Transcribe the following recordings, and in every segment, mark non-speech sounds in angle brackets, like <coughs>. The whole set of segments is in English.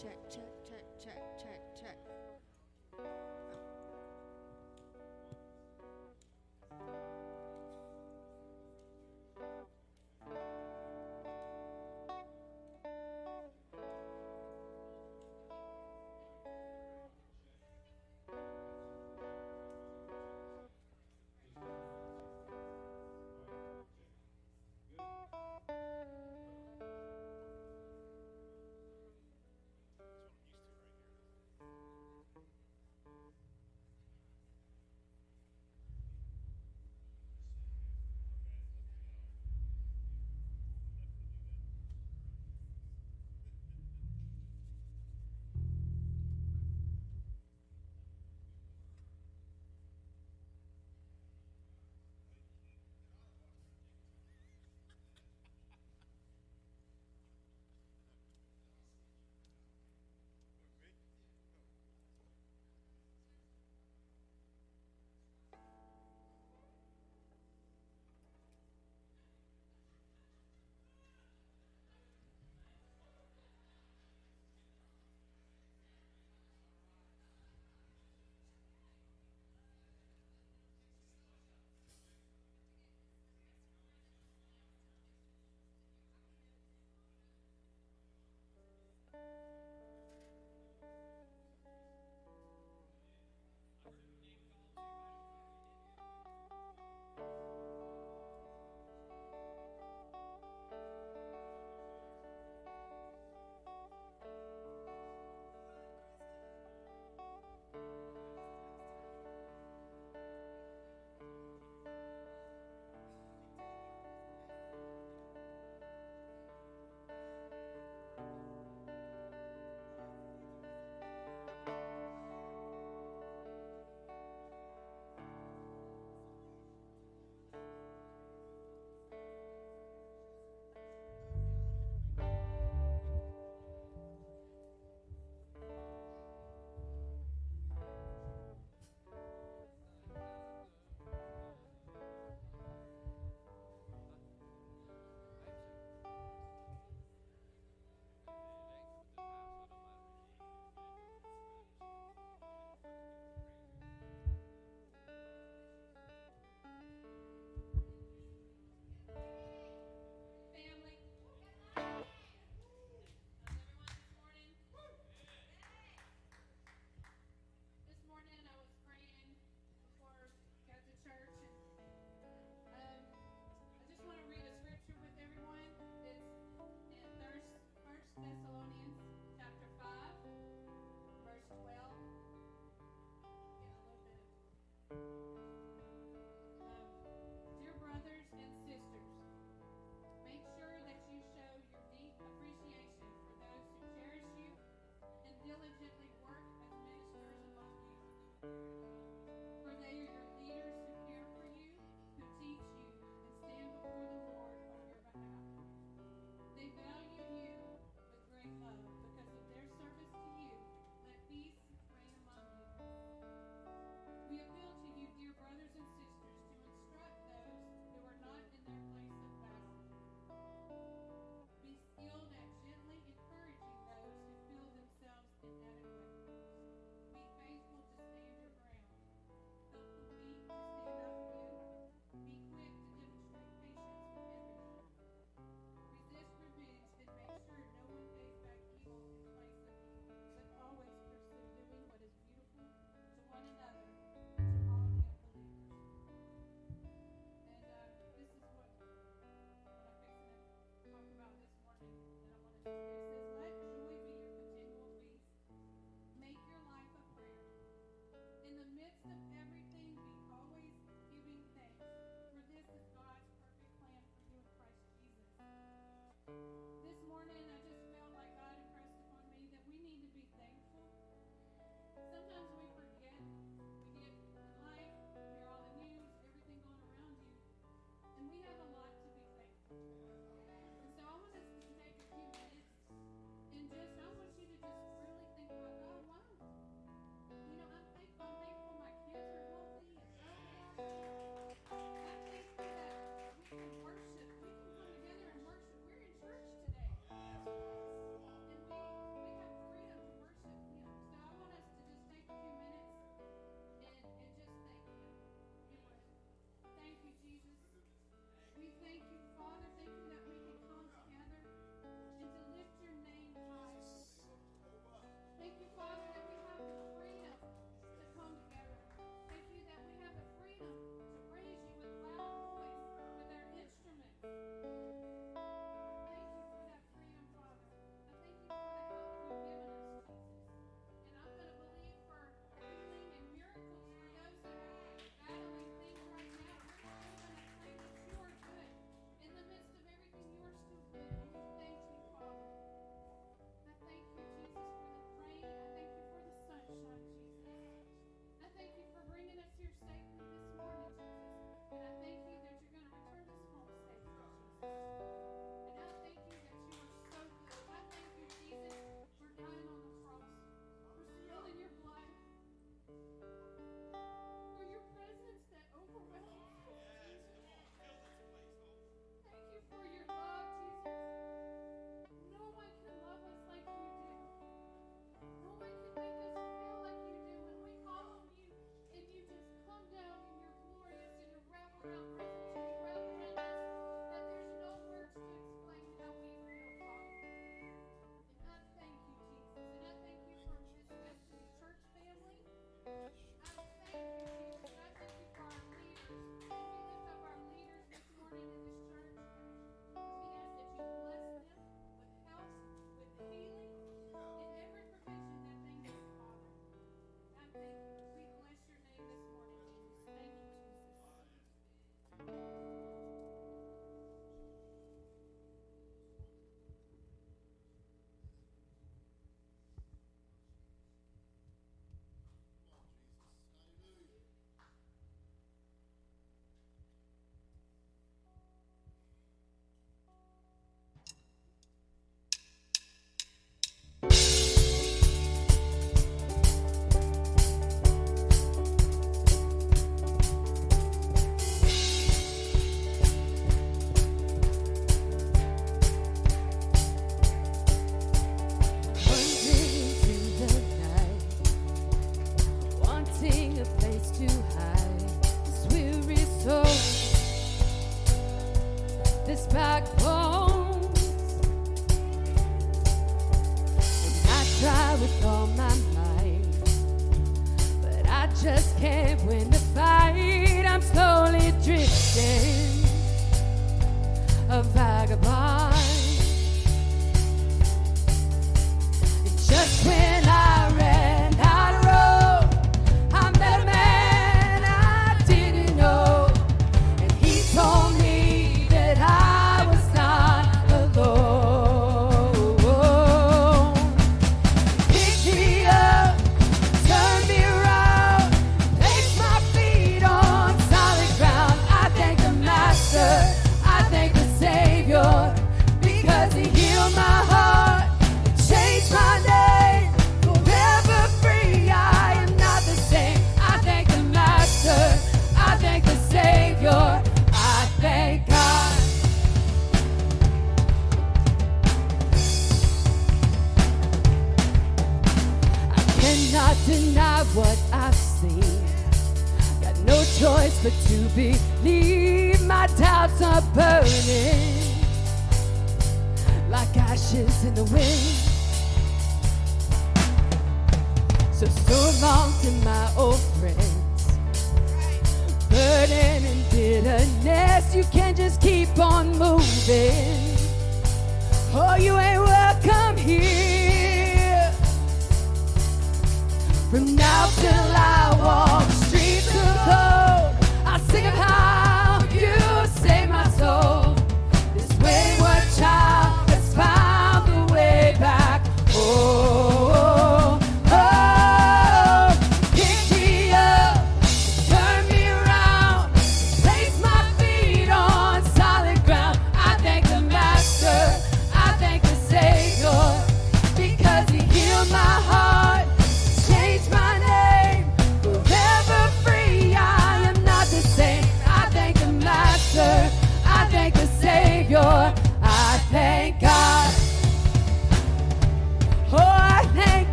Check, check,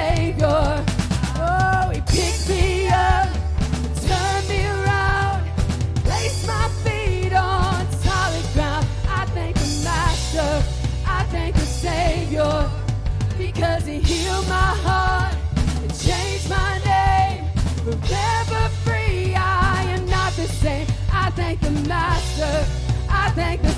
Savior. Oh, He picked me up, turned me around, placed my feet on solid ground. I thank the Master, I thank the Savior, because He healed my heart and changed my name. Forever free, I am not the same. I thank the Master, I thank the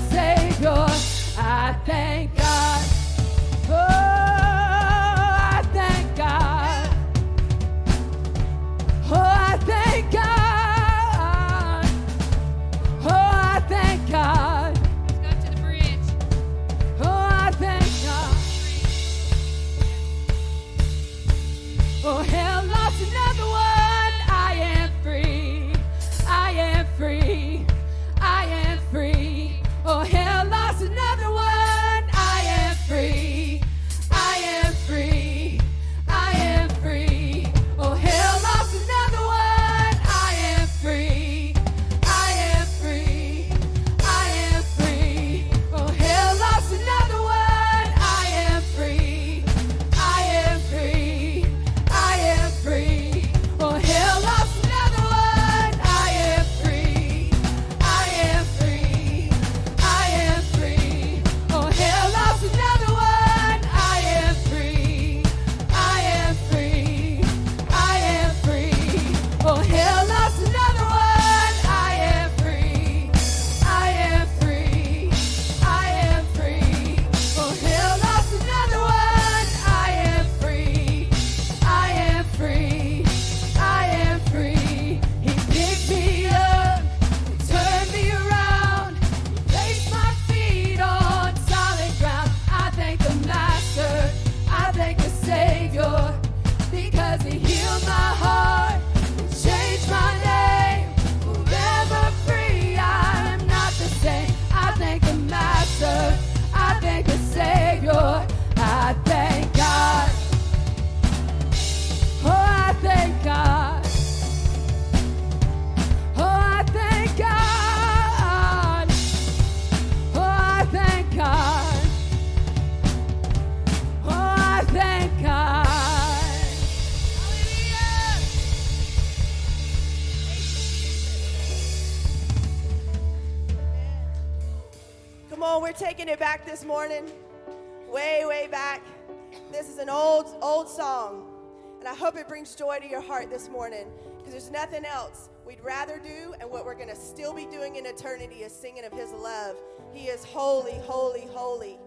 brings joy to your heart this morning because there's nothing else we'd rather do, and what we're going to still be doing in eternity is singing of His love. He is holy, holy, holy.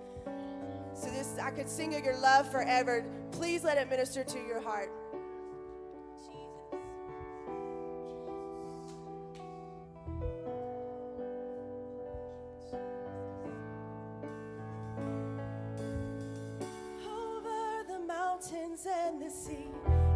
So this, I could sing of your love forever. Please let it minister to your heart. and the sea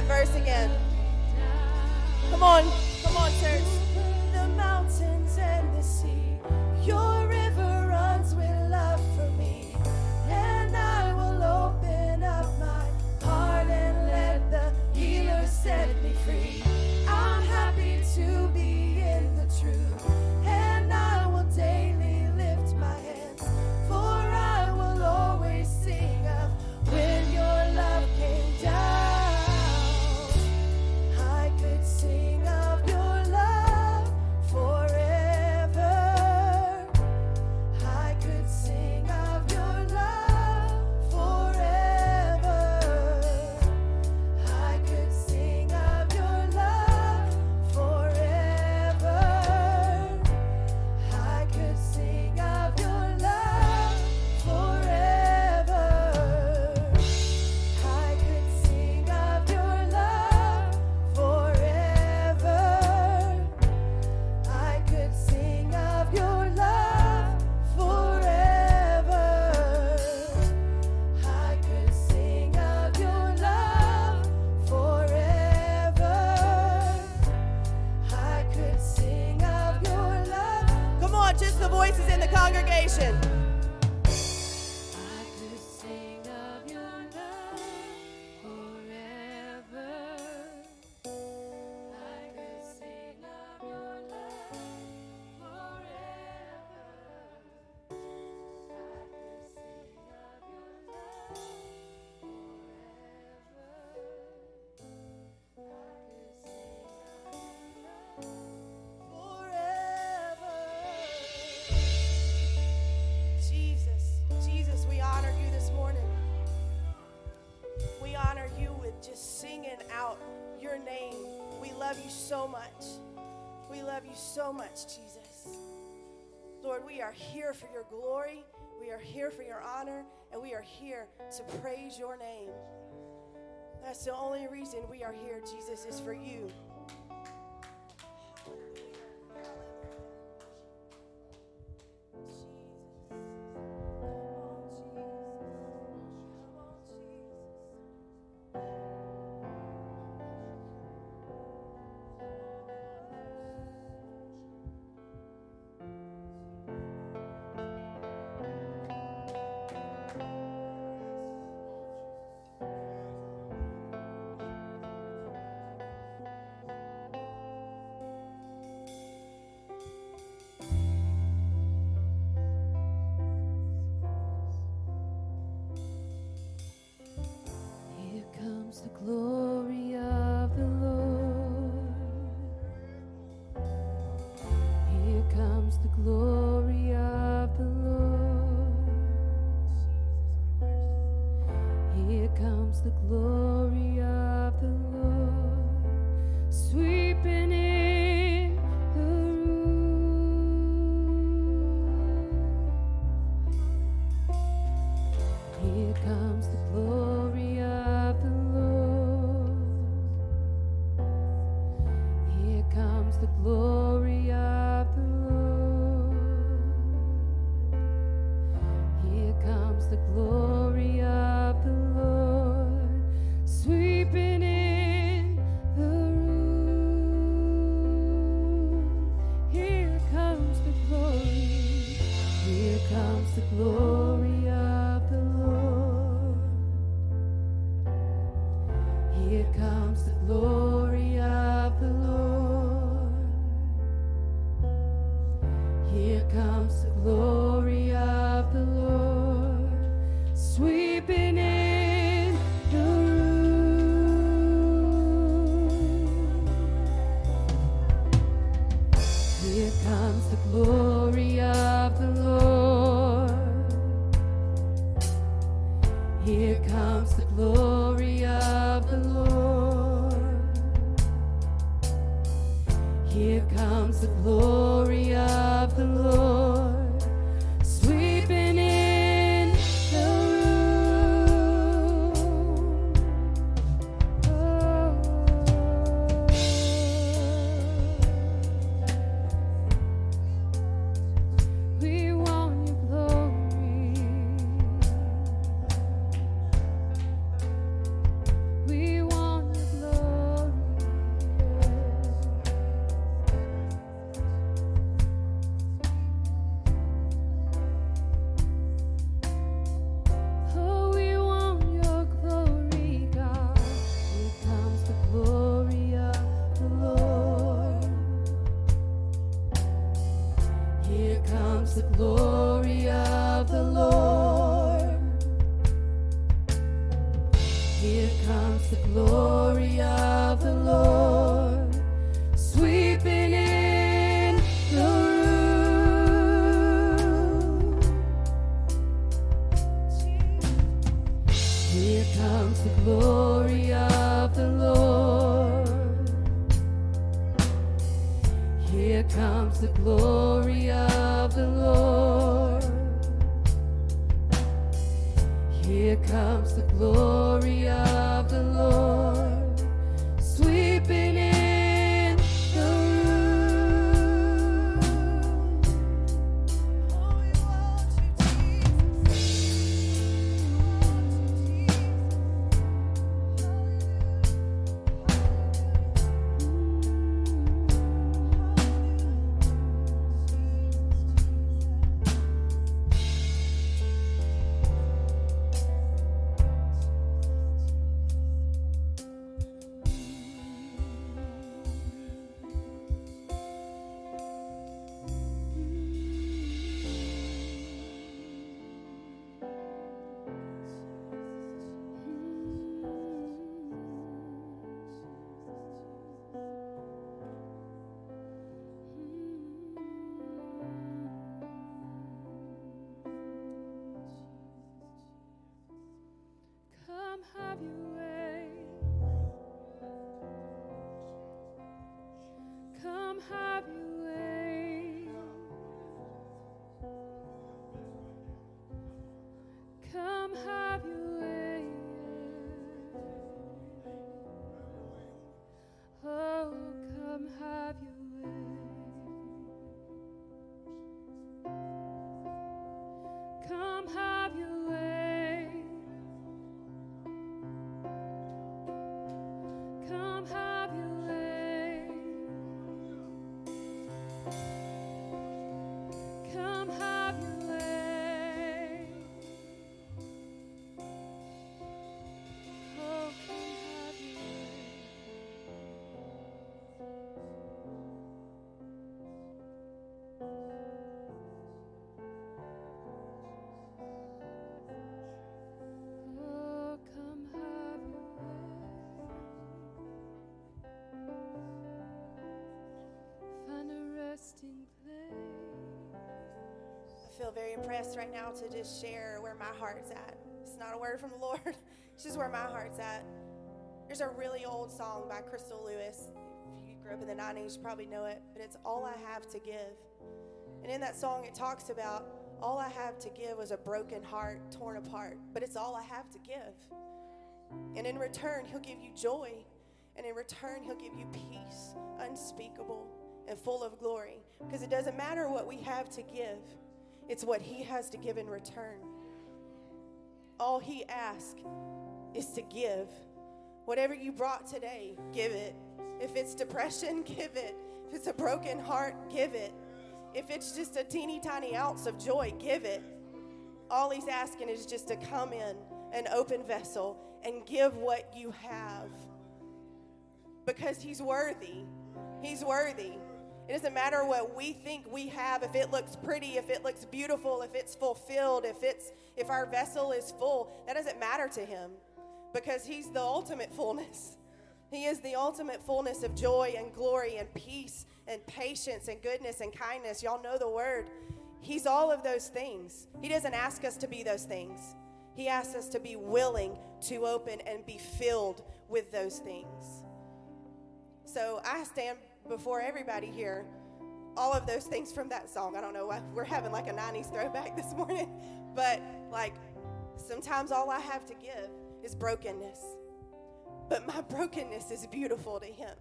that verse again. Come on, come on, church. The mountains and the sea, your river runs with love for me, and I will open up my heart and let the healer set me free. we are here for your glory, we are here for your honor, and we are here to praise your name. That's the only reason we are here, Jesus, is for you. Feel very impressed right now to just share where my heart's at. It's not a word from the <laughs> Lord, it's just where my heart's at. There's a really old song by Crystal Lewis. If you grew up in the 90s, you probably know it, but it's All I Have to Give. And in that song, it talks about all I have to give was a broken heart torn apart, but it's all I have to give. And in return, He'll give you joy. And in return, He'll give you peace unspeakable and full of glory. Because it doesn't matter what we have to give, it's what He has to give in return. All He asks is to give. Whatever you brought today, give it. If it's depression, <laughs> give it. If it's a broken heart, give it. If it's just a teeny tiny ounce of joy, give it. All he's asking is just to come in, an open vessel, and give what you have. because He's worthy. He's worthy. It doesn't matter what we think we have, if it looks pretty, if it looks beautiful, if it's fulfilled, if it's if our vessel is full, that doesn't matter to him because he's the ultimate fullness. He is the ultimate fullness of joy and glory and peace and patience and goodness and kindness. Y'all know the word. He's all of those things. He doesn't ask us to be those things. He asks us to be willing to open and be filled with those things. So I stand before everybody here all of those things from that song. I don't know why we're having like a 90s throwback <laughs> this morning, but like sometimes all I have to give is brokenness. But my brokenness is beautiful to Him.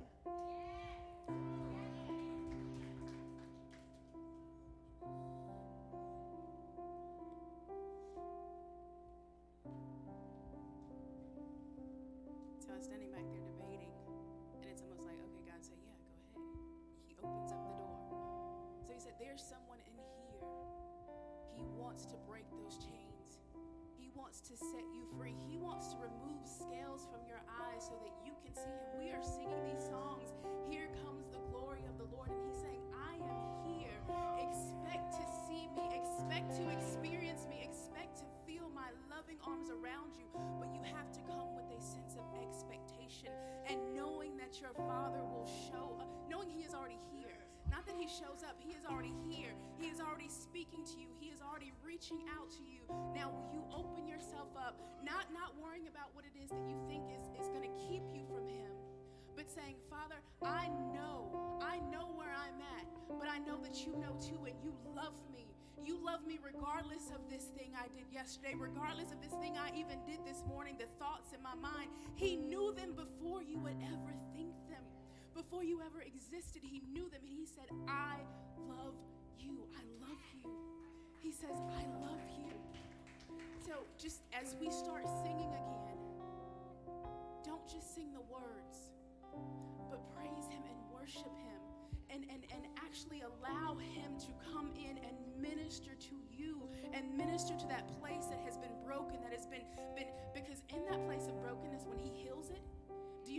Standing back there wants to set you free. He wants to remove scales from your eyes so that you can see him. We are singing these songs. Here comes the glory of the Lord. And he's saying, I am here. Expect to see me. Expect to experience me. Expect to feel my loving arms around you. But you have to come with a sense of expectation and knowing that your Father will show up, knowing He is already here. Not that He shows up, He is already here. He is already speaking to you, He is already reaching out to you. Now, will you open yourself up, not, not worrying about what it is that you think is, is going to keep you from Him? but saying, Father, I know, I know where I'm at, but I know that you know too, and you love me. You love me regardless of this thing I did yesterday, regardless of this thing I even did this morning, the thoughts in my mind. He knew them before you would ever think them, before you ever existed. He knew them, and He said, I love you. I love you. He says, I love you. So, just as we start singing again, don't just sing the words but praise him and worship him and, and, and actually allow him to come in and minister to you and minister to that place that has been broken that has been been because in that place of brokenness when he heals it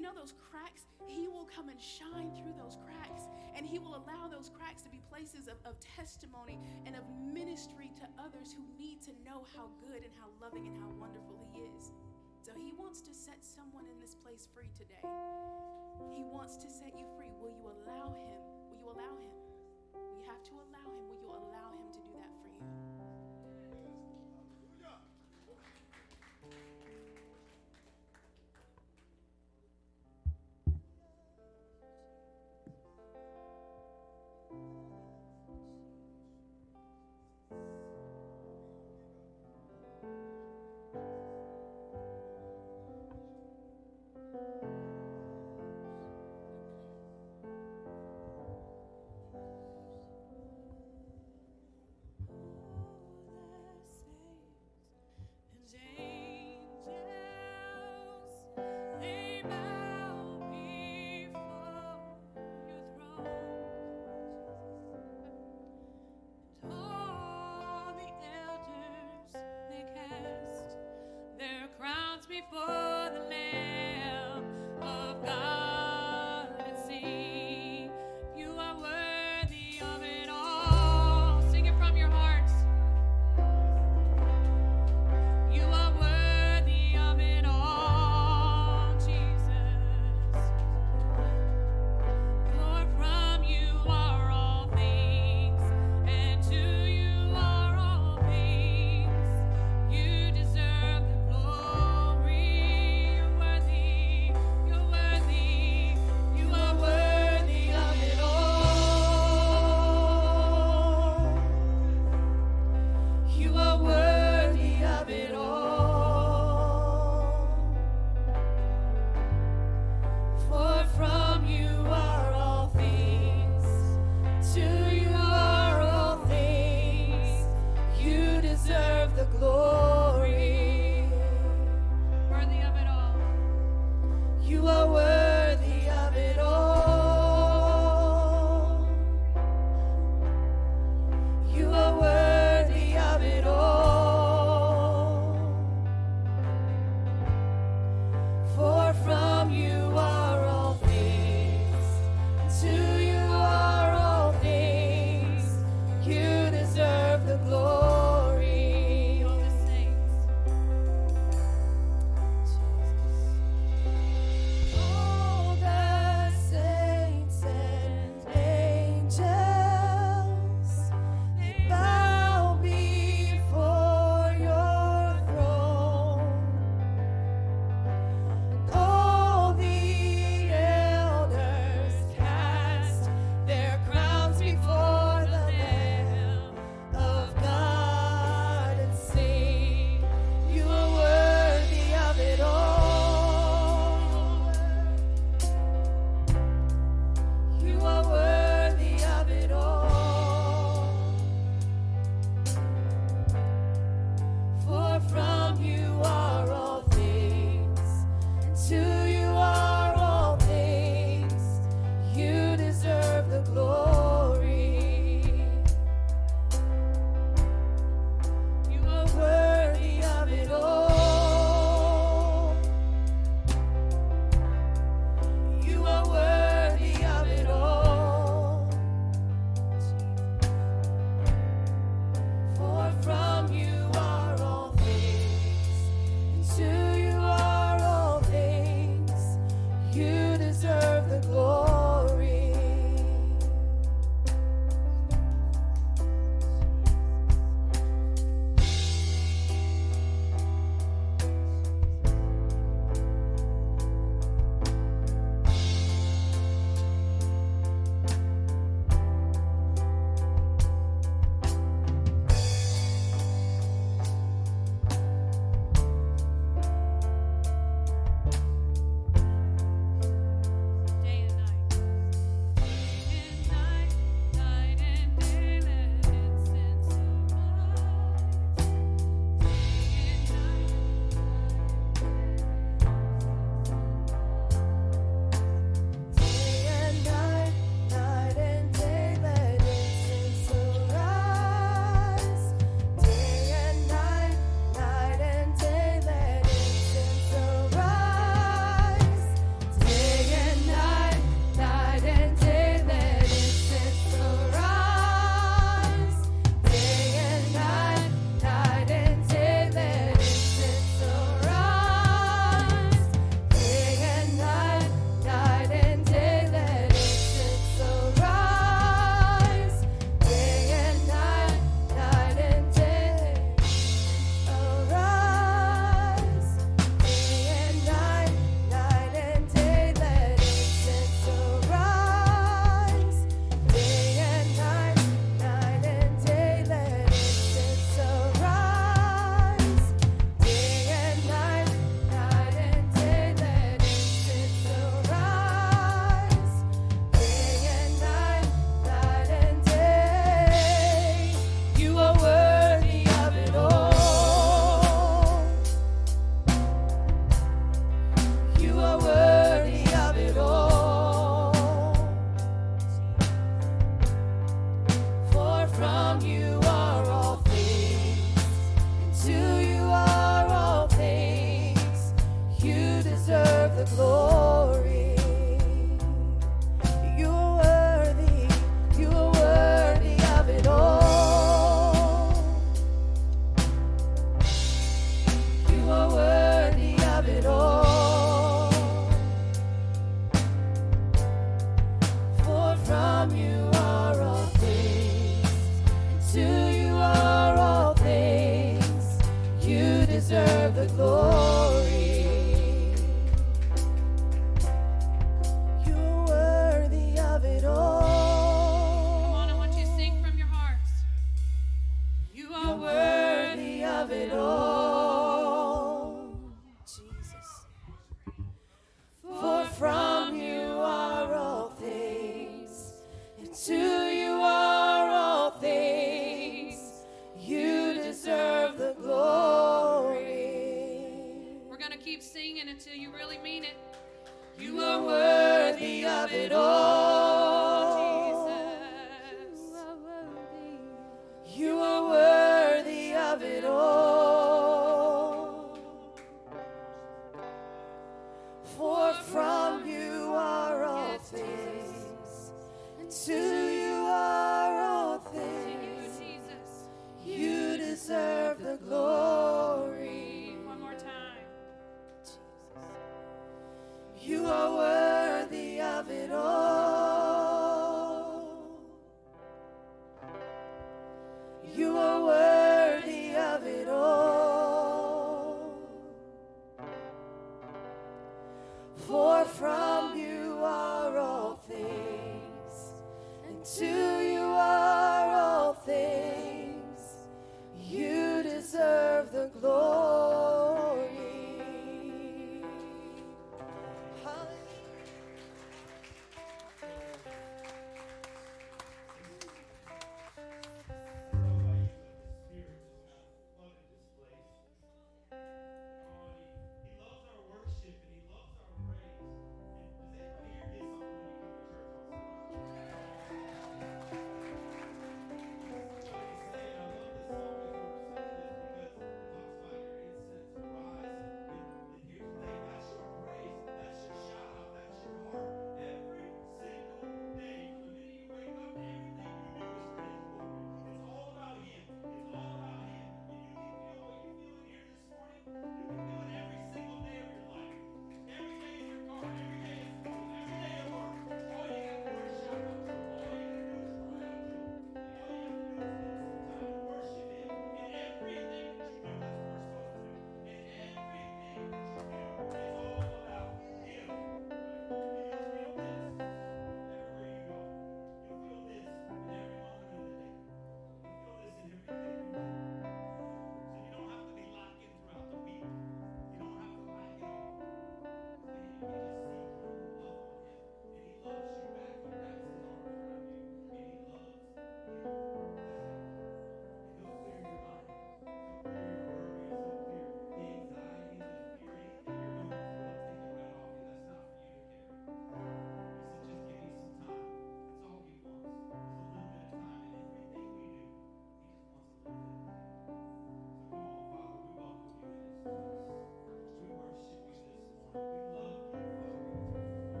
you know those cracks he will come and shine through those cracks and he will allow those cracks to be places of, of testimony and of ministry to others who need to know how good and how loving and how wonderful he is so he wants to set someone in this place free today. He wants to set you free. Will you allow him? Will you allow him? We have to allow him. Will you allow him to do that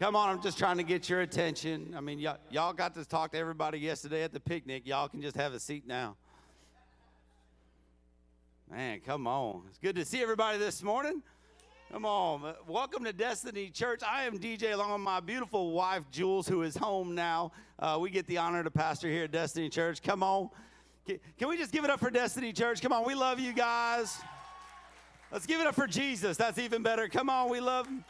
Come on, I'm just trying to get your attention. I mean, y'all, y'all got to talk to everybody yesterday at the picnic. Y'all can just have a seat now. Man, come on. It's good to see everybody this morning. Come on. Welcome to Destiny Church. I am DJ along with my beautiful wife, Jules, who is home now. Uh, we get the honor to pastor here at Destiny Church. Come on. Can we just give it up for Destiny Church? Come on. We love you guys. Let's give it up for Jesus. That's even better. Come on. We love him.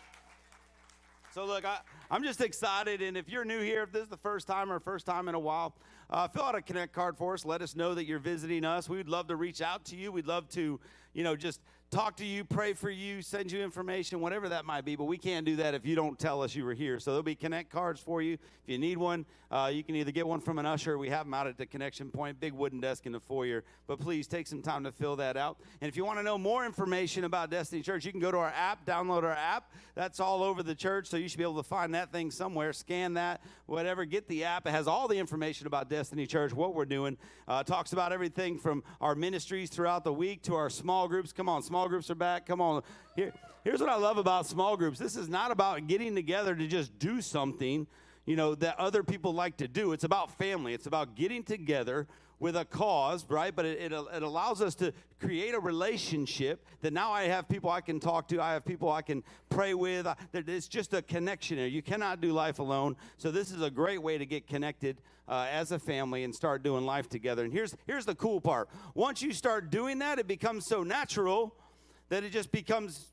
So, look, I, I'm just excited. And if you're new here, if this is the first time or first time in a while, uh, fill out a Connect card for us. Let us know that you're visiting us. We'd love to reach out to you. We'd love to, you know, just talk to you, pray for you, send you information, whatever that might be. But we can't do that if you don't tell us you were here. So there'll be Connect cards for you. If you need one, uh, you can either get one from an usher. We have them out at the connection point, big wooden desk in the foyer. But please take some time to fill that out. And if you want to know more information about Destiny Church, you can go to our app, download our app. That's all over the church, so you should be able to find that thing somewhere. Scan that, whatever. Get the app. It has all the information about Destiny Church, what we're doing. Uh, talks about everything from our ministries throughout the week to our small groups. Come on, small groups are back. Come on. Here, here's what I love about small groups. This is not about getting together to just do something, you know, that other people like to do. It's about family. It's about getting together with a cause, right? But it, it, it, allows us to create a relationship that now I have people I can talk to, I have people I can pray with. It's just a connection there. You cannot do life alone. So this is a great way to get connected uh, as a family and start doing life together. And here's here's the cool part. Once you start doing that, it becomes so natural that it just becomes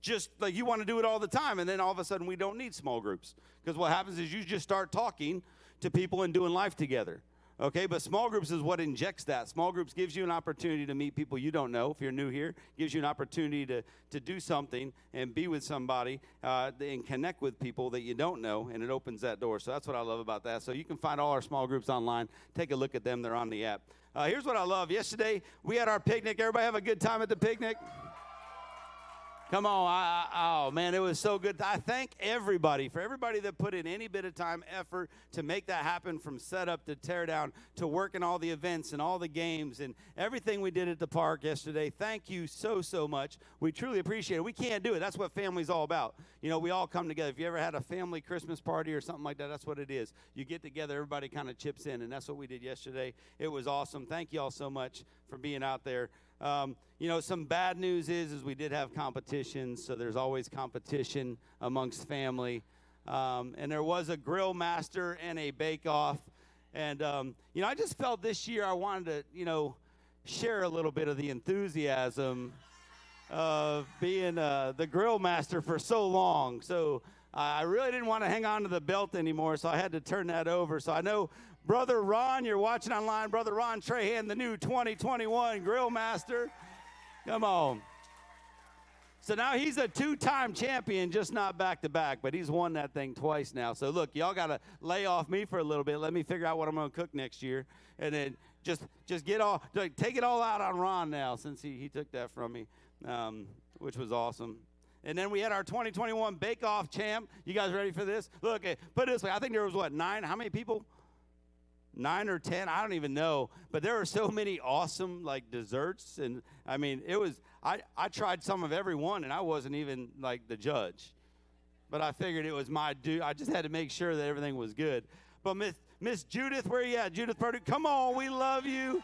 just like you want to do it all the time and then all of a sudden we don't need small groups. Because what happens is you just start talking to people and doing life together okay? But small groups is what injects that. Small groups gives you an opportunity to meet people you don't know. If you're new here gives you an opportunity to, to do something and be with somebody uh, and connect with people that you don't know and it opens that door. So that's what i love about that. So you can find all our small groups online. Take a look at them. They're on the app. Uh, here's what I love. Yesterday, we had our picnic. Everybody have a good time at the picnic? Come on. I, I, oh, man, it was so good. I thank everybody for everybody that put in any bit of time, effort to make that happen from setup to tear down to working all the events and all the games and everything we did at the park yesterday. Thank you so, so much. We truly appreciate it. We can't do it. That's what family's all about. You know, we all come together. If you ever had a family Christmas party or something like that, that's what it is. You get together, everybody kind of chips in, and that's what we did yesterday. It was awesome. Thank you all so much for being out there. Um, you know, some bad news is, is we did have competition, so there's always competition amongst family. Um, and there was a grill master and a bake off. And, um, you know, I just felt this year I wanted to, you know, share a little bit of the enthusiasm of being uh, the grill master for so long. So I really didn't want to hang on to the belt anymore, so I had to turn that over. So I know Brother Ron, you're watching online. Brother Ron Trahan, the new 2021 Grill Master. Come on. So now he's a two time champion, just not back to back, but he's won that thing twice now. So look, y'all got to lay off me for a little bit. Let me figure out what I'm going to cook next year. And then just just get all, take it all out on Ron now since he, he took that from me, um, which was awesome. And then we had our 2021 Bake Off champ. You guys ready for this? Look, eh, put it this way. I think there was what, nine? How many people? Nine or ten i don't even know. But there were so many awesome like desserts. And i mean it was i i tried some of every one and i wasn't even like the judge. But i figured it was my due i just had to make sure that everything was good. But miss miss judith where you at? Judith Purdue, come on we love you.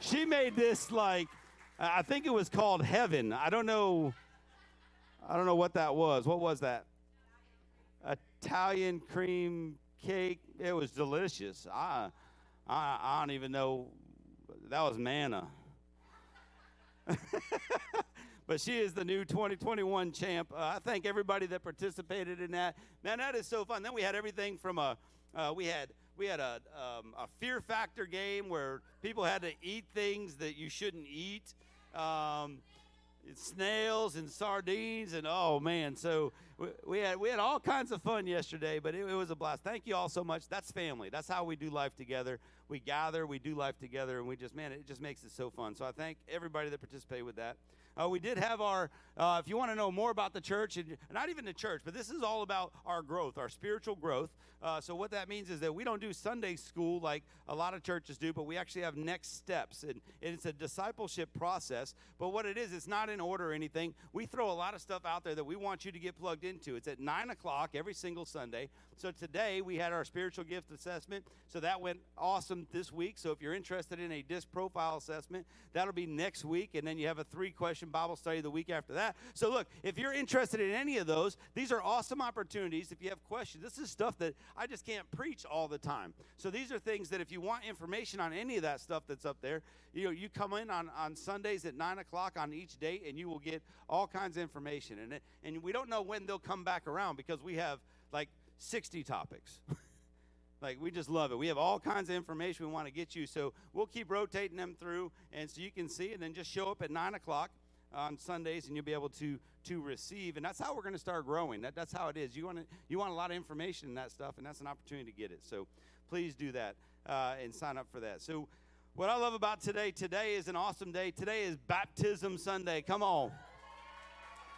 She made this like i think it was called heaven. I don't know i don't know what that was. What was that? Italian cream cake. It was delicious. I, I, I don't even know. That was manna. <laughs> but she is the new 2021 champ. Uh, I thank everybody that participated in that. Man, that is so fun. Then we had everything from a, uh, we had we had a, um, a fear factor game where people had to eat things that you shouldn't eat. Um, snails and sardines and oh man. So we, had we had all kinds of fun yesterday but it, it, was a blast. Thank you all so much. That's family. That's how we do life together. We gather we do life together and we just man it just makes it so fun. So i thank everybody that participated with that Uh, we did have our, uh, if you want to know more about the church, and not even the church, but this is all about our growth, our spiritual growth. Uh, so, what that means is that we don't do Sunday school like a lot of churches do, but we actually have next steps. And, and it's a discipleship process. But what it is, it's not in order or anything. We throw a lot of stuff out there that we want you to get plugged into. It's at 9 o'clock every single Sunday. So, today we had our spiritual gift assessment. So, that went awesome this week. So, if you're interested in a disc profile assessment, that'll be next week. And then you have a three question Bible study the week after that. So, look, if you're interested in any of those, these are awesome opportunities. If you have questions, this is stuff that I just can't preach all the time. So, these are things that if you want information on any of that stuff that's up there, you know, you come in on, on Sundays at 9 o'clock on each date and you will get all kinds of information. And, it, and we don't know when they'll come back around because we have like 60 topics. <laughs> Like we just love it. We have all kinds of information we want to get you, so we'll keep rotating them through, and so you can see, and then just show up at nine o'clock on Sundays, and you'll be able to to receive. And that's how we're going to start growing. That, that's how it is. You want to you want a lot of information in that stuff, and that's an opportunity to get it. So please do that uh, and sign up for that. So what I love about today, today is an awesome day. Today is Baptism Sunday. Come on.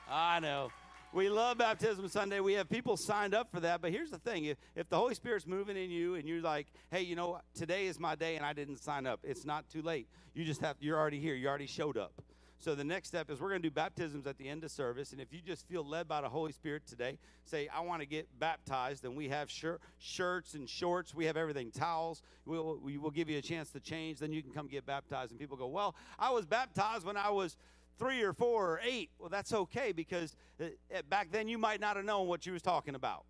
I know. We love Baptism Sunday. We have people signed up for that. But here's the thing if, if the Holy Spirit's moving in you and you're like, hey, you know, today is my day and I didn't sign up, it's not too late. You just have, you're already here. You already showed up. So the next step is we're going to do baptisms at the end of service. And if you just feel led by the Holy Spirit today, say, I want to get baptized, then we have shir- shirts and shorts. We have everything, towels. We'll, we will give you a chance to change. Then you can come get baptized. And people go, Well, I was baptized when I was three or four or eight. Well, that's okay because uh, back then you might not have known what you was talking about.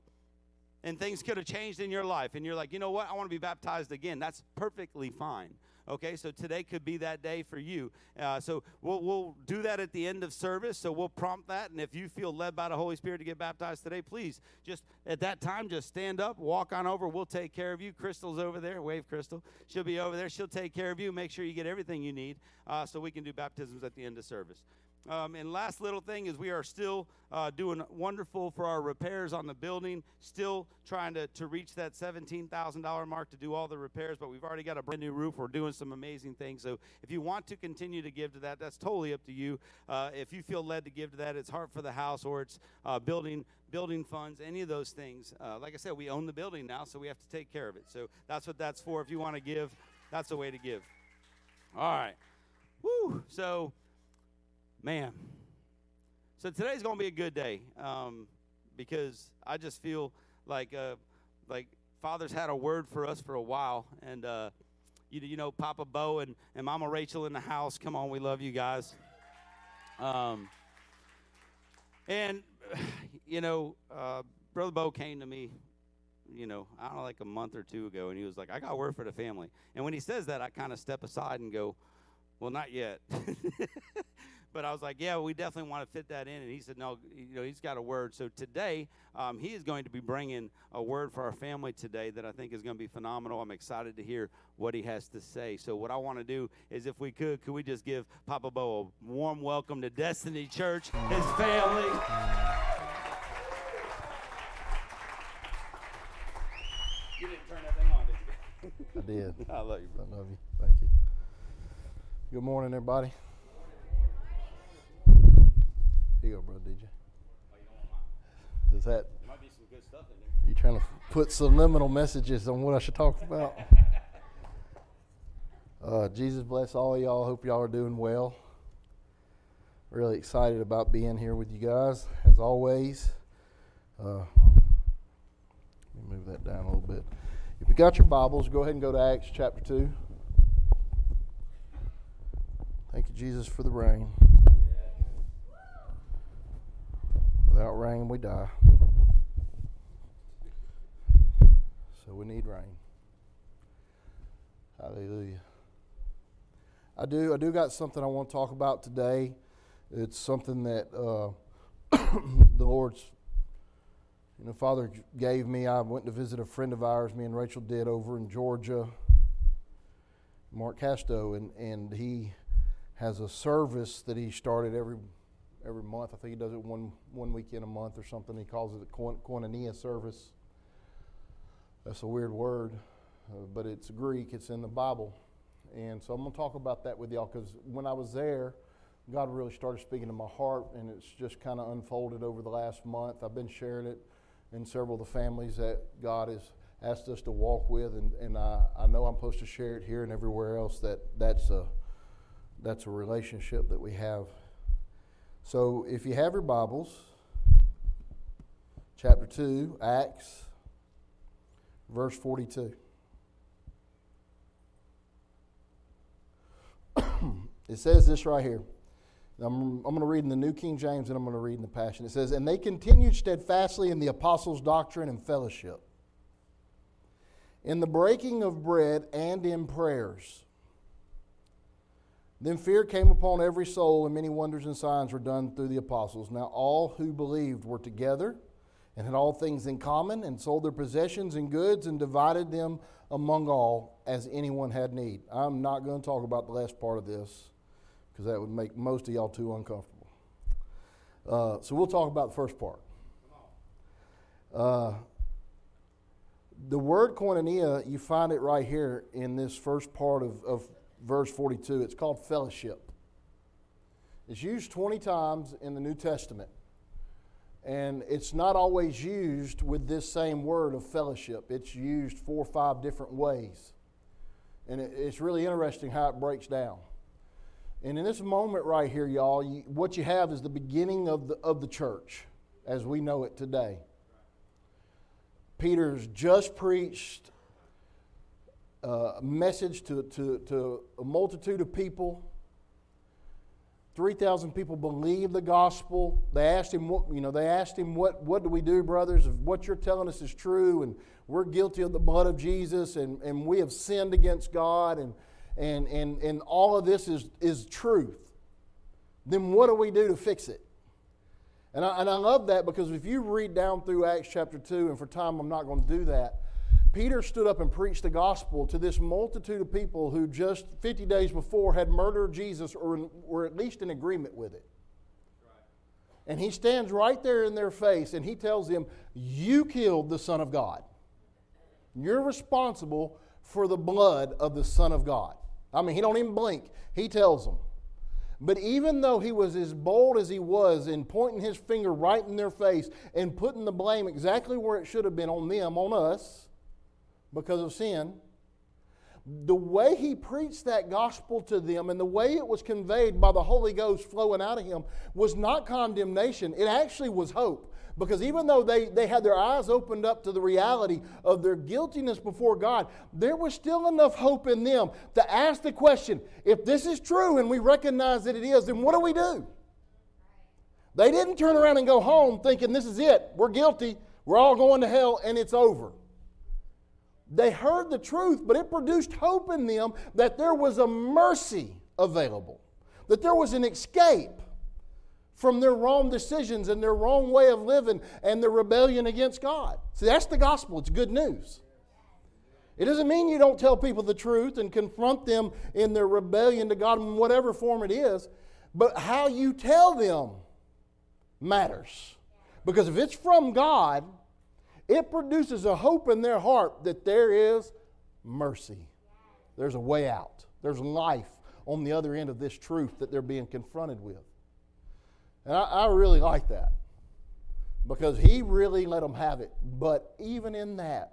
And things could have changed in your life. And you're like, you know what? I want to be baptized again. That's perfectly fine. Okay, so today could be that day for you. Uh, so we'll, we'll do that at the end of service. So we'll prompt that. And if you feel led by the Holy Spirit to get baptized today, please just at that time, just stand up, walk on over. We'll take care of you. Crystal's over there. Wave Crystal. She'll be over there. She'll take care of you. Make sure you get everything you need uh, so we can do baptisms at the end of service. Um, and last little thing is we are still uh, doing wonderful for our repairs on the building, still trying to, to reach that $17,000 mark to do all the repairs, but we've already got a brand new roof. We're doing some amazing things. So if you want to continue to give to that, that's totally up to you. Uh, if you feel led to give to that, it's Heart for the House or it's uh, building building funds, any of those things. Uh, like I said, we own the building now, so we have to take care of it. So that's what that's for. If you want to give, that's the way to give. All right. Woo. So man. So today's going to be a good day um, because I just feel like uh, like Father's had a word for us for a while, and uh, you, you know Papa Beau and, and Mama Rachel in the house. Come on, we love you guys. Um, and <sighs> you know, uh, Brother Beau came to me, you know, I don't know, like a month or two ago, and he was like, "I got word for the family." And when he says that, I kind of step aside and go, "Well, not yet." <laughs> but I was like, yeah, we definitely want to fit that in. And he said, no, you know, he's got a word. So today, um, he is going to be bringing a word for our family today that I think is going to be phenomenal. I'm excited to hear what he has to say. So what I want to do is, if we could, could we just give Papa Beau a warm welcome to Destiny Church, his family. You didn't turn that thing on, did you? I did. <laughs> I love you, bro. I love you. Thank you. Good morning, everybody. Here you go, bro, DJ. Is that Might be some good stuff in there. you trying to put subliminal messages on what I should talk about? <laughs> Uh, Jesus bless all of y'all. Hope y'all are doing well. Really excited about being here with you guys, as always. Uh, let me move that down a little bit. If you got your Bibles, go ahead and go to Acts chapter 2. Thank you, Jesus, for the rain. Without rain, we die. So we need rain. Hallelujah. I do. I do got something I want to talk about today. It's something that uh, <coughs> the Lord's, you know, Father gave me. I went to visit a friend of ours. Me and Rachel did over in Georgia, Mark Casto, and and he has a service that he started every every month. I think he does it one one weekend a month or something. He calls it the koinonia service. That's a weird word, uh, but it's Greek. It's in the Bible, and so I'm to talk about that with y'all because when I was there, God really started speaking to my heart, and it's just kind of unfolded over the last month. I've been sharing it in several of the families that God has asked us to walk with, and, and I, I know I'm supposed to share it here and everywhere else. That that's a that's a relationship that we have. So if you have your Bibles, chapter two, Acts, verse forty-two. it says this right here. I'm, I'm going to read in the New King James and I'm going to read in the Passion. It says, And they continued steadfastly in the apostles' doctrine and fellowship, in the breaking of bread and in prayers. Then fear came upon every soul, and many wonders and signs were done through the apostles. Now all who believed were together and had all things in common, and sold their possessions and goods, and divided them among all as anyone had need. I'm not going to talk about the last part of this because that would make most of y'all too uncomfortable. Uh, so we'll talk about the first part. Uh, the word koinonia, you find it right here in this first part of, of verse 42. It's called fellowship. It's used 20 times in the New Testament. And it's not always used with this same word of fellowship. It's used four or five different ways. And it's really interesting how it breaks down. And in this moment right here, y'all, you, what you have is the beginning of the, of the church as we know it today. Peter's just preached a message to, to, to a multitude of people. 3,000 people believed the gospel. They asked him, what, you know, they asked him, what, what do we do, brothers, if what you're telling us is true and we're guilty of the blood of Jesus and, and we have sinned against God and, and, and, and all of this is, is truth, then what do we do to fix it? And I, and I love that because if you read down through Acts chapter 2, and for time I'm not going to do that, Peter stood up and preached the gospel to this multitude of people who just 50 days before had murdered Jesus or were at least in agreement with it. And he stands right there in their face and he tells them, You killed the Son of God. You're responsible for the blood of the Son of God. I mean, he don't even blink. He tells them. But even though he was as bold as he was in pointing his finger right in their face and putting the blame exactly where it should have been on them, on us, because of sin, the way he preached that gospel to them and the way it was conveyed by the Holy Ghost flowing out of him was not condemnation. It actually was hope. Because even though they, they had their eyes opened up to the reality of their guiltiness before God, there was still enough hope in them to ask the question if this is true and we recognize that it is, then what do we do? They didn't turn around and go home thinking this is it, we're guilty, we're all going to hell, and it's over. They heard the truth, but it produced hope in them that there was a mercy available, that there was an escape from their wrong decisions and their wrong way of living and their rebellion against God. See, that's the gospel. It's good news. It doesn't mean you don't tell people the truth and confront them in their rebellion to God in whatever form it is, but how you tell them matters. Because if it's from God, it produces a hope in their heart that there is mercy. There's a way out. There's life on the other end of this truth that they're being confronted with. And I, I really like that because he really let them have it. But even in that,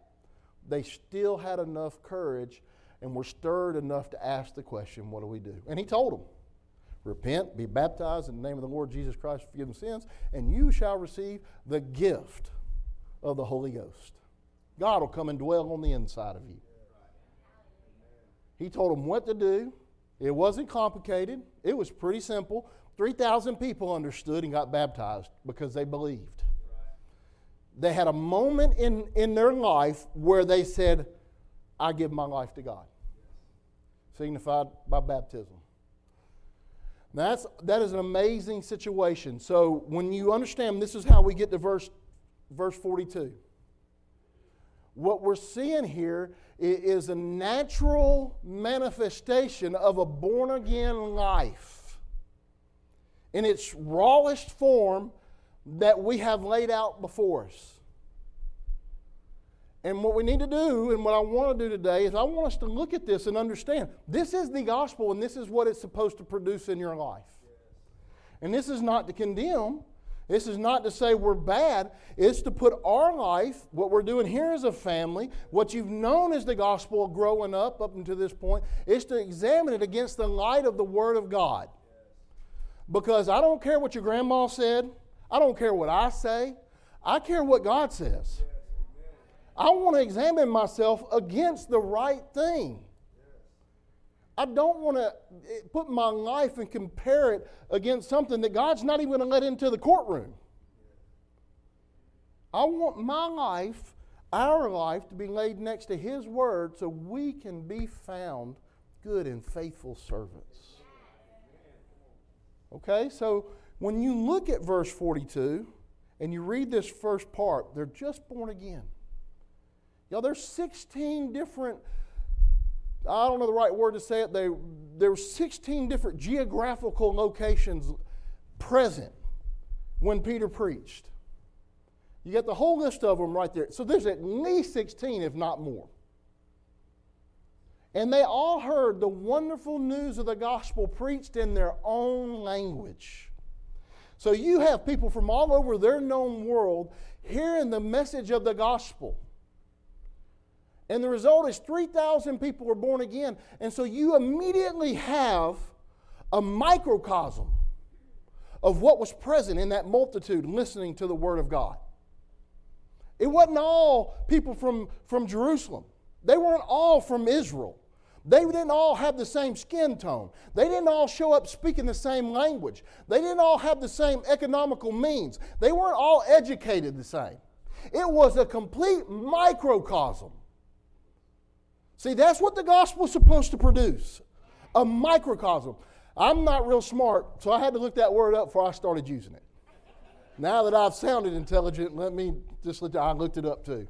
they still had enough courage and were stirred enough to ask the question, What do we do? And he told them, Repent, be baptized in the name of the Lord Jesus Christ, forgive them sins, and you shall receive the gift of the Holy Ghost. God will come and dwell on the inside of you. He told them what to do. It wasn't complicated, it was pretty simple. 3,000 people understood and got baptized because they believed. They had a moment in, in their life where they said, I give my life to God, signified by baptism. That's, that is an amazing situation. So when you understand, this is how we get to verse, verse 42. What we're seeing here is a natural manifestation of a born again life in its rawest form that we have laid out before us. And what we need to do, and what I want to do today, is I want us to look at this and understand this is the gospel, and this is what it's supposed to produce in your life. And this is not to condemn. This is not to say we're bad. It's to put our life, what we're doing here as a family, what you've known as the gospel growing up up until this point, is to examine it against the light of the Word of God. Because I don't care what your grandma said, I don't care what I say, I care what God says. I want to examine myself against the right thing. I don't want to eh, put my life and compare it against something that God's not even going to let into the courtroom. I want my life, our life, to be laid next to His Word so we can be found good and faithful servants. Okay, so when you look at verse 42 and you read this first part, they're just born again. Y'all, there's 16 different I don't know the right word to say it. They, there were 16 different geographical locations present when Peter preached. You get the whole list of them right there. So there's at least 16, if not more. And they all heard the wonderful news of the gospel preached in their own language. So you have people from all over their known world hearing the message of the gospel. And the result is 3,000 people were born again. And so you immediately have a microcosm of what was present in that multitude listening to the Word of God. It wasn't all people from, from Jerusalem, they weren't all from Israel. They didn't all have the same skin tone. They didn't all show up speaking the same language. They didn't all have the same economical means. They weren't all educated the same. It was a complete microcosm See, that's what the gospel is supposed to produce a microcosm. I'm not real smart, so I had to look that word up before I started using it. Now that I've sounded intelligent, let me just let I looked it up too.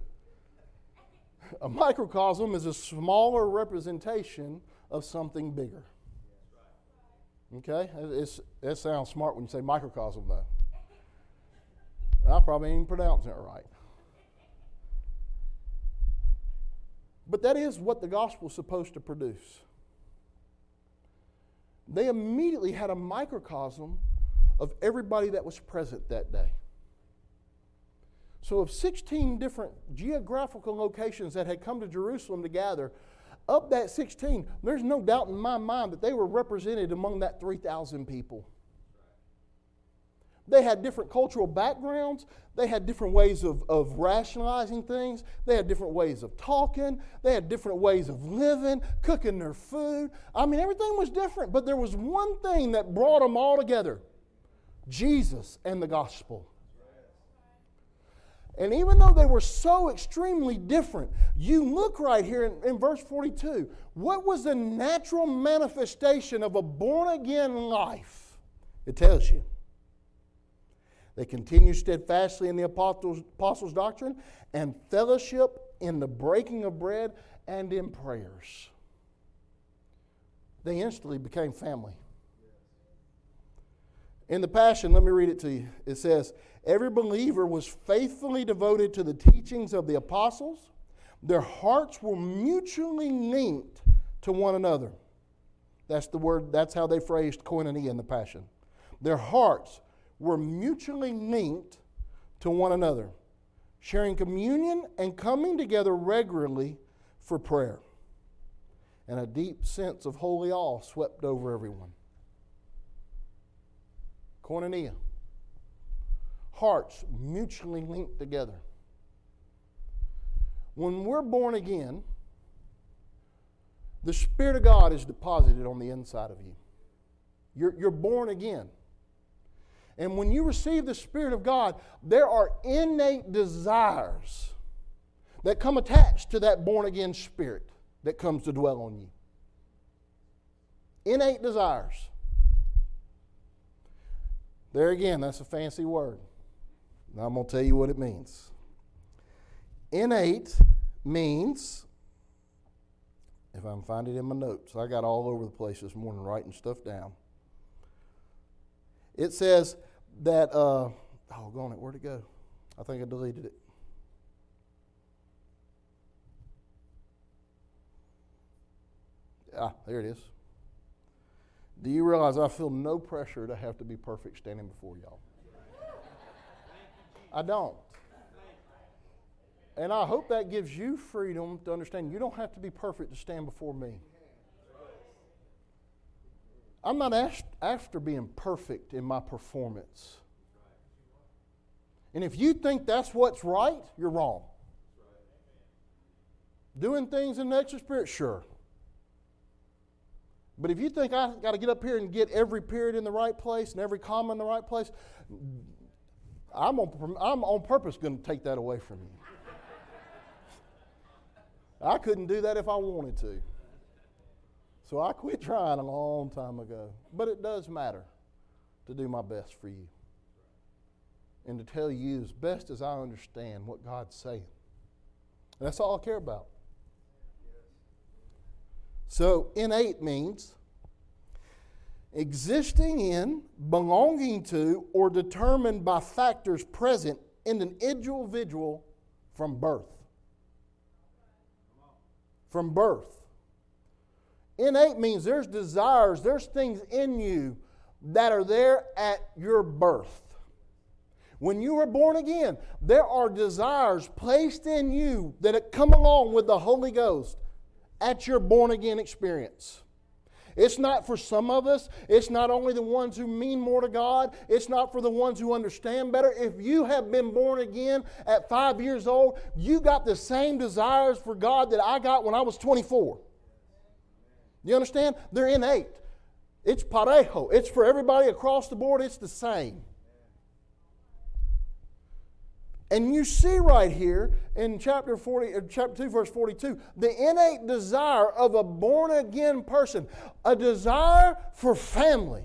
A microcosm is a smaller representation of something bigger. Okay? It's, it sounds smart when you say microcosm, though. I probably ain't pronouncing it right. But that is what the gospel is supposed to produce. They immediately had a microcosm of everybody that was present that day. So, of 16 different geographical locations that had come to Jerusalem to gather, of that 16, there's no doubt in my mind that they were represented among that 3,000 people. They had different cultural backgrounds. They had different ways of, of rationalizing things. They had different ways of talking. They had different ways of living, cooking their food. I mean, everything was different, but there was one thing that brought them all together Jesus and the gospel. And even though they were so extremely different, you look right here in, in, verse 42. What was the natural manifestation of a born again life? It tells you. They continued steadfastly in the apostles', apostles' doctrine and fellowship in the breaking of bread and in prayers. They instantly became family. In the Passion, let me read it to you. It says, Every believer was faithfully devoted to the teachings of the apostles. Their hearts were mutually linked to one another. That's the word, that's how they phrased koinonia in the Passion. Their hearts were mutually linked to one another, sharing communion and coming together regularly for prayer. And a deep sense of holy awe swept over everyone. Koinonia. Hearts mutually linked together. When we're born again, the Spirit of God is deposited on the inside of you. You're, you're born again. And when you receive the Spirit of God, there are innate desires that come attached to that born again spirit that comes to dwell on you. Innate desires. There again, that's a fancy word. Now I'm going to tell you what it means. Innate means, if I can find it in my notes, I got all over the place this morning writing stuff down. It says that, uh, doggone it, where'd it go? I think I deleted it. Ah, there it is. Do you realize I feel no pressure to have to be perfect standing before y'all? I don't. And I hope that gives you freedom to understand you don't have to be perfect to stand before me. I'm not asked, after being perfect in my performance. And if you think that's what's right, you're wrong. Doing things in the extra spirit, sure. But if you think I got to get up here and get every period in the right place and every comma in the right place, I'm on, I'm on purpose going to take that away from you. I couldn't do that if I wanted to. So I quit trying a long time ago. But it does matter to do my best for you and to tell you as best as I understand what God's saying. And that's all I care about. So, innate means existing in, belonging to, or determined by factors present in an individual from birth. From birth. Innate means there's desires, there's things in you that are there at your birth. When you were born again, there are desires placed in you that come along with the Holy Ghost at your born again experience. It's not for some of us. It's not only the ones who mean more to God. It's not for the ones who understand better. If you have been born again at five years old, you got the same desires for God that I got when I was 24. You understand? They're innate. It's parejo. It's for everybody across the board. It's the same. And you see right here in chapter 40, uh, chapter 2, verse 42, the innate desire of a born again person, a desire for family,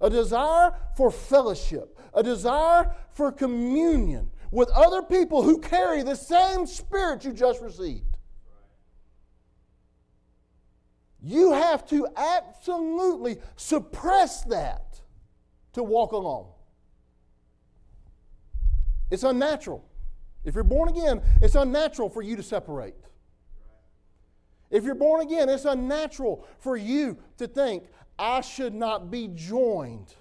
a desire for fellowship, a desire for communion with other people who carry the same spirit you just received. You have to absolutely suppress that to walk alone. It's unnatural. If you're born again, it's unnatural for you to separate. If you're born again, it's unnatural for you to think, I should not be joined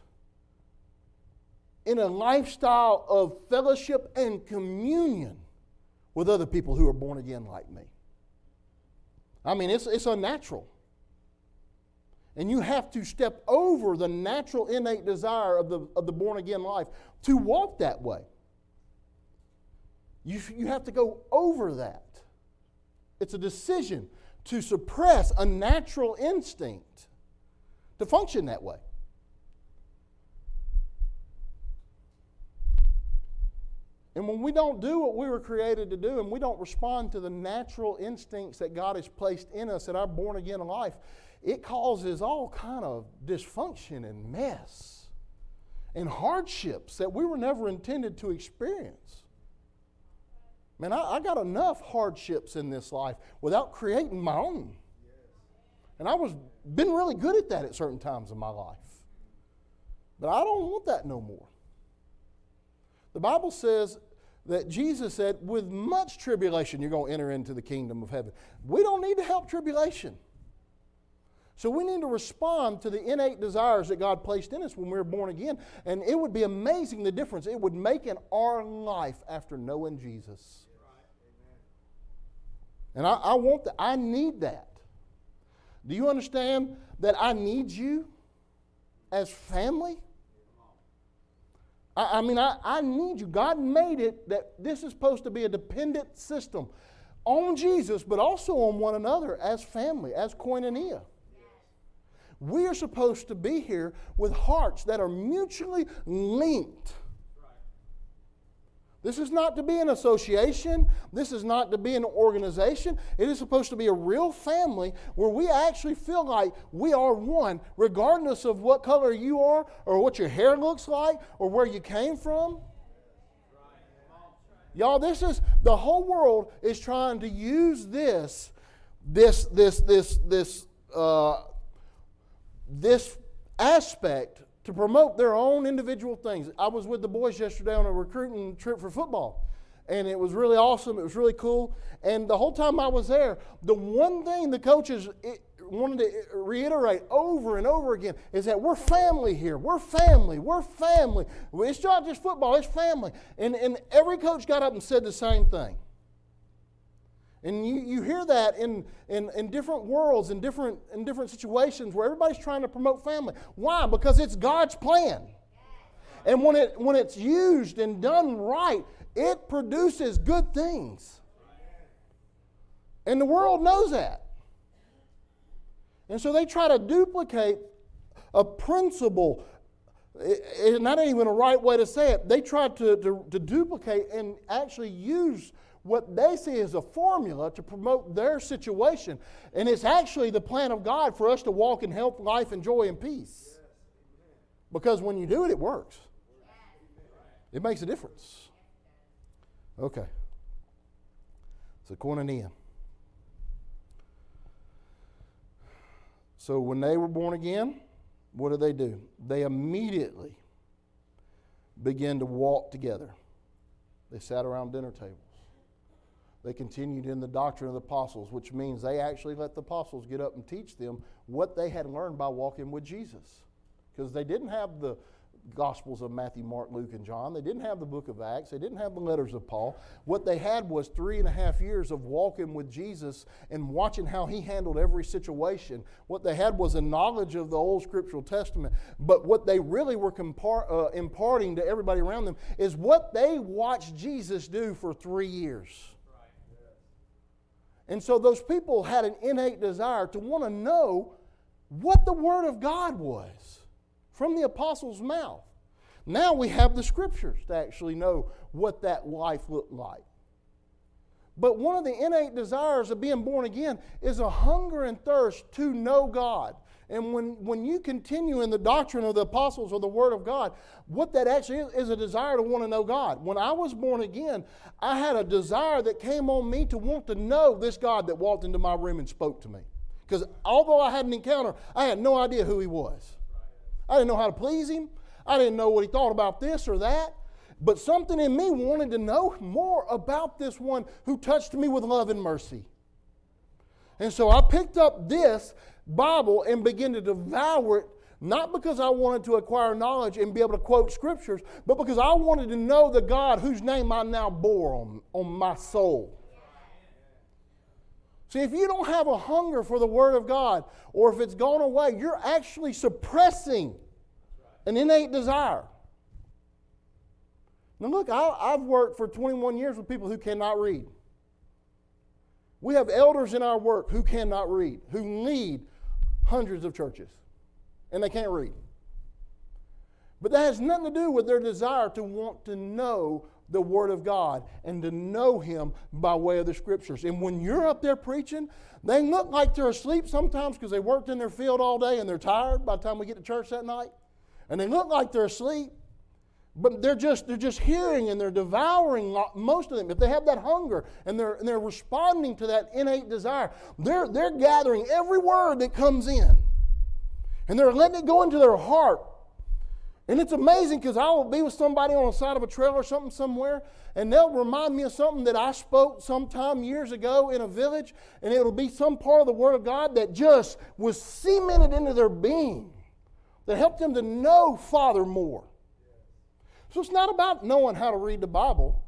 in a lifestyle of fellowship and communion with other people who are born again like me. I mean, it's, it's unnatural. And you have to step over the natural innate desire of the, of the born again life to walk that way. You, you have to go over that. It's a decision to suppress a natural instinct to function that way. And when we don't do what we were created to do and we don't respond to the natural instincts that God has placed in us in our born again life, it causes all kind of dysfunction and mess and hardships that we were never intended to experience. Man, I, I got enough hardships in this life without creating my own. And I was been really good at that at certain times in my life. But I don't want that no more. The Bible says that Jesus said, with much tribulation, you're going to enter into the kingdom of heaven. We don't need to help tribulation. So we need to respond to the innate desires that God placed in us when we were born again. And it would be amazing the difference it would make in our life after knowing Jesus. And I, I want that. I need that. Do you understand that I need you as family? I, I mean, I, I need you. God made it that this is supposed to be a dependent system on Jesus, but also on one another as family, as koinonia. We are supposed to be here with hearts that are mutually linked this is not to be an association. This is not to be an organization. It is supposed to be a real family where we actually feel like we are one, regardless of what color you are, or what your hair looks like, or where you came from. Y'all, this is the whole world is trying to use this, this, this, this, this, uh, this aspect to promote their own individual things. I was with the boys yesterday on a recruiting trip for football. and it was really awesome. It was really cool. And the whole time I was there, the one thing the coaches eh, wanted to eh, reiterate over and over again is that we're family here. We're family. We're family. It's not just football, it's family. And, and every coach got up and said the same thing. And you, you hear that in, in, in different worlds, in different, in different situations where everybody's trying to promote family. Why? Because it's God's plan. And when, it, when it's used and done right, it produces good things. And the world knows that. And so they try to duplicate a principle, ain't even a right way to say it. They try to, to, to duplicate and actually use what they see as a formula to promote their situation. And it's actually the plan of God for us to walk in health, life, and joy and peace. Because when you do it, it works. It makes a difference. Okay. So, koinonia. So, when they were born again, what did they do? They immediately began to walk together. They sat around dinner tables. They continued in the doctrine of the apostles, which means they actually let the apostles get up and teach them what they had learned by walking with Jesus. Because they didn't have the Gospels of Matthew, Mark, Luke, and John. They didn't have the book of Acts. They didn't have the letters of Paul. What they had was three and a half years of walking with Jesus and watching how he handled every situation. What they had was a knowledge of the Old Scriptural Testament. But what they really were compar- uh, imparting to everybody around them is what they watched Jesus do for three years. And so those people had an innate desire to want to know what the Word of God was from the apostles' mouth. Now we have the scriptures to actually know what that life looked like. But one of the innate desires of being born again is a hunger and thirst to know God. And when, when you continue in the doctrine of the apostles or the Word of God, what that actually is, is a desire to want to know God. When I was born again, I had a desire that came on me to want to know this God that walked into my room and spoke to me. Because although I had an encounter, I had no idea who He was. I didn't know how to please him. I didn't know what he thought about this or that. But something in me wanted to know more about this one who touched me with love and mercy. And so I picked up this Bible and begin to devour it, not because I wanted to acquire knowledge and be able to quote scriptures, but because I wanted to know the God whose name I now bore on, on my soul. See, if you don't have a hunger for the Word of God, or if it's gone away, you're actually suppressing an innate desire. Now, look, I, have worked for 21 years with people who cannot read. We have elders in our work who cannot read, who lead hundreds of churches, and they can't read. But that has nothing to do with their desire to want to know the Word of God and to know Him by way of the Scriptures. And when you're up there preaching, they look like they're asleep sometimes because they worked in their field all day and they're tired by the time we get to church that night. And they look like they're asleep. But they're just, they're just hearing and they're devouring most of them. If they have that hunger and they're, and they're responding to that innate desire, they're, they're gathering every word that comes in. And they're letting it go into their heart and it's amazing because I will be with somebody on the side of a trail or something somewhere, and they'll remind me of something that I spoke sometime years ago in a village, and it'll be some part of the Word of God that just was cemented into their being, that helped them to know Father more. So it's not about knowing how to read the Bible,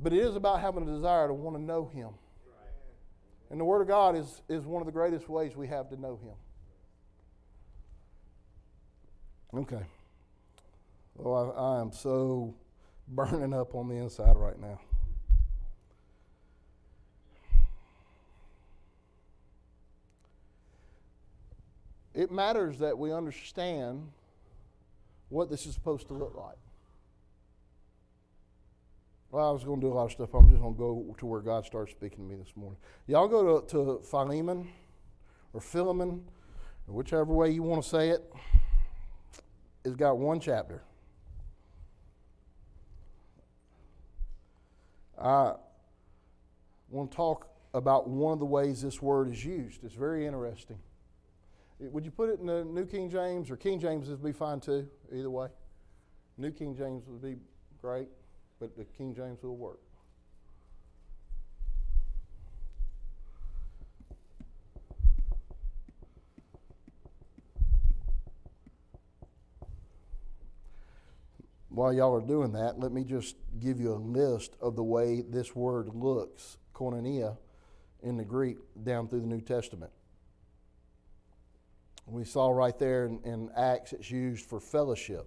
but it is about having a desire to want to know Him. And the Word of God is, is one of the greatest ways we have to know Him. Okay. Well, I, I am so <laughs> burning up on the inside right now. It matters that we understand what this is supposed to look like. Well, I was going to do a lot of stuff. I'm just going to go to where God starts speaking to me this morning. Y'all go to, to Philemon or Philemon, or whichever way you want to say it. it has got one chapter. I want to talk about one of the ways this word is used. It's very interesting. Would you put it in the New King James or King James would be fine too, either way. New King James would be great. but the King James will work. While y'all are doing that, let me just give you a list of the way this word looks, koinonia, in the Greek down through the New Testament. We saw right there in, in Acts it's used for fellowship,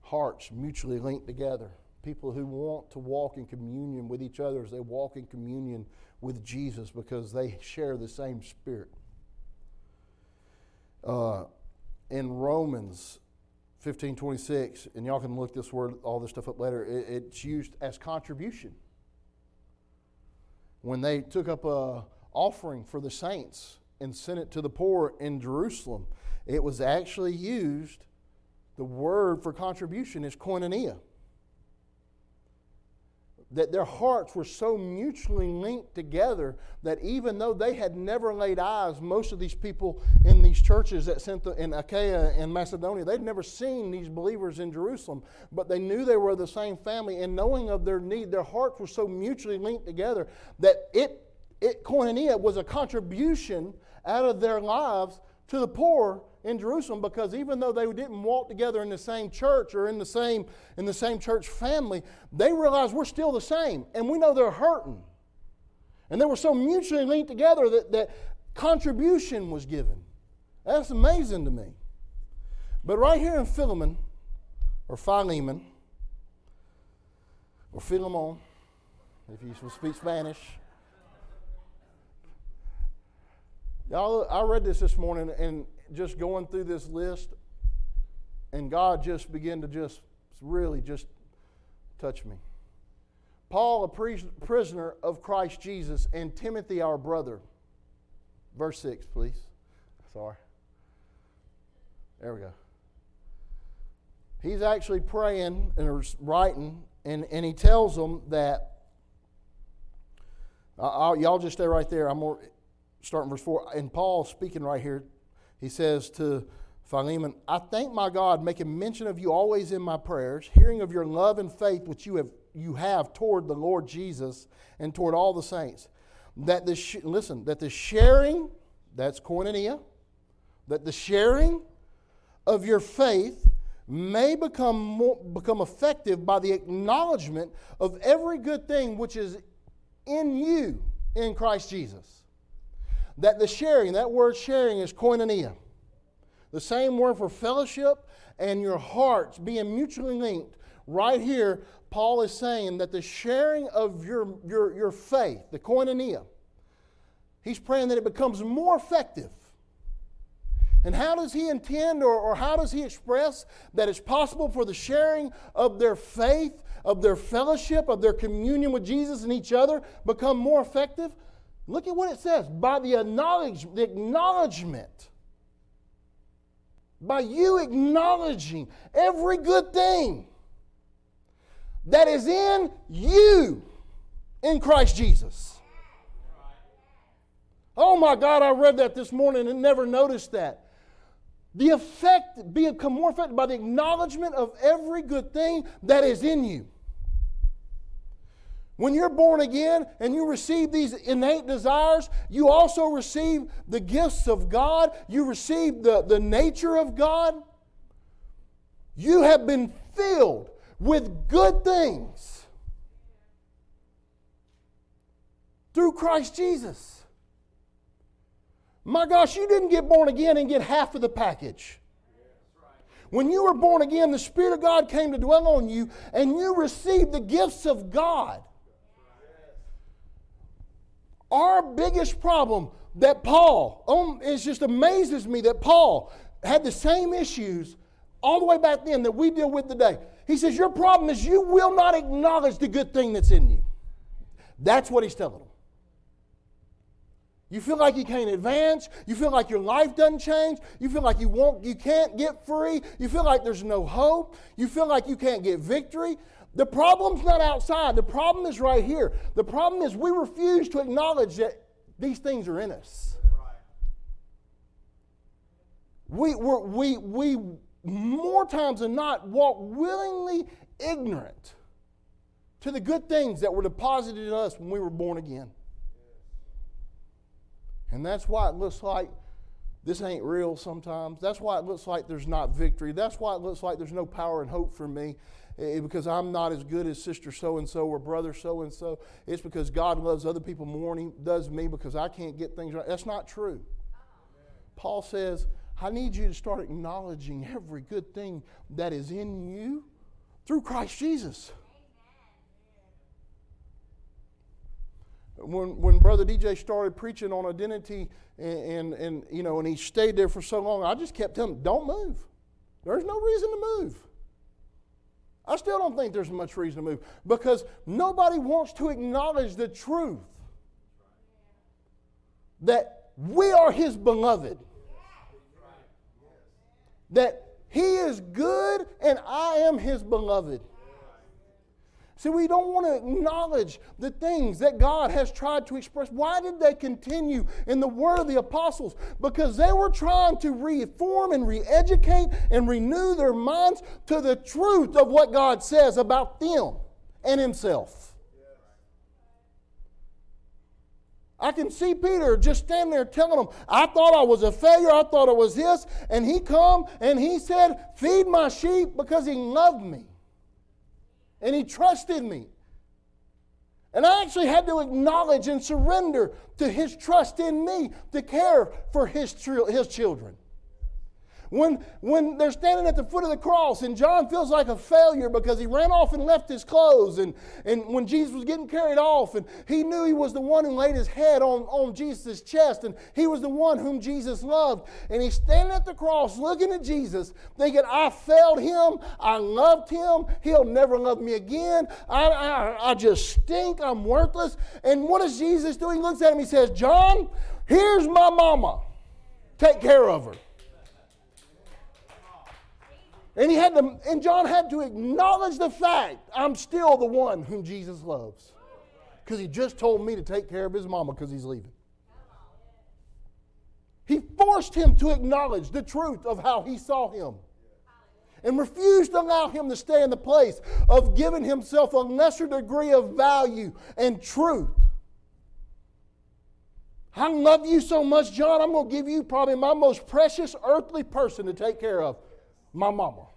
hearts mutually linked together, people who want to walk in communion with each other as they walk in communion with Jesus because they share the same spirit. Uh, in Romans 1526, and y'all can look this word, all this stuff up later, it, it's used as contribution. When they took up a offering for the saints and sent it to the poor in Jerusalem, it was actually used, the word for contribution is koinonia. That their hearts were so mutually linked together that even though they had never laid eyes, most of these people in these churches that sent the, in Achaia and Macedonia, they'd never seen these believers in Jerusalem, but they knew they were the same family, and knowing of their need, their hearts were so mutually linked together that it, it koinonia was a contribution out of their lives to the poor in Jerusalem because even though they didn't walk together in the same church or in the same in the same church family, they realized we're still the same and we know they're hurting. And they were so mutually linked together that, that contribution was given. That's amazing to me. But right here in Philemon, or Philemon, or Philemon, if you speak Spanish, Y'all, I read this this morning and just going through this list, and God just began to just really just touch me. Paul, a prisoner of Christ Jesus, and Timothy, our brother. Verse 6, please. Sorry. There we go. He's actually praying and writing, and, and he tells them that. I'll, y'all just stay right there. I'm more, starting verse 4, and Paul speaking right here, he says to Philemon, I thank my God, making mention of you always in my prayers, hearing of your love and faith which you have, you have toward the Lord Jesus and toward all the saints. That the, sh- listen, that the sharing, that's koinonia, that the sharing of your faith may become, more, become effective by the acknowledgement of every good thing which is in you in Christ Jesus that the sharing, that word sharing is koinonia. The same word for fellowship and your hearts being mutually linked. Right here, Paul is saying that the sharing of your, your, your faith, the koinonia, he's praying that it becomes more effective. And how does he intend or, or how does he express that it's possible for the sharing of their faith, of their fellowship, of their communion with Jesus and each other become more effective? Look at what it says by the, acknowledge, the acknowledgement. By you acknowledging every good thing that is in you in Christ Jesus. Oh my God, I read that this morning and never noticed that. The effect, become more by the acknowledgement of every good thing that is in you. When you're born again and you receive these innate desires, you also receive the gifts of God. You receive the, the nature of God. You have been filled with good things through Christ Jesus. My gosh, you didn't get born again and get half of the package. When you were born again, the Spirit of God came to dwell on you, and you received the gifts of God. Our biggest problem that Paul, um, it just amazes me that Paul had the same issues all the way back then that we deal with today. He says, Your problem is you will not acknowledge the good thing that's in you. That's what he's telling them. You feel like you can't advance. You feel like your life doesn't change. You feel like you won't, you can't get free. You feel like there's no hope. You feel like you can't get victory. The problem's not outside, the problem is right here. The problem is we refuse to acknowledge that these things are in us. We, we we more times than not, walk willingly ignorant to the good things that were deposited in us when we were born again. And that's why it looks like this ain't real sometimes. That's why it looks like there's not victory. That's why it looks like there's no power and hope for me because I'm not as good as sister so and so or brother so and so. It's because God loves other people more than He does me because I can't get things right. That's not true. Paul says, I need you to start acknowledging every good thing that is in you through Christ Jesus. When, when Brother DJ started preaching on identity and, and, and, you know, and he stayed there for so long, I just kept telling him, don't move. There's no reason to move. I still don't think there's much reason to move because nobody wants to acknowledge the truth that we are his beloved that he is good and I am his beloved. See, we don't want to acknowledge the things that God has tried to express. Why did they continue in the word of the apostles? Because they were trying to reform and re educate and renew their minds to the truth of what God says about them and Himself. I can see Peter just standing there telling them, I thought I was a failure, I thought it was this, and he come and he said, feed my sheep because he loved me. And he trusted me. And I actually had to acknowledge and surrender to his trust in me to care for his, his children. When, when they're standing at the foot of the cross and John feels like a failure because he ran off and left his clothes, and, and when Jesus was getting carried off, and he knew he was the one who laid his head on, on Jesus' chest, and he was the one whom Jesus loved, and he's standing at the cross looking at Jesus, thinking, I failed him, I loved him, he'll never love me again, I, I, I just stink, I'm worthless. And what does Jesus do? He looks at him, he says, John, here's my mama, take care of her. And he had to, and John had to acknowledge the fact I'm still the one whom Jesus loves. Because he just told me to take care of his mama because he's leaving. He forced him to acknowledge the truth of how he saw him and refused to allow him to stay in the place of giving himself a lesser degree of value and truth. I love you so much, John, I'm going to give you probably my most precious earthly person to take care of my mama.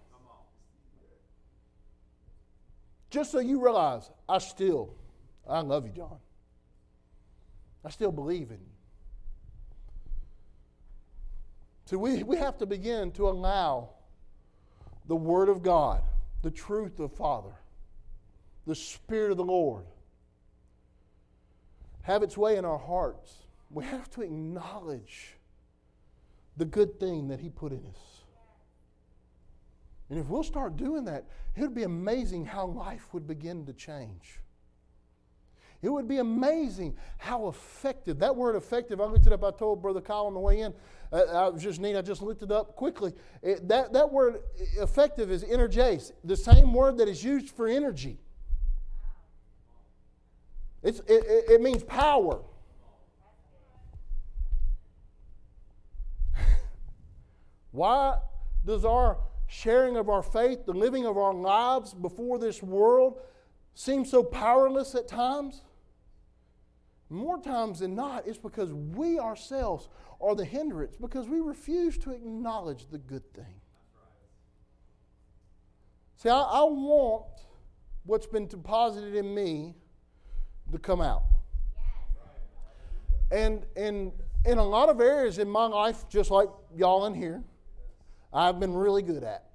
Just so you realize, I still, I love you, John. I still believe in you. So we, we have to begin to allow the Word of God, the truth of Father, the Spirit of the Lord, have its way in our hearts. We have to acknowledge the good thing that He put in us. And if we'll start doing that, it would be amazing how life would begin to change. It would be amazing how effective, that word effective, I looked it up, I told Brother Kyle on the way in, uh, I was just neat, I just looked it up quickly. It, that, that word effective is energase, the same word that is used for energy. It's, it, it means power. <laughs> Why does our sharing of our faith, the living of our lives before this world seems so powerless at times? More times than not, it's because we ourselves are the hindrance, because we refuse to acknowledge the good thing. See, I, I want what's been deposited in me to come out. And, and in a lot of areas in my life, just like y'all in here, I've been really good at.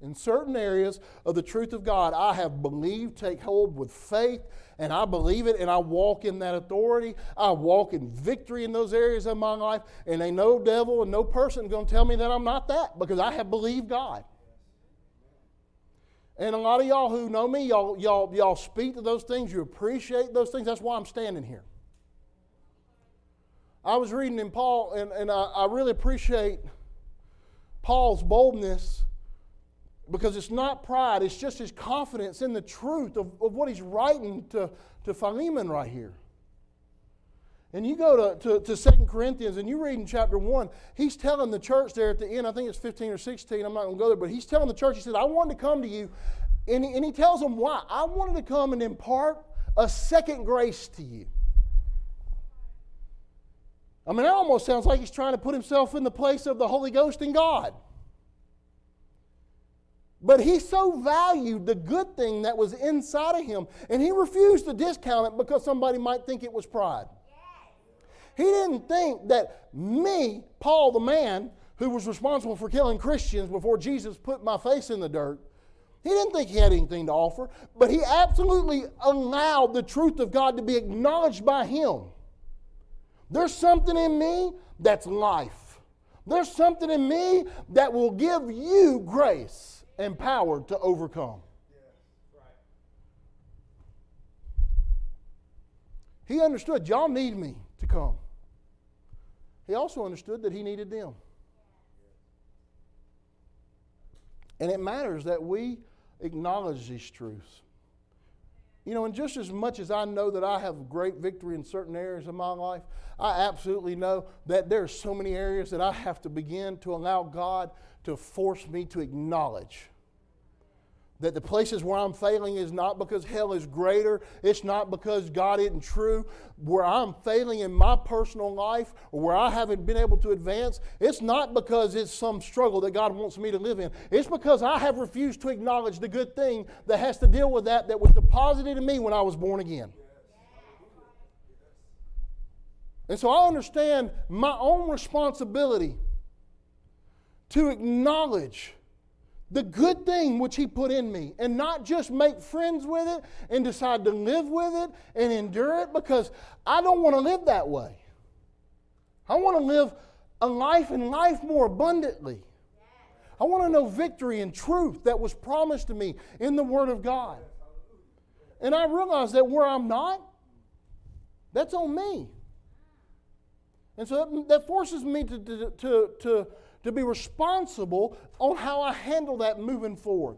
In certain areas of the truth of God, I have believed, take hold with faith, and I believe it, and I walk in that authority. I walk in victory in those areas of my life, and ain't no devil and no person going to tell me that I'm not that because I have believed God. And a lot of y'all who know me, y'all, y'all, y'all speak to those things, you appreciate those things. That's why I'm standing here. I was reading in Paul, and, and I, I really appreciate Paul's boldness because it's not pride, it's just his confidence in the truth of, of what he's writing to, to Philemon right here. And you go to, to, to 2 Corinthians and you read in chapter 1, he's telling the church there at the end, I think it's 15 or 16, I'm not going to go there, but he's telling the church, he said, I wanted to come to you and he, and he tells them why. I wanted to come and impart a second grace to you. I mean, that almost sounds like he's trying to put himself in the place of the Holy Ghost and God. But he so valued the good thing that was inside of him, and he refused to discount it because somebody might think it was pride. He didn't think that me, Paul the man, who was responsible for killing Christians before Jesus put my face in the dirt, he didn't think he had anything to offer, but he absolutely allowed the truth of God to be acknowledged by him. There's something in me that's life. There's something in me that will give you grace and power to overcome. He understood, y'all need me to come. He also understood that he needed them. And it matters that we acknowledge these truths. You know, and just as much as I know that I have great victory in certain areas of my life, I absolutely know that there are so many areas that I have to begin to allow God to force me to acknowledge that the places where I'm failing is not because hell is greater. It's not because God isn't true. Where I'm failing in my personal life or where I haven't been able to advance, it's not because it's some struggle that God wants me to live in. It's because I have refused to acknowledge the good thing that has to deal with that that was deposited in me when I was born again. And so I understand my own responsibility to acknowledge the good thing which He put in me and not just make friends with it and decide to live with it and endure it because I don't want to live that way. I want to live a life and life more abundantly. I want to know victory and truth that was promised to me in the Word of God. And I realize that where I'm not, that's on me. And so that, that forces me to, to, to, to to be responsible on how I handle that moving forward.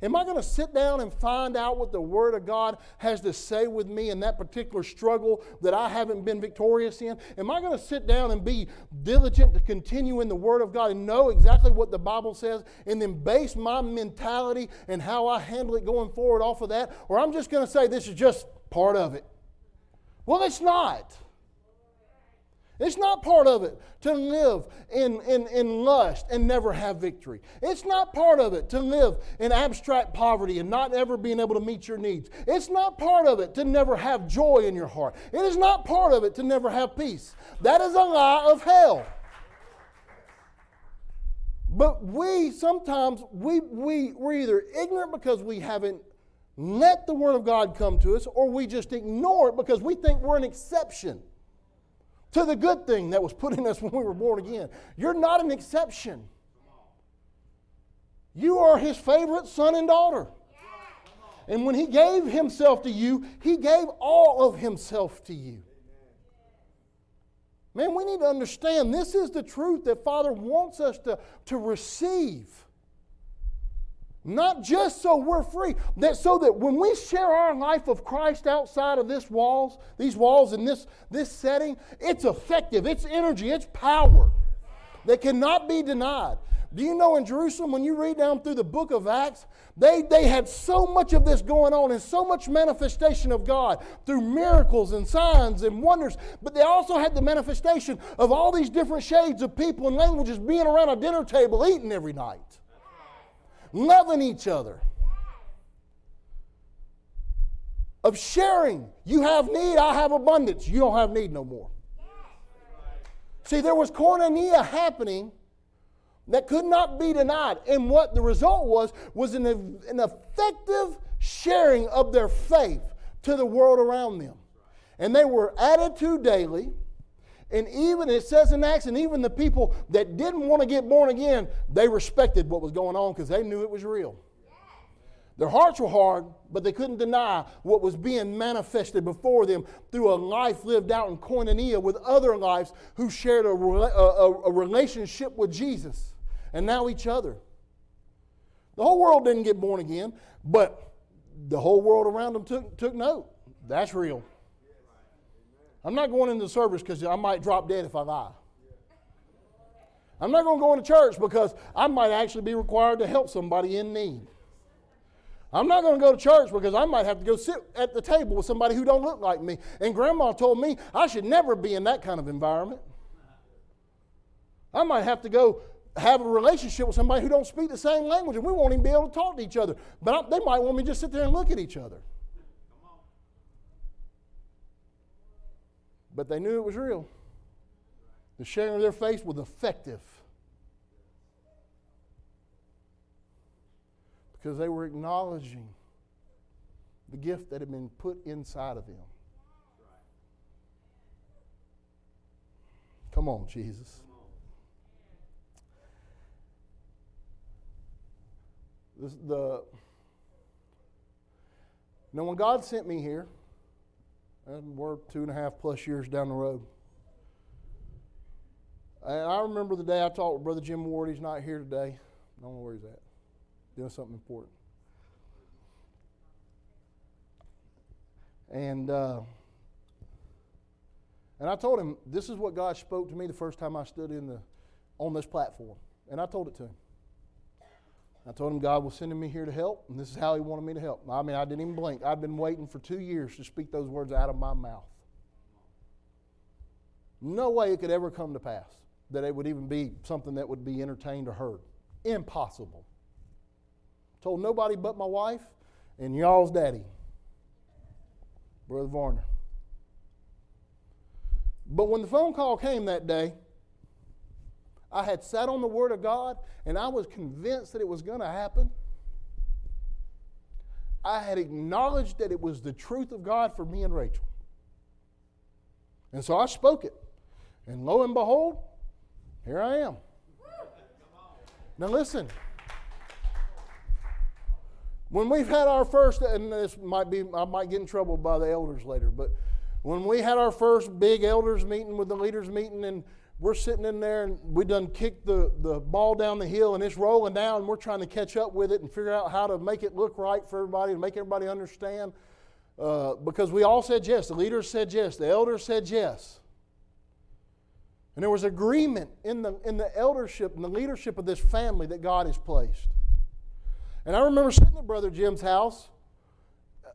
Am I going to sit down and find out what the Word of God has to say with me in that particular struggle that I haven't been victorious in? Am I going to sit down and be diligent to continue in the Word of God and know exactly what the Bible says and then base my mentality and how I handle it going forward off of that? Or I'm just going to say this is just part of it? Well, it's not. It's not part of it to live in, in, in lust and never have victory. It's not part of it to live in abstract poverty and not ever being able to meet your needs. It's not part of it to never have joy in your heart. It is not part of it to never have peace. That is a lie of hell. But we sometimes we, we, we're either ignorant because we haven't let the Word of God come to us, or we just ignore it because we think we're an exception to the good thing that was put in us when we were born again. You're not an exception. You are his favorite son and daughter. And when he gave himself to you, he gave all of himself to you. Man, we need to understand this is the truth that Father wants us to, to receive. Not just so we're free, that so that when we share our life of Christ outside of this walls, these walls in this, this setting, it's effective, it's energy, it's power that cannot be denied. Do you know in Jerusalem, when you read down through the book of Acts, they, they had so much of this going on and so much manifestation of God through miracles and signs and wonders, but they also had the manifestation of all these different shades of people and languages being around a dinner table eating every night loving each other, of sharing. You have need, I have abundance. You don't have need no more. See, there was koinonia happening that could not be denied. And what the result was, was an, an effective sharing of their faith to the world around them. And they were added to daily. And even it says in Acts, and even the people that didn't want to get born again, they respected what was going on because they knew it was real. Their hearts were hard, but they couldn't deny what was being manifested before them through a life lived out in koinonia with other lives who shared a, a, a relationship with Jesus and now each other. The whole world didn't get born again, but the whole world around them took, took note. That's real. I'm not going into service because I might drop dead if I lie. I'm not going to go into church because I might actually be required to help somebody in need. I'm not going to go to church because I might have to go sit at the table with somebody who don't look like me. And grandma told me I should never be in that kind of environment. I might have to go have a relationship with somebody who don't speak the same language and we won't even be able to talk to each other. But I, they might want me to just sit there and look at each other. But they knew it was real. The sharing of their faith was effective. Because they were acknowledging the gift that had been put inside of them. Come on, Jesus. This, the now, when God sent me here, and we're two and a half plus years down the road. And I remember the day I talked with Brother Jim Ward. He's not here today. I don't know where he's at. Doing something important. And uh, and I told him this is what God spoke to me the first time I stood in the on this platform, and I told it to him. I told him God was sending me here to help, and this is how He wanted me to help. I mean, I didn't even blink. I'd been waiting for two years to speak those words out of my mouth. No way it could ever come to pass that it would even be something that would be entertained or heard. Impossible. Told nobody but my wife and y'all's daddy, Brother Varner. But when the phone call came that day, I had sat on the Word of God and I was convinced that it was going to happen. I had acknowledged that it was the truth of God for me and Rachel. And so I spoke it. And lo and behold, here I am. Now listen. When we've had our first, and this might be, I might get in trouble by the elders later, but when we had our first big elders meeting with the leaders meeting, and we're sitting in there and we done kicked the, the ball down the hill and it's rolling down and we're trying to catch up with it and figure out how to make it look right for everybody and make everybody understand. Uh, because we all said yes. The leaders said yes. The elders said yes. And there was agreement in the, in the eldership and the leadership of this family that God has placed. And I remember sitting at Brother Jim's house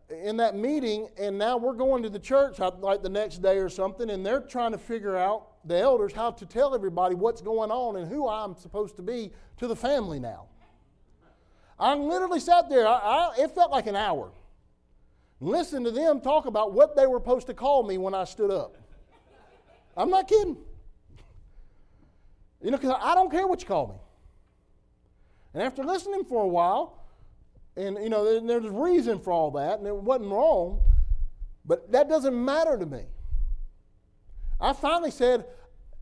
in that meeting, and now we're going to the church like the next day or something, and they're trying to figure out the elders how to tell everybody what's going on and who I'm supposed to be to the family now. I literally sat there, I, I, it felt like an hour. Listen to them talk about what they were supposed to call me when I stood up. I'm not kidding. You know, because I don't care what you call me. And after listening for a while, and you know, there's a reason for all that, and it wasn't wrong, but that doesn't matter to me. I finally said,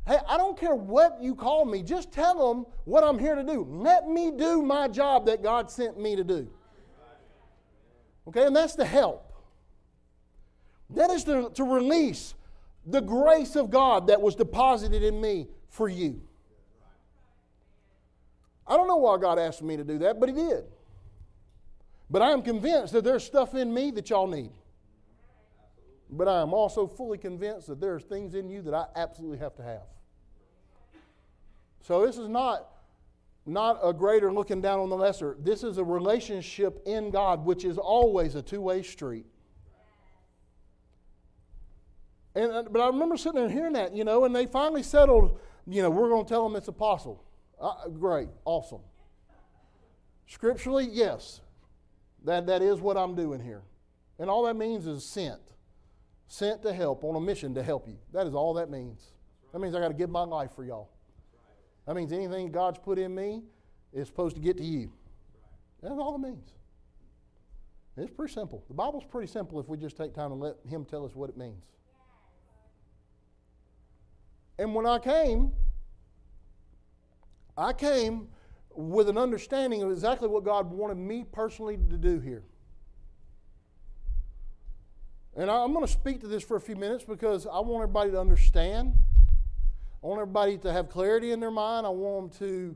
Hey, I don't care what you call me, just tell them what I'm here to do. Let me do my job that God sent me to do. Okay, and that's to help. That is to, to release the grace of God that was deposited in me for you. I don't know why God asked me to do that, but He did. But I am convinced that there's stuff in me that y'all need. But I am also fully convinced that there's things in you that I absolutely have to have. So this is not not a greater looking down on the lesser. This is a relationship in God, which is always a two way street. And, but I remember sitting there hearing that, you know, and they finally settled, you know, we're going to tell them it's apostle. Uh, great, awesome. Scripturally, yes, that, that is what I'm doing here. And all that means is sent. Sent to help, on a mission to help you. That is all that means. That means I got to give my life for y'all. That means anything God's put in me is supposed to get to you. That's all it means. It's pretty simple. The Bible's pretty simple if we just take time and let Him tell us what it means. And when I came, I came with an understanding of exactly what God wanted me personally to do here. And I'm going to speak to this for a few minutes because I want everybody to understand. I want everybody to have clarity in their mind. I want them to,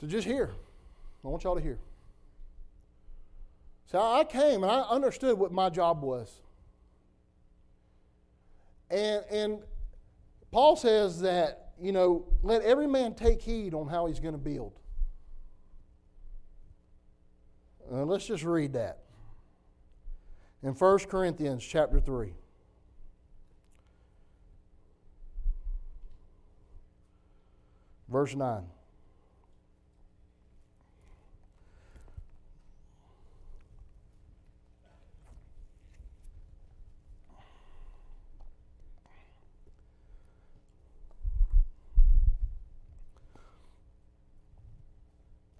to just hear. I want y'all to hear. So I came and I understood what my job was. And, and Paul says that you know, let every man take heed on how he's going to build. Uh, let's just read that. In 1 Corinthians chapter 3. Verse 9.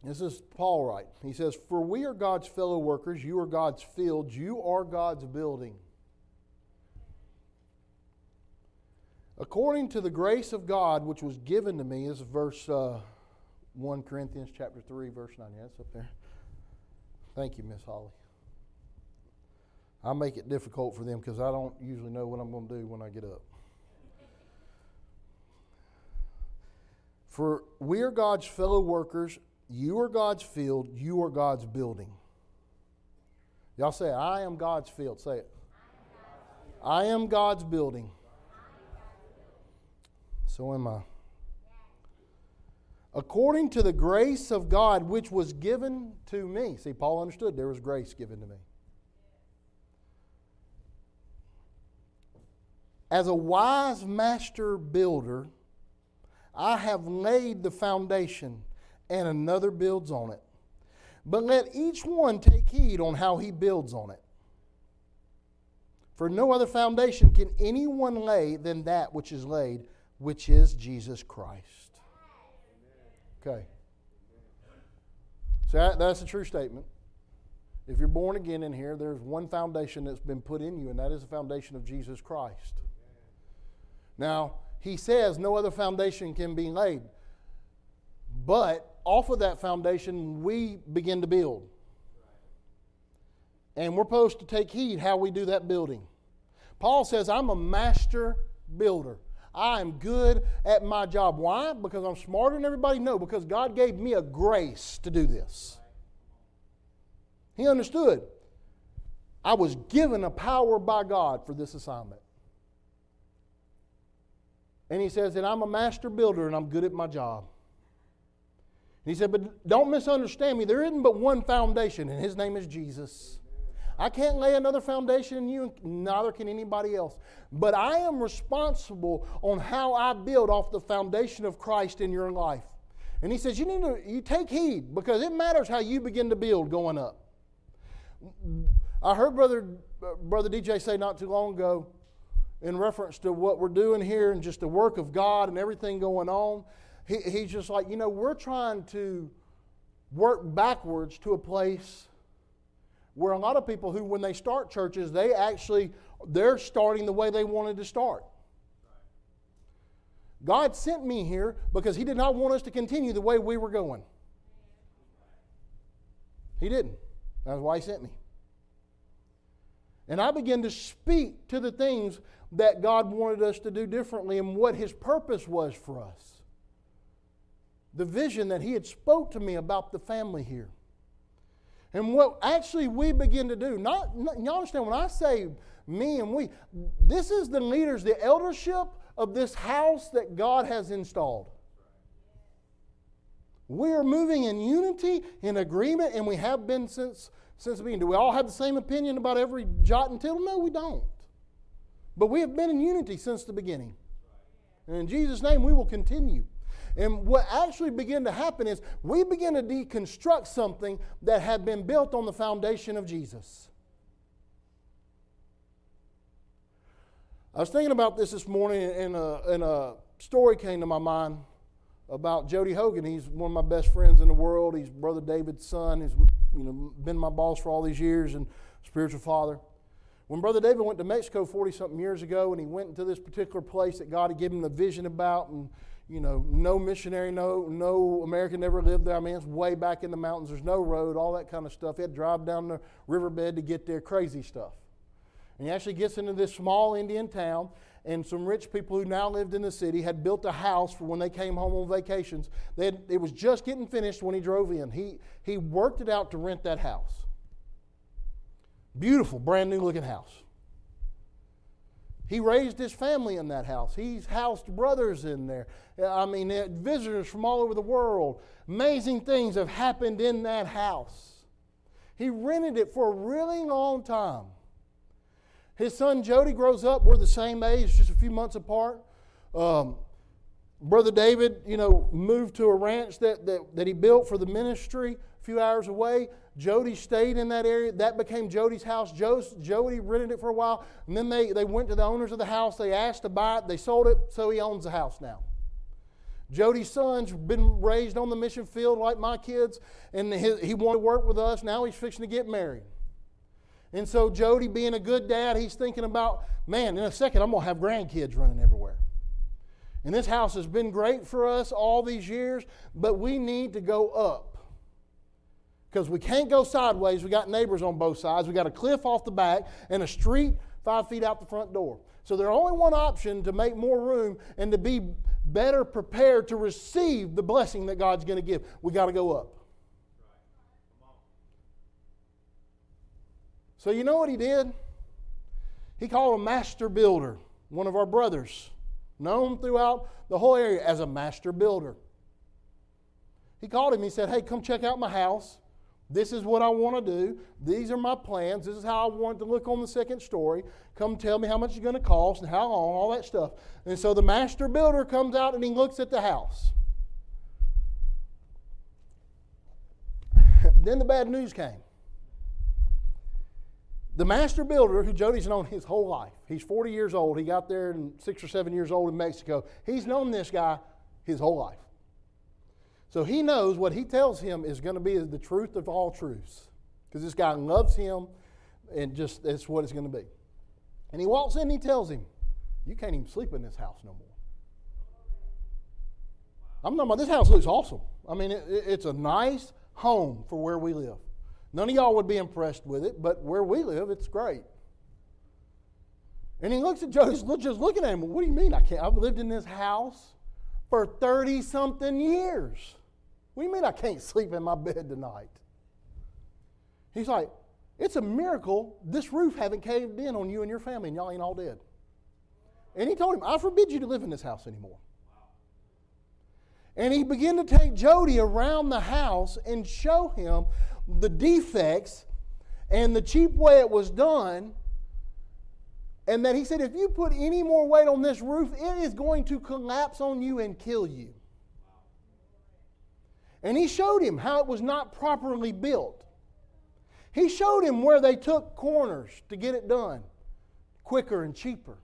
This is Paul right. He says, For we are God's fellow workers, you are God's fields, you are God's building. According to the grace of God which was given to me, this is verse uh, 1 Corinthians chapter 3, verse 9. Yeah, it's up there. Thank you, Miss Holly. I make it difficult for them because I don't usually know what I'm going to do when I get up. For we are God's fellow workers, you are God's field, you are God's building. Y'all say, I am God's field. Say it. I am God's building. So am I. According to the grace of God which was given to me. See, Paul understood there was grace given to me. As a wise master builder, I have laid the foundation and another builds on it. But let each one take heed on how he builds on it. For no other foundation can anyone lay than that which is laid, which is Jesus Christ. Okay. So that, that's a true statement. If you're born again in here, there's one foundation that's been put in you, and that is the foundation of Jesus Christ. Now, he says no other foundation can be laid. But off of that foundation, we begin to build. And we're supposed to take heed how we do that building. Paul says, I'm a master builder. I am good at my job. Why? Because I'm smarter than everybody? No, because God gave me a grace to do this. He understood. I was given a power by God for this assignment. And he says that I'm a master builder and I'm good at my job. He said, But don't misunderstand me. There isn't but one foundation, and his name is Jesus. I can't lay another foundation in you, neither can anybody else. But I am responsible on how I build off the foundation of Christ in your life. And he says, You need to you take heed because it matters how you begin to build going up. I heard Brother, Brother DJ say not too long ago, in reference to what we're doing here and just the work of God and everything going on he, he's just like, you know, we're trying to work backwards to a place where a lot of people who, when they start churches, they actually, they're starting the way they wanted to start. God sent me here because He did not want us to continue the way we were going. He didn't. That's why He sent me. And I began to speak to the things that God wanted us to do differently and what His purpose was for us the vision that he had spoke to me about the family here. And what actually we begin to do, not, not you understand when I say me and we, this is the leaders, the eldership of this house that God has installed. We are moving in unity, in agreement, and we have been since since the beginning. Do we all have the same opinion about every jot and tittle? No, we don't. But we have been in unity since the beginning. And in Jesus' name, we will continue. And what actually began to happen is we began to deconstruct something that had been built on the foundation of Jesus. I was thinking about this this morning, and a, and a story came to my mind about Jody Hogan. He's one of my best friends in the world. He's Brother David's son. He's you know been my boss for all these years and spiritual father. When Brother David went to Mexico 40 something years ago, and he went into this particular place that God had given him a vision about, and you know, no missionary, no no American ever lived there. I mean, it's way back in the mountains. There's no road, all that kind of stuff. He had to drive down the riverbed to get there, crazy stuff. And he actually gets into this small Indian town, and some rich people who now lived in the city had built a house for when they came home on vacations. Had, it was just getting finished when he drove in. He, he worked it out to rent that house. Beautiful, brand new looking house. He raised his family in that house. He's housed brothers in there. I mean, visitors from all over the world. Amazing things have happened in that house. He rented it for a really long time. His son Jody grows up. We're the same age, just a few months apart. Um, Brother David, you know, moved to a ranch that, that, that he built for the ministry few hours away. Jody stayed in that area. That became Jody's house. Jody rented it for a while. And then they, they went to the owners of the house. They asked to buy it. They sold it, so he owns the house now. Jody's son's been raised on the mission field like my kids, and his, he wanted to work with us. Now he's fixing to get married. And so, Jody, being a good dad, he's thinking about, man, in a second, I'm going to have grandkids running everywhere. And this house has been great for us all these years, but we need to go up. Because we can't go sideways. We got neighbors on both sides. We got a cliff off the back and a street five feet out the front door. So there's only one option to make more room and to be better prepared to receive the blessing that God's going to give. We got to go up. So you know what he did? He called a master builder, one of our brothers known throughout the whole area as a master builder. He called him. He said, Hey, come check out my house. This is what I want to do. These are my plans. This is how I want to look on the second story. Come tell me how much it's going to cost and how long, all that stuff. And so the master builder comes out and he looks at the house. <laughs> then the bad news came. The master builder, who Jody's known his whole life, he's 40 years old. He got there in six or seven years old in Mexico. He's known this guy his whole life. So he knows what he tells him is going to be the truth of all truths. Because this guy loves him, and just that's what it's going to be. And he walks in and he tells him, You can't even sleep in this house no more. I'm talking about this house looks awesome. I mean, it, it's a nice home for where we live. None of y'all would be impressed with it, but where we live, it's great. And he looks at Joe, just looking at him. What do you mean I can't? I've lived in this house for 30 something years. What do you mean I can't sleep in my bed tonight? He's like, it's a miracle this roof haven't caved in on you and your family and y'all ain't all dead. And he told him, I forbid you to live in this house anymore. And he began to take Jody around the house and show him the defects and the cheap way it was done. And that he said, if you put any more weight on this roof, it is going to collapse on you and kill you. And he showed him how it was not properly built. He showed him where they took corners to get it done quicker and cheaper.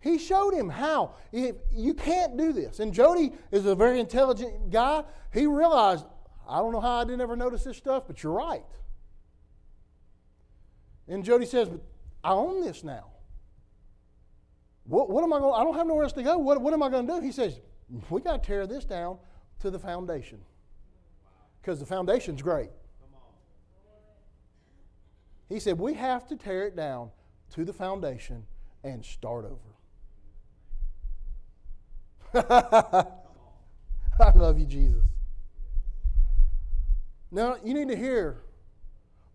He showed him how. If you can't do this. And Jody is a very intelligent guy. He realized I don't know how I didn't ever notice this stuff, but you're right. And Jody says, But I own this now. What, what am I going I don't have nowhere else to go. What, what am I going to do? He says, We got to tear this down to the foundation. Because the foundation's great. He said, We have to tear it down to the foundation and start over. <laughs> I love you, Jesus. Now, you need to hear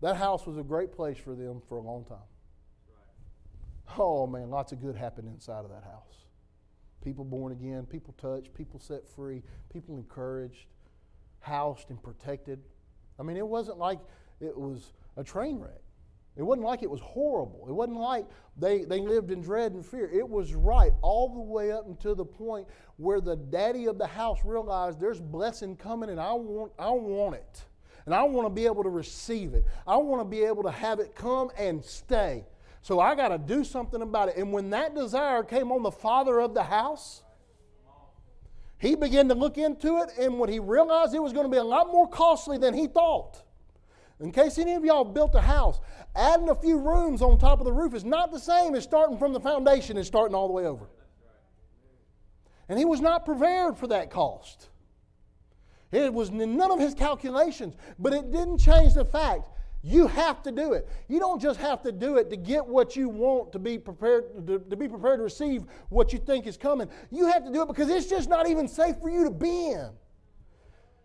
that house was a great place for them for a long time. Oh, man, lots of good happened inside of that house. People born again, people touched, people set free, people encouraged, housed, and protected. I mean, it wasn't like it was a train wreck. It wasn't like it was horrible. It wasn't like they, they lived in dread and fear. It was right all the way up until the point where the daddy of the house realized there's blessing coming and I want, I want it. And I want to be able to receive it. I want to be able to have it come and stay. So I got to do something about it. And when that desire came on the father of the house, he began to look into it. And when he realized it was going to be a lot more costly than he thought, in case any of y'all built a house, adding a few rooms on top of the roof is not the same as starting from the foundation and starting all the way over. And he was not prepared for that cost. It was none of his calculations, but it didn't change the fact you have to do it. You don't just have to do it to get what you want to be prepared to, to, be prepared to receive what you think is coming. You have to do it because it's just not even safe for you to be in.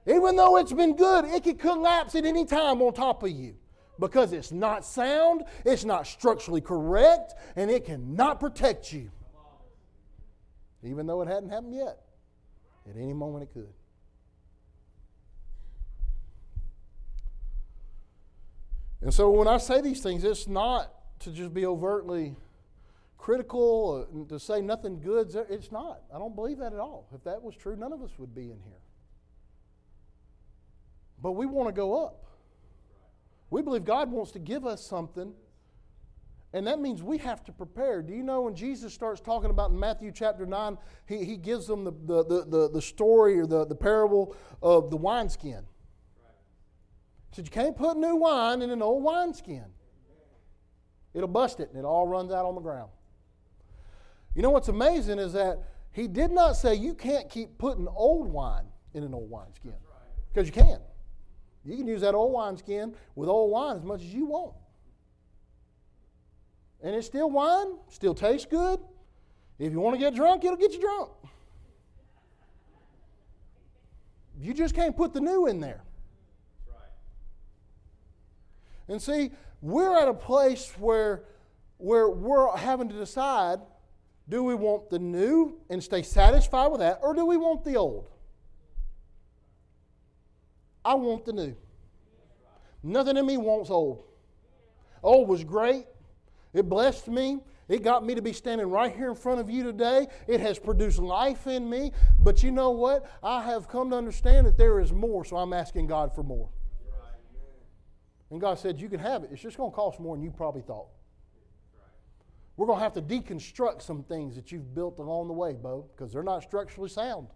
Even though it's been good, it could collapse at any time on top of you because it's not sound, it's not structurally correct, and it cannot protect you. Even though it hadn't happened yet. At any moment it could. And so when I say these things, it's not to just be overtly critical, and to say nothing good. It's not. I don't believe that at all. If that was true, none of us would be in here. But we want to go up. We believe God wants to give us something, and that means we have to prepare. Do you know when Jesus starts talking about in Matthew chapter 9, he, he gives them the, the, the, the, the story or the, the parable of the wineskin? He said, You can't put new wine in an old wineskin. It'll bust it and it all runs out on the ground. You know what's amazing is that he did not say you can't keep putting old wine in an old wineskin. Because you can. You can use that old wineskin with old wine as much as you want. And it's still wine, still tastes good. If you want to get drunk, it'll get you drunk. You just can't put the new in there. And see, we're at a place where, where we're having to decide do we want the new and stay satisfied with that, or do we want the old? I want the new. Nothing in me wants old. Old was great. It blessed me. It got me to be standing right here in front of you today. It has produced life in me. But you know what? I have come to understand that there is more, so I'm asking God for more. And God said, You can have it. It's just going to cost more than you probably thought. We're going to have to deconstruct some things that you've built along the way, Beau, because they're not structurally sound.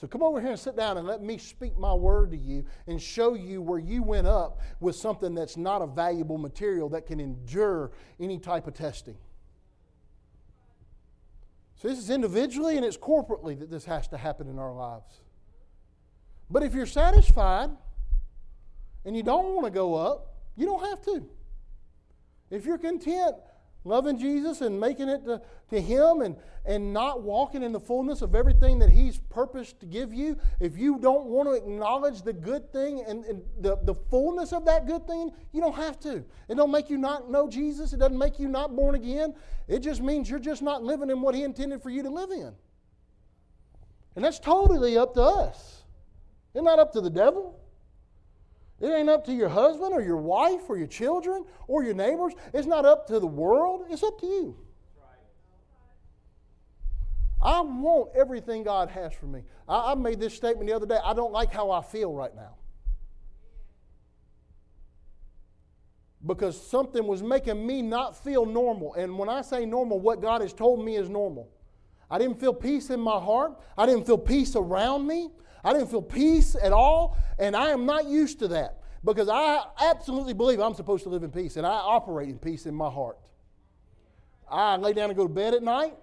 So come over here and sit down and let me speak my word to you and show you where you went up with something that's not a valuable material that can endure any type of testing. So this is individually and it's corporately that this has to happen in our lives. But if you're satisfied and you don't want to go up, you don't have to. If you're content loving Jesus and making it to, to Him and, and not walking in the fullness of everything that He's purposed to give you, if you don't want to acknowledge the good thing and, and the, the fullness of that good thing, you don't have to. It don't make you not know Jesus. It doesn't make you not born again. It just means you're just not living in what He intended for you to live in. And that's totally up to us. It's not up to the devil. It ain't up to your husband or your wife or your children or your neighbors. It's not up to the world. It's up to you. I want everything God has for me. I, I, made this statement the other day. I don't like how I feel right now. Because something was making me not feel normal. And when I say normal, what God has told me is normal. I didn't feel peace in my heart. I didn't feel peace around me. I didn't feel peace at all, and I am not used to that because I absolutely believe I'm supposed to live in peace, and I operate in peace in my heart. I lay down and go to bed at night,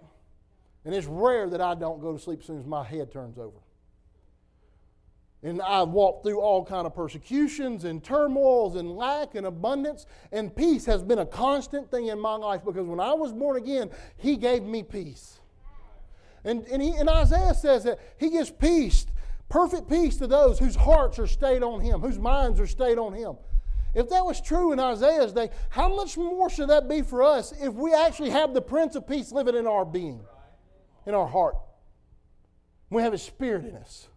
and it's rare that I don't go to sleep as soon as my head turns over. And I've walked through all kind of persecutions and turmoils and lack and abundance, and peace has been a constant thing in my life because when I was born again, He gave me peace. And, and, he, and Isaiah says that He gives peace Perfect peace to those whose hearts are stayed on Him, whose minds are stayed on Him. If that was true in Isaiah's day, how much more should that be for us if we actually have the Prince of Peace living in our being, in our heart? We have His Spirit in us.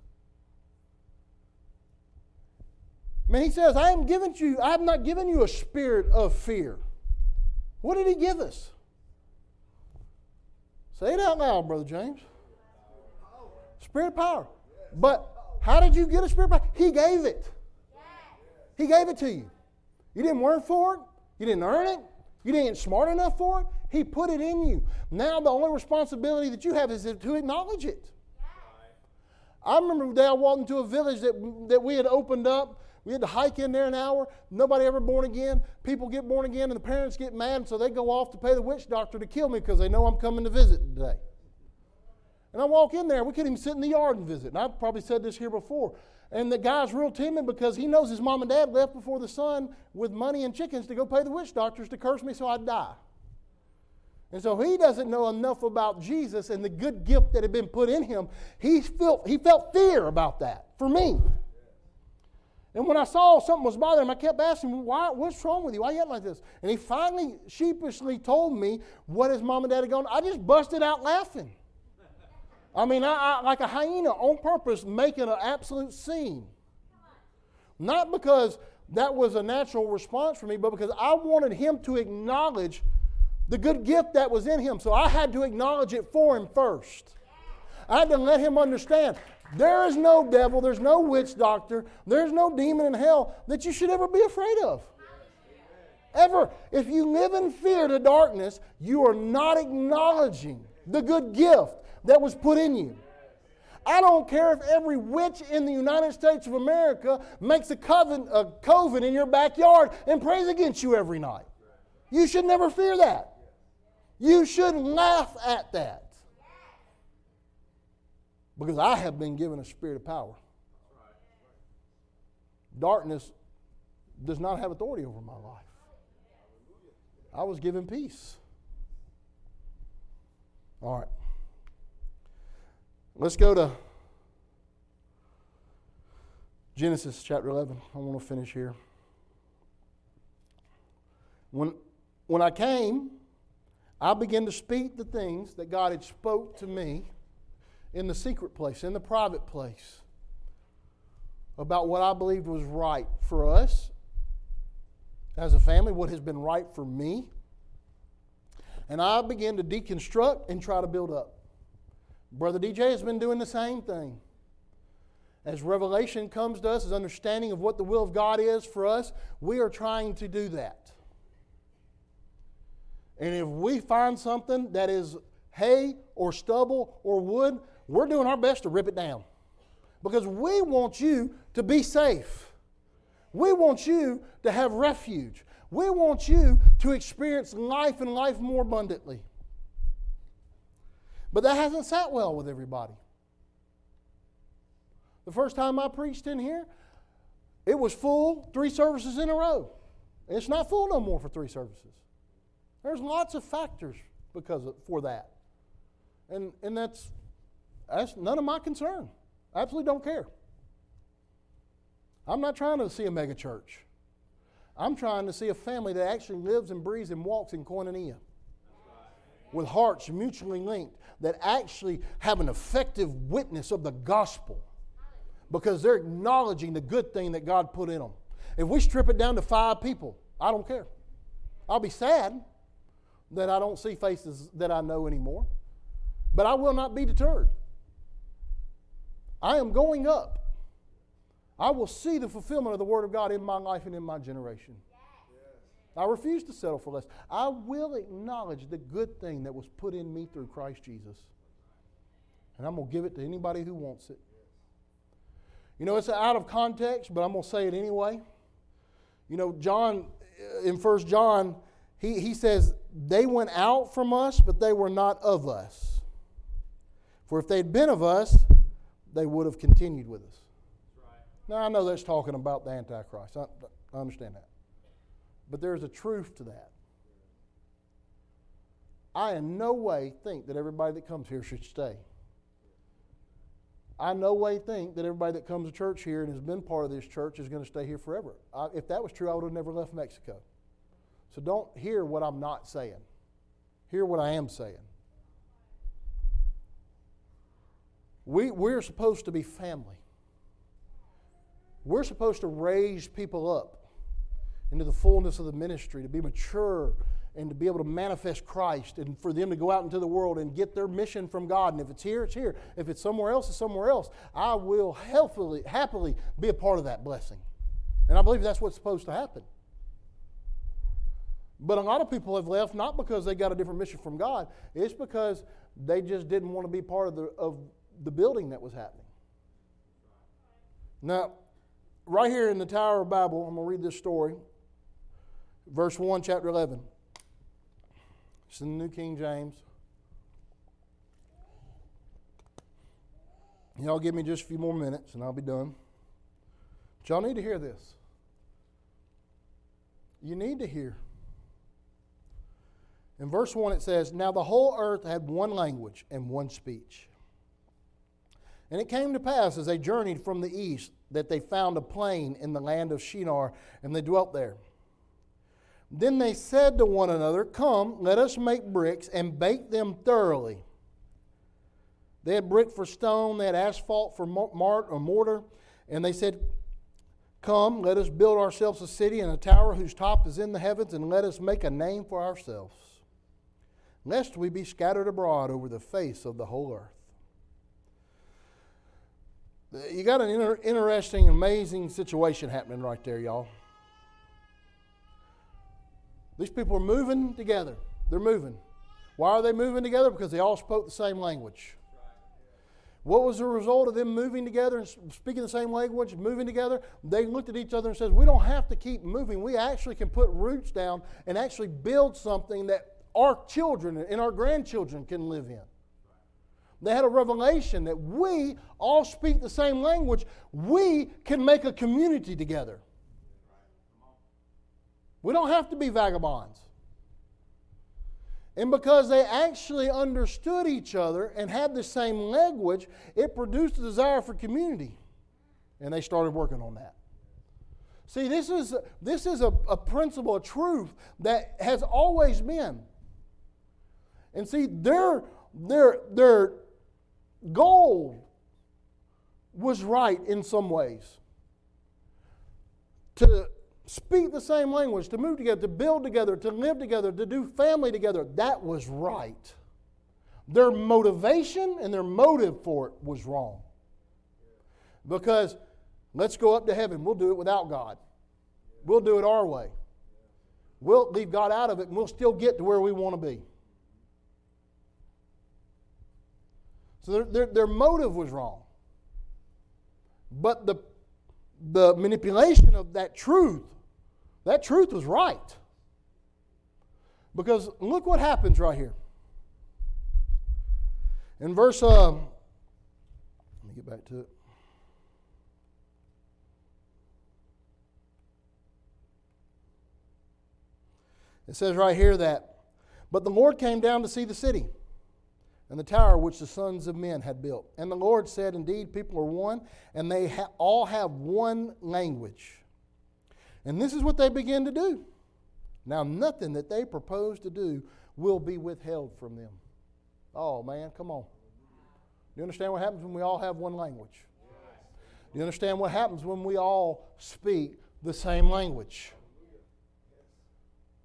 Man, He says, I am giving you, I have not given you a spirit of fear. What did He give us? Say it out loud, Brother James. Spirit of power. But how did you get a spirit back? He gave it. He gave it to you. You didn't work for it. You didn't earn it. You didn't smart enough for it. He put it in you. Now the only responsibility that you have is to acknowledge it. I remember the day I walked into a village that, that we had opened up. We had to hike in there an hour. Nobody ever born again. People get born again, and the parents get mad, and so they go off to pay the witch doctor to kill me because they know I'm coming to visit today. And I walk in there, we couldn't even sit in the yard and visit. And I've probably said this here before. And the guy's real timid because he knows his mom and dad left before the sun with money and chickens to go pay the witch doctors to curse me so I'd die. And so he doesn't know enough about Jesus and the good gift that had been put in him. He felt, he felt fear about that for me. And when I saw something was bothering him, I kept asking him, Why, what's wrong with you? Why are you like this? And he finally sheepishly told me what his mom and dad had gone. I just busted out laughing. I mean, I, I, like a hyena on purpose making an absolute scene. Not because that was a natural response for me, but because I wanted him to acknowledge the good gift that was in him. So I had to acknowledge it for him first. I had to let him understand there is no devil, there's no witch doctor, there's no demon in hell that you should ever be afraid of. Ever. If you live in fear to darkness, you are not acknowledging the good gift that was put in you. I don't care if every witch in the United States of America makes a coven, a coven in your backyard and prays against you every night. You should never fear that. You should laugh at that. Because I have been given a spirit of power. Darkness does not have authority over my life. I was given peace. All right. Let's go to Genesis chapter 11. I want to finish here. When, when I came, I began to speak the things that God had spoke to me in the secret place, in the private place, about what I believed was right for us as a family, what has been right for me. And I began to deconstruct and try to build up. Brother DJ has been doing the same thing. As revelation comes to us, as understanding of what the will of God is for us, we are trying to do that. And if we find something that is hay or stubble or wood, we're doing our best to rip it down. Because we want you to be safe. We want you to have refuge. We want you to experience life and life more abundantly. But that hasn't sat well with everybody. The first time I preached in here, it was full three services in a row. It's not full no more for three services. There's lots of factors because of, for that. And, and that's, that's none of my concern. I absolutely don't care. I'm not trying to see a mega church. I'm trying to see a family that actually lives and breathes and walks in koinonia with hearts mutually linked that actually have an effective witness of the gospel because they're acknowledging the good thing that God put in them. If we strip it down to five people, I don't care. I'll be sad that I don't see faces that I know anymore, but I will not be deterred. I am going up. I will see the fulfillment of the Word of God in my life and in my generation. I refuse to settle for less. I will acknowledge the good thing that was put in me through Christ Jesus. And I'm going to give it to anybody who wants it. You know, it's out of context, but I'm going to say it anyway. You know, John, uh, in First John, he, he says, They went out from us, but they were not of us. For if they'd been of us, they would have continued with us. Now, I know that's talking about the Antichrist. I, I understand that. But there's a truth to that. I in no way think that everybody that comes here should stay. I in no way think that everybody that comes to church here and has been part of this church is going to stay here forever. I, if that was true, I would have never left Mexico. So don't hear what I'm not saying. Hear what I am saying. We, we're supposed to be family. We're supposed to raise people up into the fullness of the ministry, to be mature and to be able to manifest Christ and for them to go out into the world and get their mission from God. And if it's here, it's here. If it's somewhere else, it's somewhere else. I will helpfully, happily be a part of that blessing. And I believe that's what's supposed to happen. But a lot of people have left not because they got a different mission from God, it's because they just didn't want to be part of the, of the building that was happening. Now, right here in the Tower of Babel, I'm going to read this story verse 1, chapter 11. It's in the New King James. Y'all give me just a few more minutes and I'll be done. But y'all need to hear this. You need to hear. In verse 1, it says, Now the whole earth had one language and one speech. And it came to pass as they journeyed from the east that they found a plain in the land of Shinar, and they dwelt there. Then they said to one another, Come, let us make bricks and bake them thoroughly. They had brick for stone, they had asphalt for or mortar, and they said, Come, let us build ourselves a city and a tower whose top is in the heavens, and let us make a name for ourselves, lest we be scattered abroad over the face of the whole earth. You got an inter- interesting, amazing situation happening right there, y'all. These people are moving together. They're moving. Why are they moving together? Because they all spoke the same language. What was the result of them moving together and speaking the same language, moving together? They looked at each other and said, "We don't have to keep moving. We actually can put roots down and actually build something that our children and our grandchildren can live in." They had a revelation that we all speak the same language. We can make a community together. We don't have to be vagabonds. And because they actually understood each other and had the same language, it produced a desire for community. And they started working on that. See, this is, this is a, a principle, a truth that has always been. And see, their, their, their goal was right in some ways. To speak the same language, to move together, to build together, to live together, to do family together. That was right. Their motivation and their motive for it was wrong. Because let's go up to heaven. We'll do it without God. We'll do it our way. We'll leave God out of it and we'll still get to where we want to be. So their, their, their motive was wrong. But the, the manipulation of that truth that truth was right. Because look what happens right here. In verse, uh, let me get back to it. It says right here that, but the Lord came down to see the city and the tower which the sons of men had built. And the Lord said, Indeed, people are one, and they ha- all have one language. And this is what they begin to do. Now, nothing that they propose to do will be withheld from them. Oh, man, come on. Do you understand what happens when we all have one language? Do you understand what happens when we all speak the same language?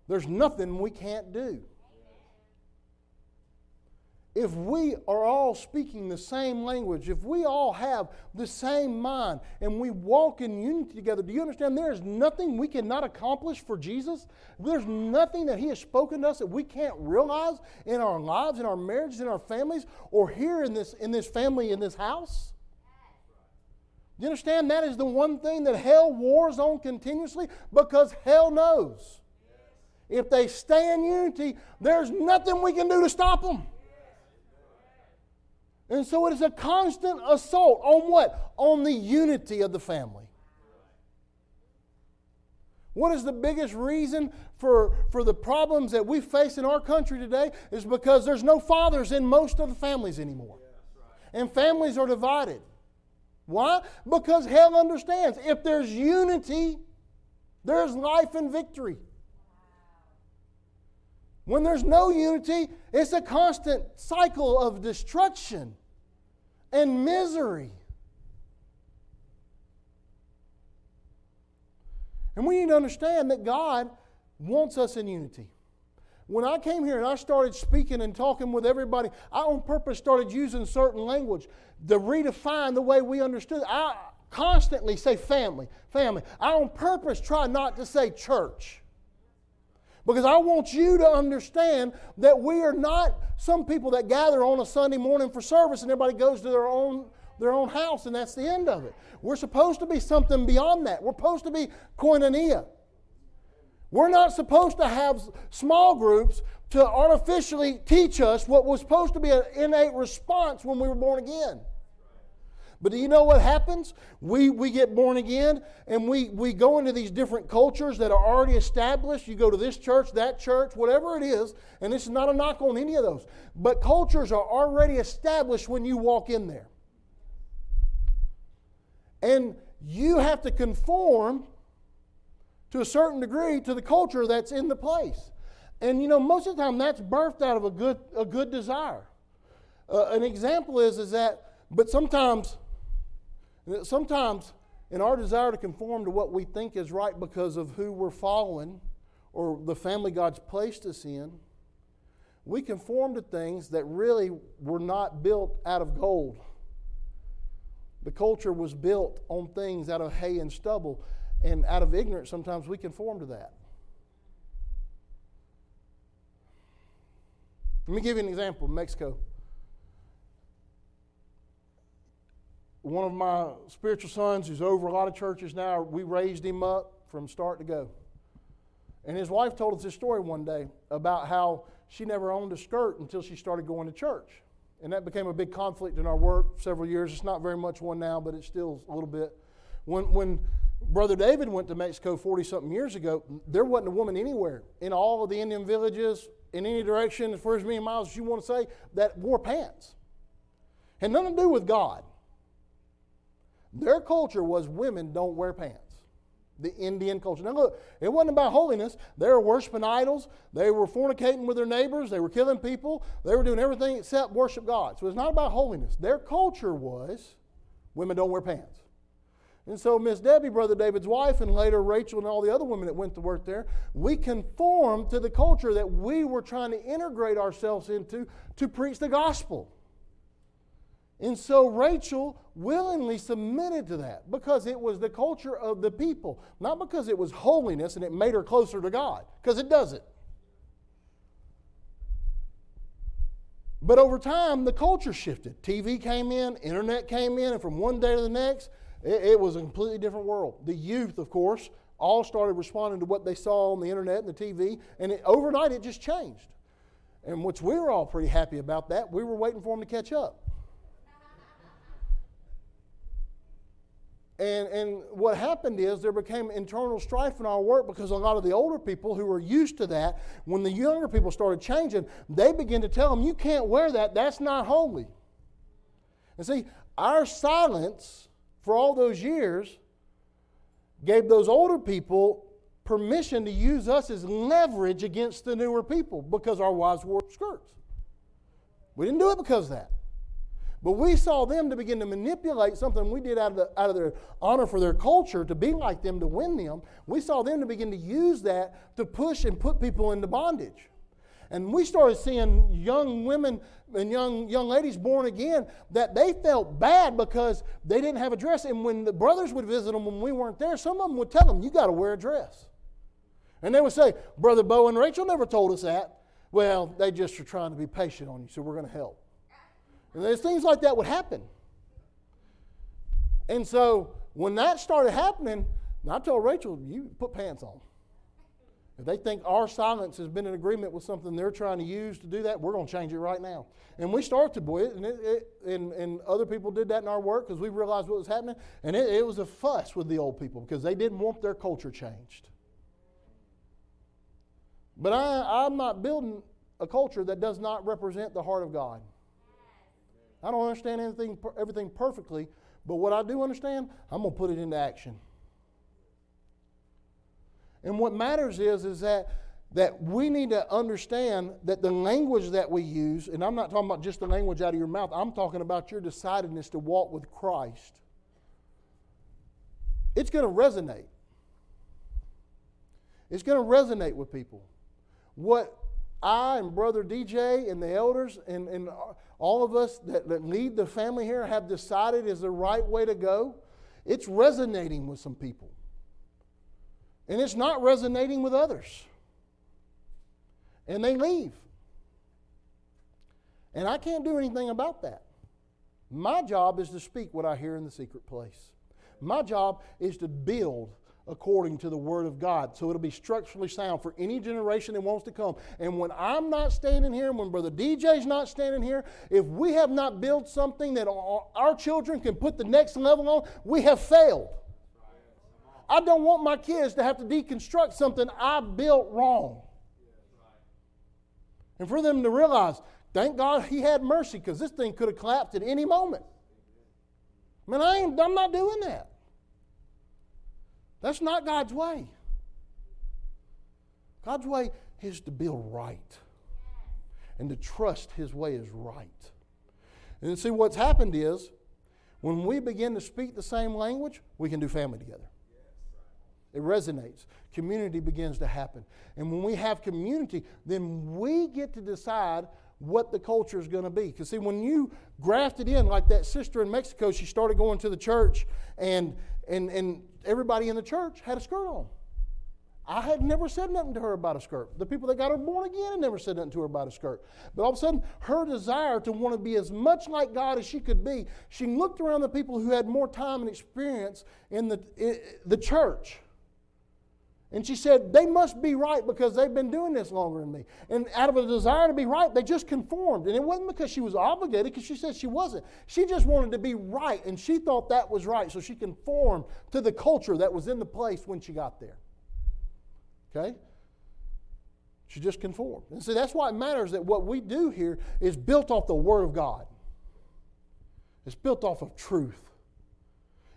There's nothing we can't do if we are all speaking the same language, if we all have the same mind, and we walk in unity together, do you understand there is nothing we cannot accomplish for Jesus? There's nothing that He has spoken to us that we can't realize in our lives, in our marriages, in our families, or here in this, in this family, in this house? Do you understand? That is the one thing that hell wars on continuously because hell knows. If they stay in unity, there's nothing we can do to stop them. And so it is a constant assault on what? On the unity of the family. What is the biggest reason for, for the problems that we face in our country today? Is because there's no fathers in most of the families anymore. And families are divided. Why? Because hell understands if there's unity, there's life and victory. When there's no unity, it's a constant cycle of destruction and misery. And we need to understand that God wants us in unity. When I came here and I started speaking and talking with everybody, I on purpose started using certain language to redefine the way we understood. I constantly say family, family. I on purpose try not to say church. Because I want you to understand that we are not some people that gather on a Sunday morning for service and everybody goes to their own, their own house and that's the end of it. We're supposed to be something beyond that. We're supposed to be koinonia. We're not supposed to have small groups to artificially teach us what was supposed to be an innate response when we were born again. But do you know what happens? We, we get born again and we, we go into these different cultures that are already established. You go to this church, that church, whatever it is, and this is not a knock on any of those. But cultures are already established when you walk in there. And you have to conform to a certain degree to the culture that's in the place. And you know, most of the time that's birthed out of a good, a good desire. Uh, an example is, is that, but sometimes Sometimes in our desire to conform to what we think is right because of who we're following or the family God's placed us in, we conform to things that really were not built out of gold. The culture was built on things out of hay and stubble, and out of ignorance, sometimes we conform to that. Let me give you an example Mexico. One of my spiritual sons who's over a lot of churches now, we raised him up from start to go. And his wife told us this story one day about how she never owned a skirt until she started going to church. And that became a big conflict in our work several years. It's not very much one now, but it's still a little bit. When, when Brother David went to Mexico 40 something years ago, there wasn't a woman anywhere in all of the Indian villages, in any direction, as far as many miles as you want to say, that wore pants. Had nothing to do with God. Their culture was women don't wear pants. The Indian culture. Now, look, it wasn't about holiness. They were worshiping idols. They were fornicating with their neighbors. They were killing people. They were doing everything except worship God. So it's not about holiness. Their culture was women don't wear pants. And so, Miss Debbie, Brother David's wife, and later Rachel and all the other women that went to work there, we conformed to the culture that we were trying to integrate ourselves into to preach the gospel. And so Rachel willingly submitted to that because it was the culture of the people, not because it was holiness and it made her closer to God, because it doesn't. But over time, the culture shifted. TV came in, internet came in, and from one day to the next, it, it was a completely different world. The youth, of course, all started responding to what they saw on the internet and the TV, and it, overnight it just changed. And which we were all pretty happy about that. We were waiting for them to catch up. And, and what happened is there became internal strife in our work because a lot of the older people who were used to that, when the younger people started changing, they began to tell them, You can't wear that, that's not holy. And see, our silence for all those years gave those older people permission to use us as leverage against the newer people because our wives wore skirts. We didn't do it because of that. But we saw them to begin to manipulate something we did out of, the, out of their honor for their culture to be like them, to win them. We saw them to begin to use that to push and put people into bondage. And we started seeing young women and young, young ladies born again that they felt bad because they didn't have a dress. And when the brothers would visit them when we weren't there, some of them would tell them, You got to wear a dress. And they would say, Brother Beau and Rachel never told us that. Well, they just are trying to be patient on you, so we're going to help. And there's things like that would happen. And so when that started happening, I told Rachel, you put pants on. If they think our silence has been in agreement with something they're trying to use to do that, we're going to change it right now. And we started to, boy, and, it, it, and, and other people did that in our work because we realized what was happening. And it, it was a fuss with the old people because they didn't want their culture changed. But I, I'm not building a culture that does not represent the heart of God. I don't understand anything, everything perfectly, but what I do understand, I'm going to put it into action. And what matters is, is that, that we need to understand that the language that we use, and I'm not talking about just the language out of your mouth, I'm talking about your decidedness to walk with Christ. It's going to resonate. It's going to resonate with people. What I and Brother DJ and the elders and, and all of us that, that lead the family here have decided is the right way to go, it's resonating with some people. And it's not resonating with others. And they leave. And I can't do anything about that. My job is to speak what I hear in the secret place. My job is to build according to the Word of God. So it'll be structurally sound for any generation that wants to come. And when I'm not standing here, when Brother DJ's not standing here, if we have not built something that our children can put the next level on, we have failed. I don't want my kids to have to deconstruct something I built wrong. And for them to realize, thank God he had mercy because this thing could have collapsed at any moment. I mean, I I'm not doing that. That's not God's way. God's way is to build right and to trust His way is right. And see, what's happened is When we begin to speak the same language, we can do family together. It resonates. Community begins to happen. And when we have community, then we get to decide what the culture is going to be. Because, see, when you grafted in, like that sister in Mexico, she started going to the church, and, and, and everybody in the church had a skirt on. I had never said nothing to her about a skirt. The people that got her born again had never said nothing to her about a skirt. But all of a sudden, her desire to want to be as much like God as she could be, she looked around the people who had more time and experience in the, in the church. And she said, They must be right because they've been doing this longer than me. And out of a desire to be right, they just conformed. And it wasn't because she was obligated, because she said she wasn't. She just wanted to be right, and she thought that was right. So she conformed to the culture that was in the place when she got there. Okay? She just conformed. And see, that's why it matters that what we do here is built off the Word of God. It's built off of truth.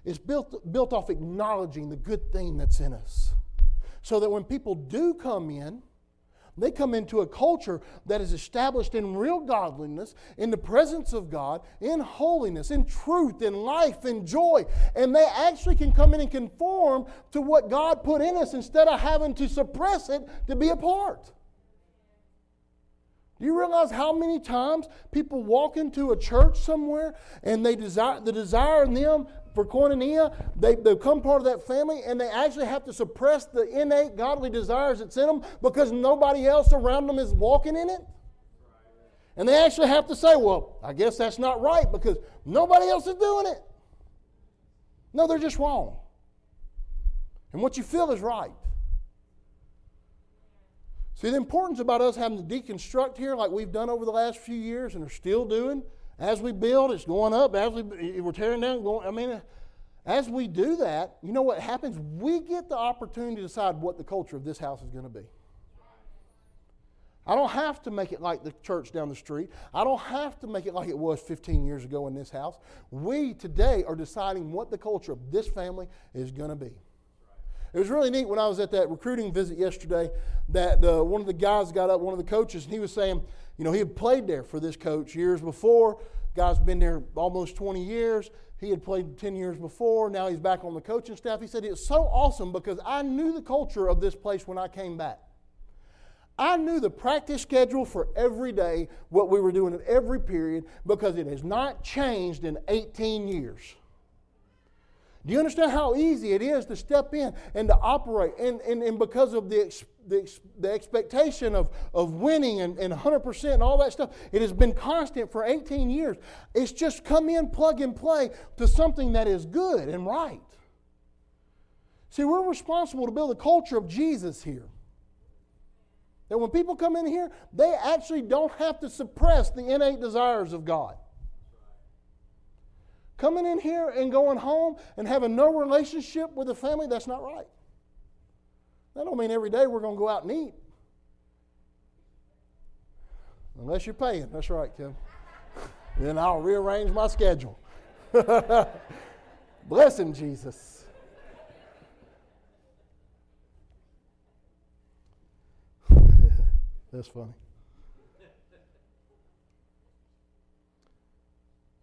It's built, built off acknowledging the good thing that's in us. So that when people do come in, they come into a culture that is established in real godliness, in the presence of God, in holiness, in truth, in life, in joy. And they actually can come in and conform to what God put in us instead of having to suppress it to be a part. Do you realize how many times people walk into a church somewhere and they desire the desire in them for koinonia, they become part of that family and they actually have to suppress the innate godly desires that's in them because nobody else around them is walking in it? And they actually have to say, well, I guess that's not right because nobody else is doing it. No, they're just wrong. And what you feel is right. See, the importance about us having to deconstruct here, like we've done over the last few years and are still doing, as we build, it's going up. As we, we're tearing down, going, I mean, as we do that, you know what happens? We get the opportunity to decide what the culture of this house is going to be. I don't have to make it like the church down the street. I don't have to make it like it was 15 years ago in this house. We today are deciding what the culture of this family is going to be. It was really neat when I was at that recruiting visit yesterday that uh, one of the guys got up, one of the coaches, and he was saying, you know, he had played there for this coach years before. Guy's been there almost 20 years. He had played 10 years before. Now he's back on the coaching staff. He said, It's so awesome because I knew the culture of this place when I came back. I knew the practice schedule for every day, what we were doing at every period, because it has not changed in 18 years. Do you understand how easy it is to step in and to operate? And, and, and because of the, the, the expectation of, of winning and, and 100% and all that stuff, it has been constant for 18 years. It's just come in, plug and play to something that is good and right. See, we're responsible to build a culture of Jesus here. That when people come in here, they actually don't have to suppress the innate desires of God. Coming in here and going home and having no relationship with the family, that's not right. That don't mean every day we're going to go out and eat. Unless you're paying. That's right, Kim. <laughs> then I'll rearrange my schedule. <laughs> Bless him, Jesus. <laughs> That's funny.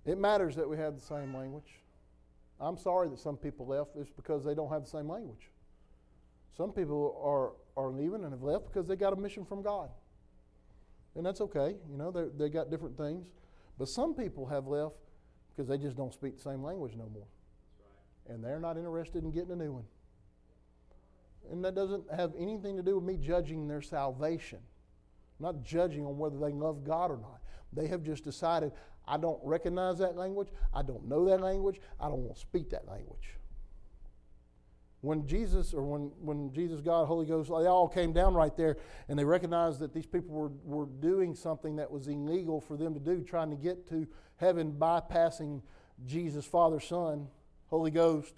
It matters that we have the same language. I'm sorry that some people left. It's because they don't have the same language. Some people are, are leaving and have left because they got a mission from God. And that's okay. You know, they got different things. But some people have left because they just don't speak the same language no more. Right. And they're not interested in getting a new one. And that doesn't have anything to do with me judging their salvation. I'm not judging on whether they love God or not. They have just decided, I don't recognize that language. I don't know that language. I don't want to speak that language. When Jesus, or when, when Jesus, God, Holy Ghost, they all came down right there and they recognized that these people were, were doing something that was illegal for them to do, trying to get to heaven bypassing Jesus, Father, Son, Holy Ghost.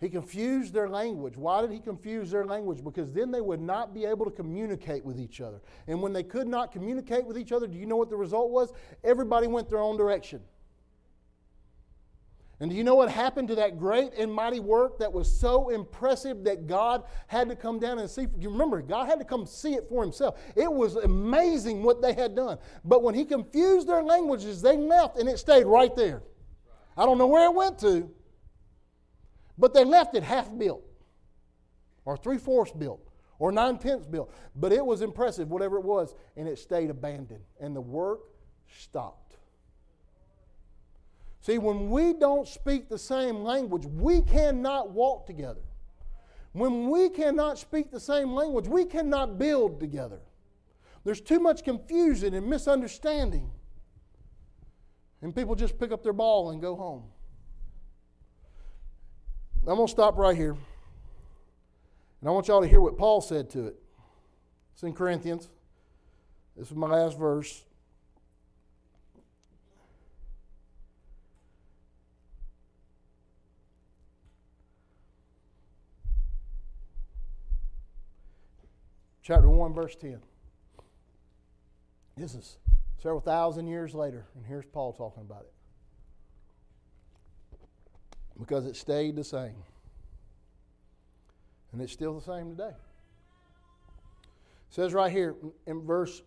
He confused their language. Why did he confuse their language? Because then they would not be able to communicate with each other. And when they could not communicate with each other, do you know what the result was? Everybody went their own direction. And do you know what happened to that great and mighty work that was so impressive that God had to come down and see? You remember, God had to come see it for himself. It was amazing what they had done. But when he confused their languages, they left and it stayed right there. I don't know where it went to, but they left it half built, or three fourths built, or nine tenths built. But it was impressive, whatever it was, and it stayed abandoned, and the work stopped. See, when we don't speak the same language, we cannot walk together. When we cannot speak the same language, we cannot build together. There's too much confusion and misunderstanding. And people just pick up their ball and go home. I'm going to stop right here. And I want y'all to hear what Paul said to it. It's in Corinthians. This is my last verse. Chapter 1, verse 10. This is several thousand years later, and here's Paul talking about it. Because it stayed the same. And it's still the same today. It says right here in verse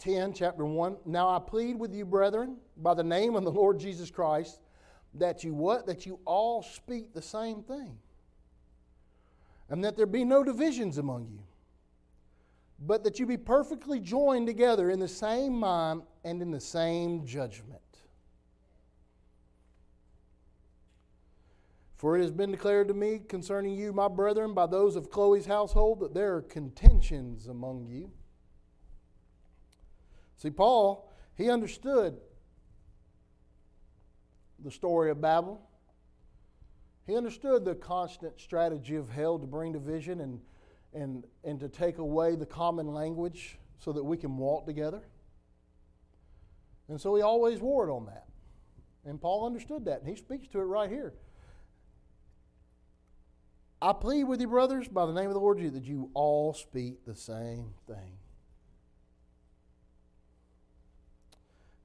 10, chapter 1 Now I plead with you, brethren, by the name of the Lord Jesus Christ, that you what? That you all speak the same thing. And that there be no divisions among you but that you be perfectly joined together in the same mind and in the same judgment. For it has been declared to me concerning you, my brethren, by those of Chloe's household, that there are contentions among you. See, Paul, he understood the story of Babel. He understood the constant strategy of hell to bring division and and, and to take away the common language so that we can walk together. And so he always warred on that. And Paul understood that, and he speaks to it right here. I plead with you, brothers, by the name of the Lord Jesus, that you all speak the same thing.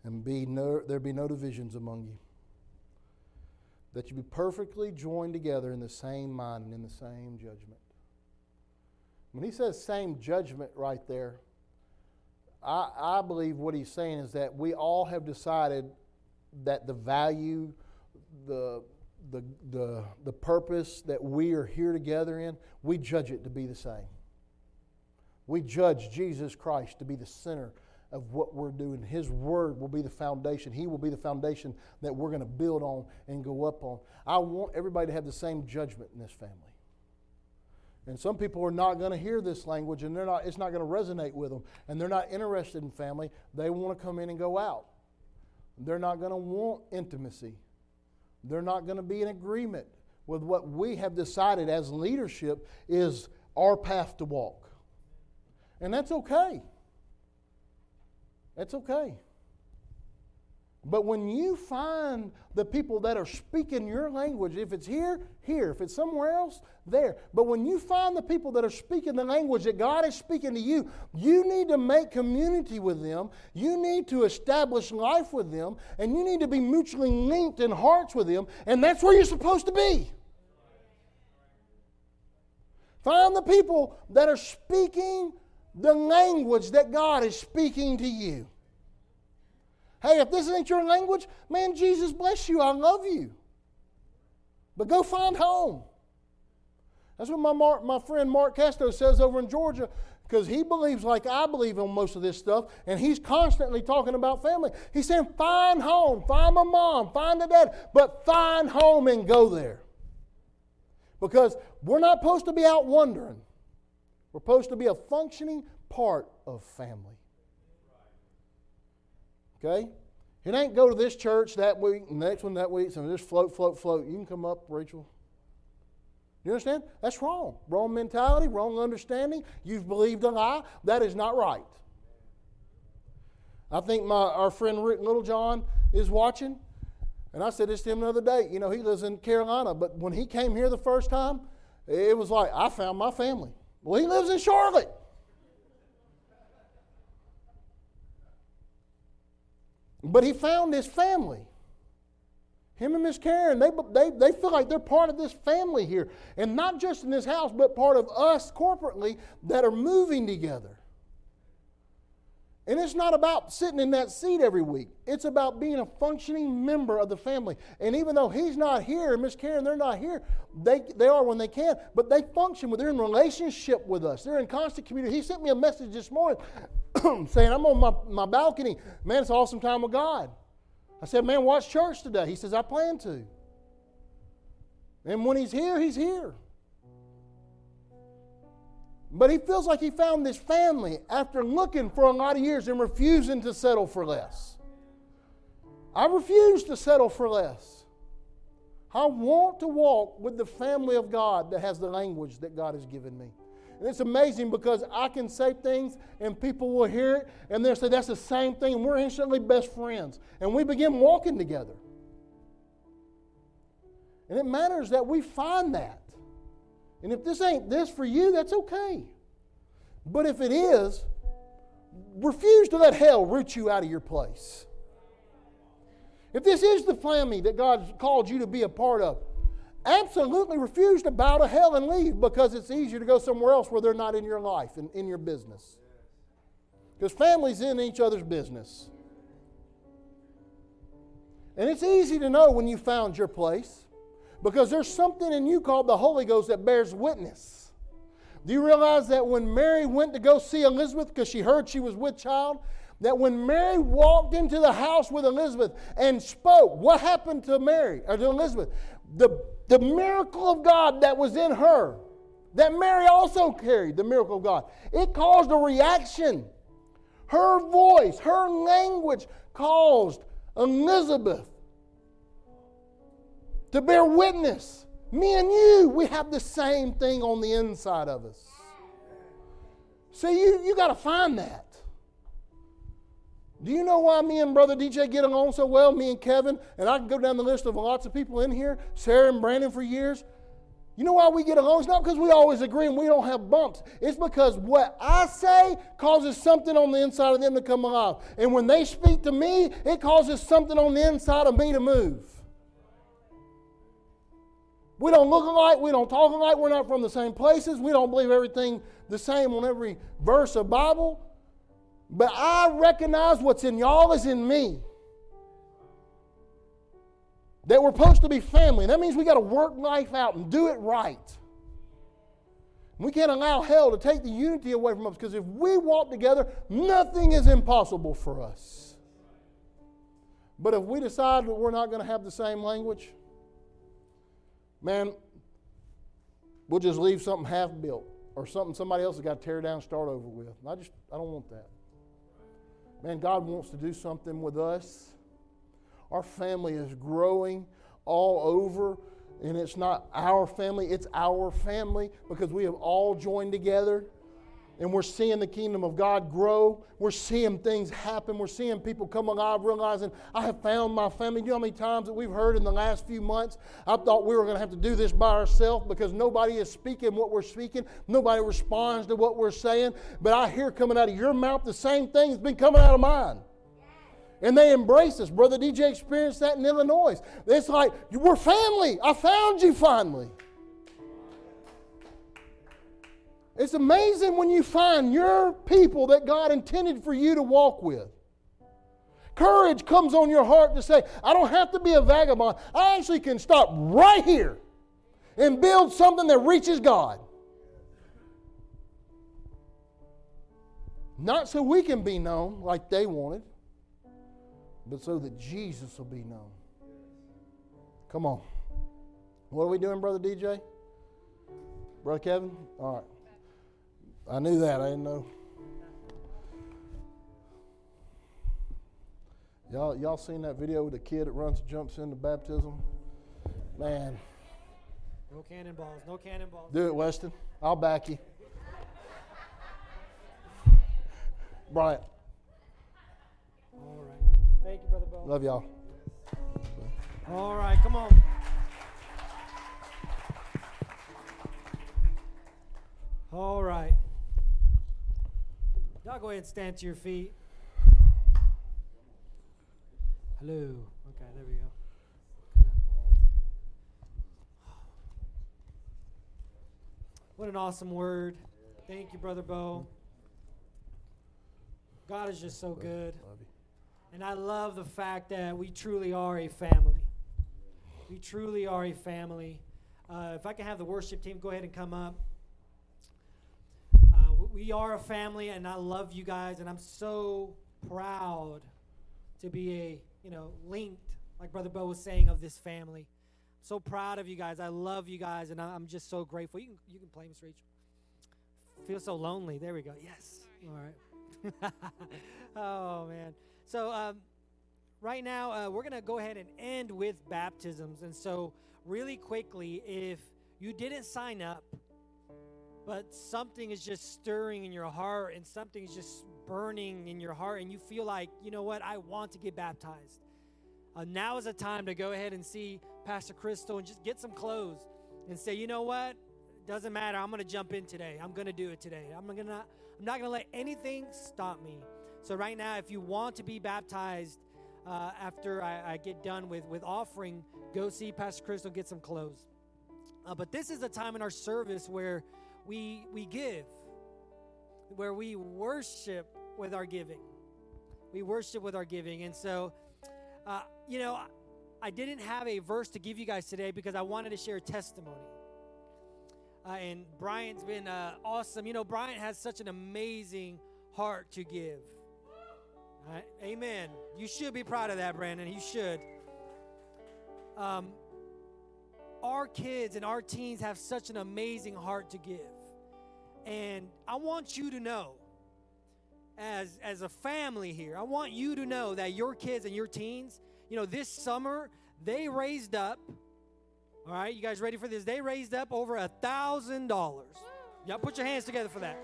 And be no, there be no divisions among you. That you be perfectly joined together in the same mind and in the same judgment. When he says same judgment right there, I, I believe what he's saying is that we all have decided that the value, the, the, the, the purpose that we are here together in, we judge it to be the same. We judge Jesus Christ to be the center of what we're doing. His word will be the foundation. He will be the foundation that we're going to build on and go up on. I want everybody to have the same judgment in this family. And some people are not going to hear this language and they're not, it's not going to resonate with them. And they're not interested in family. They want to come in and go out. They're not going to want intimacy. They're not going to be in agreement with what we have decided as leadership is our path to walk. And that's okay. That's okay. But when you find the people that are speaking your language, if it's here, here. If it's somewhere else, there. But when you find the people that are speaking the language that God is speaking to you, you need to make community with them. You need to establish life with them. And you need to be mutually linked in hearts with them. And that's where you're supposed to be. Find the people that are speaking the language that God is speaking to you. Hey, if this ain't your language, man, Jesus bless you. I love you. But go find home. That's what my, Mark, my friend Mark Castro says over in Georgia because he believes like I believe on most of this stuff, and he's constantly talking about family. He's saying, find home, find my mom, find the dad, but find home and go there. Because we're not supposed to be out wandering, we're supposed to be a functioning part of family. Okay? It ain't go to this church that week, next one that week, so just float, float, float. You can come up, Rachel. You understand? That's wrong. Wrong mentality, wrong understanding. You've believed a lie. That is not right. I think my, our friend Rick Littlejohn is watching. And I said this to him the other day. You know, he lives in Carolina, but when he came here the first time, it was like, I found my family. Well, he lives in Charlotte. But he found his family. Him and Miss Karen, they, they, they feel like they're part of this family here. And not just in this house, but part of us corporately that are moving together. And it's not about sitting in that seat every week. It's about being a functioning member of the family. And even though he's not here, Miss Karen, they're not here, they, they are when they can, but they function with, they're in relationship with us. They're in constant community. He sent me a message this morning <clears throat> saying, I'm on my, my balcony. Man, it's an awesome time with God. I said, Man, watch church today. He says, I plan to. And when he's here, he's here. But he feels like he found this family after looking for a lot of years and refusing to settle for less. I refuse to settle for less. I want to walk with the family of God that has the language that God has given me. And it's amazing because I can say things and people will hear it and they'll say that's the same thing and we're instantly best friends. And we begin walking together. And it matters that we find that. And if this ain't this for you, that's okay. But if it is, refuse to let hell root you out of your place. If this is the family that God's called you to be a part of, absolutely refuse to bow to hell and leave because it's easier to go somewhere else where they're not in your life and in your business. Because family's in each other's business. And it's easy to know when you found your place because there's something in you called the Holy Ghost that bears witness. Do you realize that when Mary went to go see Elizabeth because she heard she was with child, that when Mary walked into the house with Elizabeth and spoke, what happened to Mary or to Elizabeth? The, the miracle of God that was in her, that Mary also carried, the miracle of God, it caused a reaction. Her voice, her language caused Elizabeth to bear witness. Me and you, we have the same thing on the inside of us. See, you, you got to find that. Do you know why me and Brother DJ get along so well, me and Kevin? And I can go down the list of lots of people in here, Sarah and Brandon for years. You know why we get along? It's not because we always agree and we don't have bumps. It's because what I say causes something on the inside of them to come alive. And when they speak to me, it causes something on the inside of me to move. We don't look alike. We don't talk alike. We're not from the same places. We don't believe everything the same on every verse of Bible. But I recognize what's in y'all is in me. That we're supposed to be family. That means we got to work life out and do it right. We can't allow hell to take the unity away from us because if we walk together, nothing is impossible for us. But if we decide that we're not going to have the same language, man, we'll just leave something half built or something somebody else has got to tear down and start over with. I just, I don't want that. Man, God wants to do something with us. Our family is growing all over, and it's not our family, it's our family because we have all joined together and we're seeing the kingdom of God grow. We're seeing things happen. We're seeing people come alive, realizing, I have found my family. You know how many times that we've heard in the last few months? I thought we were going to have to do this by ourselves because nobody is speaking what we're speaking. Nobody responds to what we're saying. But I hear coming out of your mouth the same thing that's been coming out of mine. And they embrace us. Brother DJ experienced that in Illinois. It's like, we're family. I found you finally. It's amazing when you find your people that God intended for you to walk with. Courage comes on your heart to say, I don't have to be a vagabond. I actually can stop right here and build something that reaches God. Not so we can be known like they wanted, but so that Jesus will be known. Come on. What are we doing, Brother DJ? Brother Kevin? All right. I knew that. I didn't know. Y'all, y'all seen that video with the kid that runs, jumps into baptism? Man, No cannonballs. No cannonballs. do it, Weston. I'll back you. Bryant, All right. Thank you, Brother Beau. love y'all. All right, come on. All right. Y'all go ahead and stand to your feet. Hello. Okay, there we go. What an awesome word. Thank you, Brother Beau. God is just so good. And I love the fact that we truly are a family. We truly are a family. Uh, if I can have the worship team go ahead and come up. We are a family, and I love you guys, and I'm so proud to be a, you know, linked, like Brother Beau was saying, of this family. So proud of you guys. I love you guys, and I'm just so grateful. You can, you can play, Miss Rachel. Feel so lonely. There we go. Yes. All right. <laughs> oh man. So um, right now uh, we're gonna go ahead and end with baptisms, and so really quickly, if you didn't sign up, but something is just stirring in your heart, and something is just burning in your heart, and you feel like, you know what, I want to get baptized. Uh, now is the time to go ahead and see Pastor Crystal and just get some clothes and say, you know what, doesn't matter. I'm to jump in today. I'm to do it today. I'm to I'm not to let anything stop me. So right now if you want to be baptized uh, after I, I get done with with offering, go see Pastor Crystal get some clothes. Uh, but this is a time in our service where we we give, where we worship with our giving. We worship with our giving, and so uh, you know, I- didn't have a verse to give you guys today because I wanted to share a testimony. Uh, and Brian's been uh, awesome. You know, Brian has such an amazing heart to give. Amen. You should be proud of that, Brandon. You should. Um, our kids and our teens have such an amazing heart to give. And I want you to know, as, as a family here, I want you to know that your kids and your teens, you know, this summer, they raised up, all right, you guys ready for this? They raised up over a thousand dollars. Y'all put your hands together for that.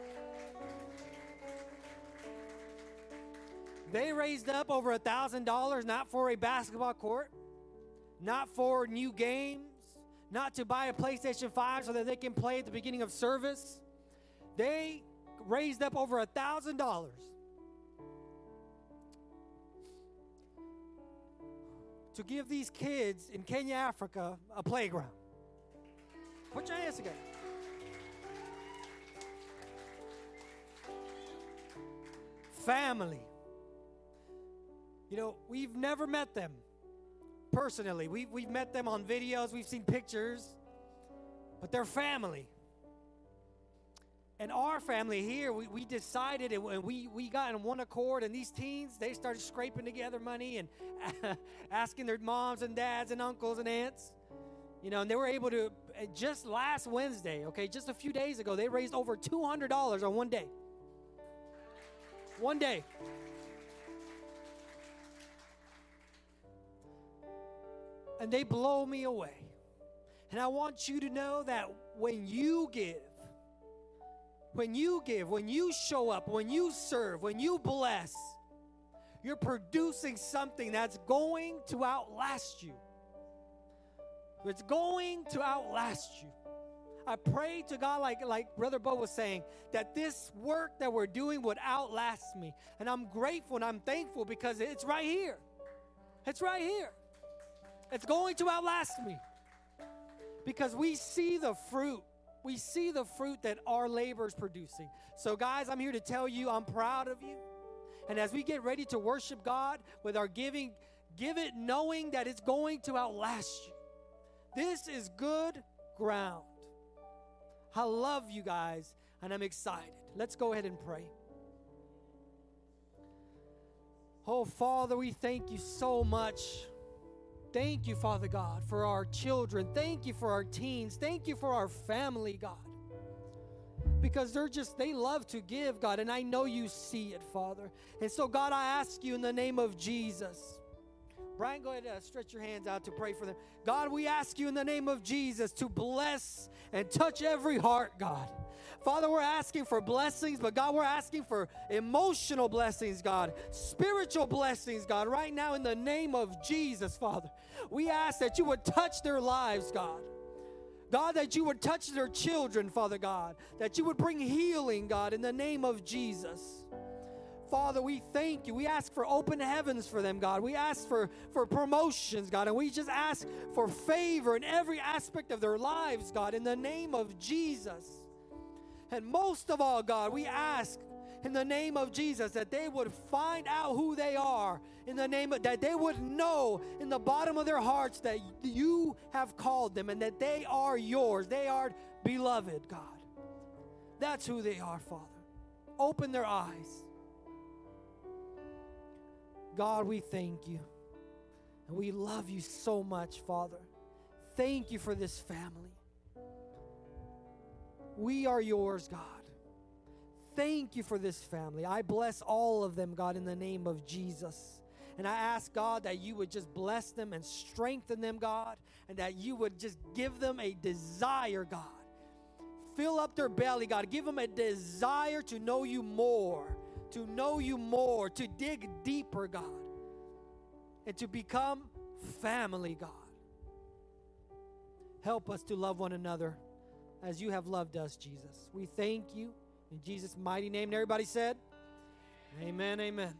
They raised up over a thousand dollars not for a basketball court, not for new games, not to buy a PlayStation 5 so that they can play at the beginning of service. They raised up over a thousand dollars to give these kids in Kenya, Africa, a playground. Put your hands together. Family. You know, we've never met them personally. We, we've met them on videos, we've seen pictures, but they're family. And our family here, we, we decided and we, we got in one accord, and these teens, they started scraping together money and <laughs> asking their moms and dads and uncles and aunts. You know, and they were able to, uh, just last Wednesday, okay, just a few days ago, they raised over $200 on one day. One day. And they blow me away. And I want you to know that when you give, when you give, when you show up, when you serve, when you bless, you're producing something that's going to outlast you. It's going to outlast you. I pray to God, like, like Brother Beau was saying, that this work that we're doing would outlast me. And I'm grateful and I'm thankful because it's right here. It's right here. It's going to outlast me. Because we see the fruit. We see the fruit that our labor is producing. So, guys, I'm here to tell you I'm proud of you. And as we get ready to worship God with our giving, give it knowing that it's going to outlast you. This is good ground. I love you guys and I'm excited. Let's go ahead and pray. Oh, Father, we thank you so much. Thank you, Father God, for our children. Thank you for our teens. Thank you for our family, God. Because they're just, they love to give, God, and I know you see it, Father. And so, God, I ask you in the name of Jesus. Brian, go ahead and uh, stretch your hands out to pray for them. God, we ask you in the name of Jesus to bless and touch every heart, God. Father, we're asking for blessings, but God, we're asking for emotional blessings, God, spiritual blessings, God, right now in the name of Jesus, Father. We ask that you would touch their lives, God. God, that you would touch their children, Father God, that you would bring healing, God, in the name of Jesus. Father, we thank you. We ask for open heavens for them, God. We ask for, for promotions, God. And we just ask for favor in every aspect of their lives, God, in the name of Jesus. And most of all, God, we ask in the name of Jesus, that they would find out who they are in the name of that they would know in the bottom of their hearts that you have called them and that they are yours. They are beloved, God. That's who they are, Father. Open their eyes. God, we thank you. And we love you so much, Father. Thank you for this family. We are yours, God. Thank you for this family. I bless all of them, God, in the name of Jesus. And I ask, God, that you would just bless them and strengthen them, God, and that you would just give them a desire, God. Fill up their belly, God. Give them a desire to know you more, to know you more, to dig deeper, God, and to become family, God. Help us to love one another as you have loved us, Jesus. We thank you in Jesus' mighty name. And everybody said, Amen, amen.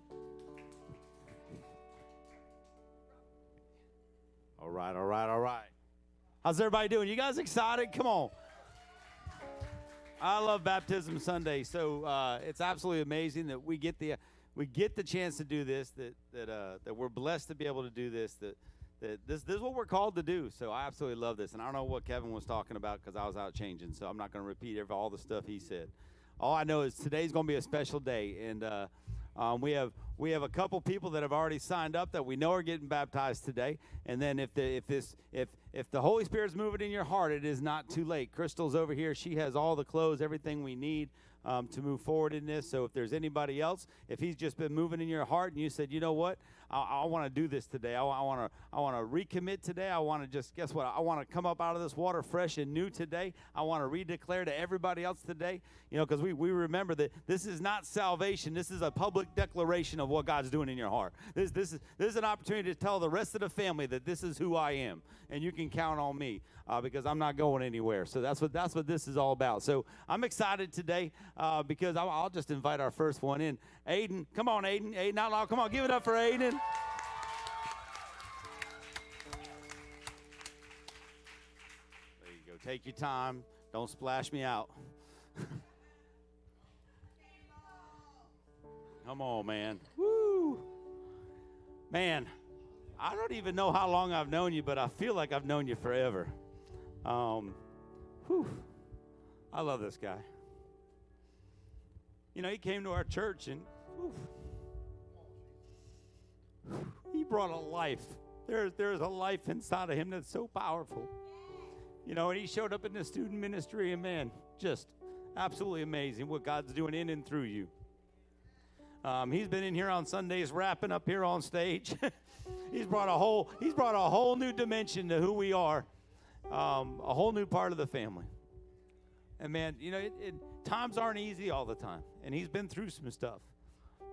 All right, all right, all right. How's everybody doing? You guys excited? Come on. I love Baptism Sunday, so uh, it's absolutely amazing that we get the we get the chance to do this. That that uh, that we're blessed to be able to do this. That that this this is what we're called to do. So I absolutely love this, and I don't know what Kevin was talking about because I was out changing. So I'm not going to repeat every, all the stuff he said. All I know is today's going to be a special day, and uh, um, we have we have a couple people that have already signed up that we know are getting baptized today. And then if the if this if if the Holy Spirit's moving in your heart, it is not too late. Crystal's over here; she has all the clothes, everything we need. Um, to move forward in this. So if there's anybody else, if he's just been moving in your heart and you said, you know what, I, I want to do this today. I want to I want to recommit today. I want to just guess what? I want to come up out of this water fresh and new today. I want to redeclare to everybody else today. You know, because we we remember that this is not salvation. This is a public declaration of what God's doing in your heart. This this is this is an opportunity to tell the rest of the family that this is who I am, and you can count on me uh, because I'm not going anywhere. So that's what that's what this is all about. So I'm excited today uh, because I'll, I'll just invite our first one in. Aiden, come on, Aiden. Aiden Outlaw, come on, give it up for Aiden. There you go. Take your time. Don't splash me out. <laughs> Come on, man. Woo. Man, I don't even know how long I've known you, but I feel like I've known you forever. Um, whew. I love this guy. You know, he came to our church and whew, he brought a life. There's there's a life inside of him that's so powerful. You know, and he showed up in the student ministry, and man, just absolutely amazing what God's doing in and through you. Um, he's been in here on Sundays, rapping up here on stage. <laughs> he's brought a whole he's brought a whole new dimension to who we are, um, a whole new part of the family. And man, you know, it, it, times aren't easy all the time, and he's been through some stuff.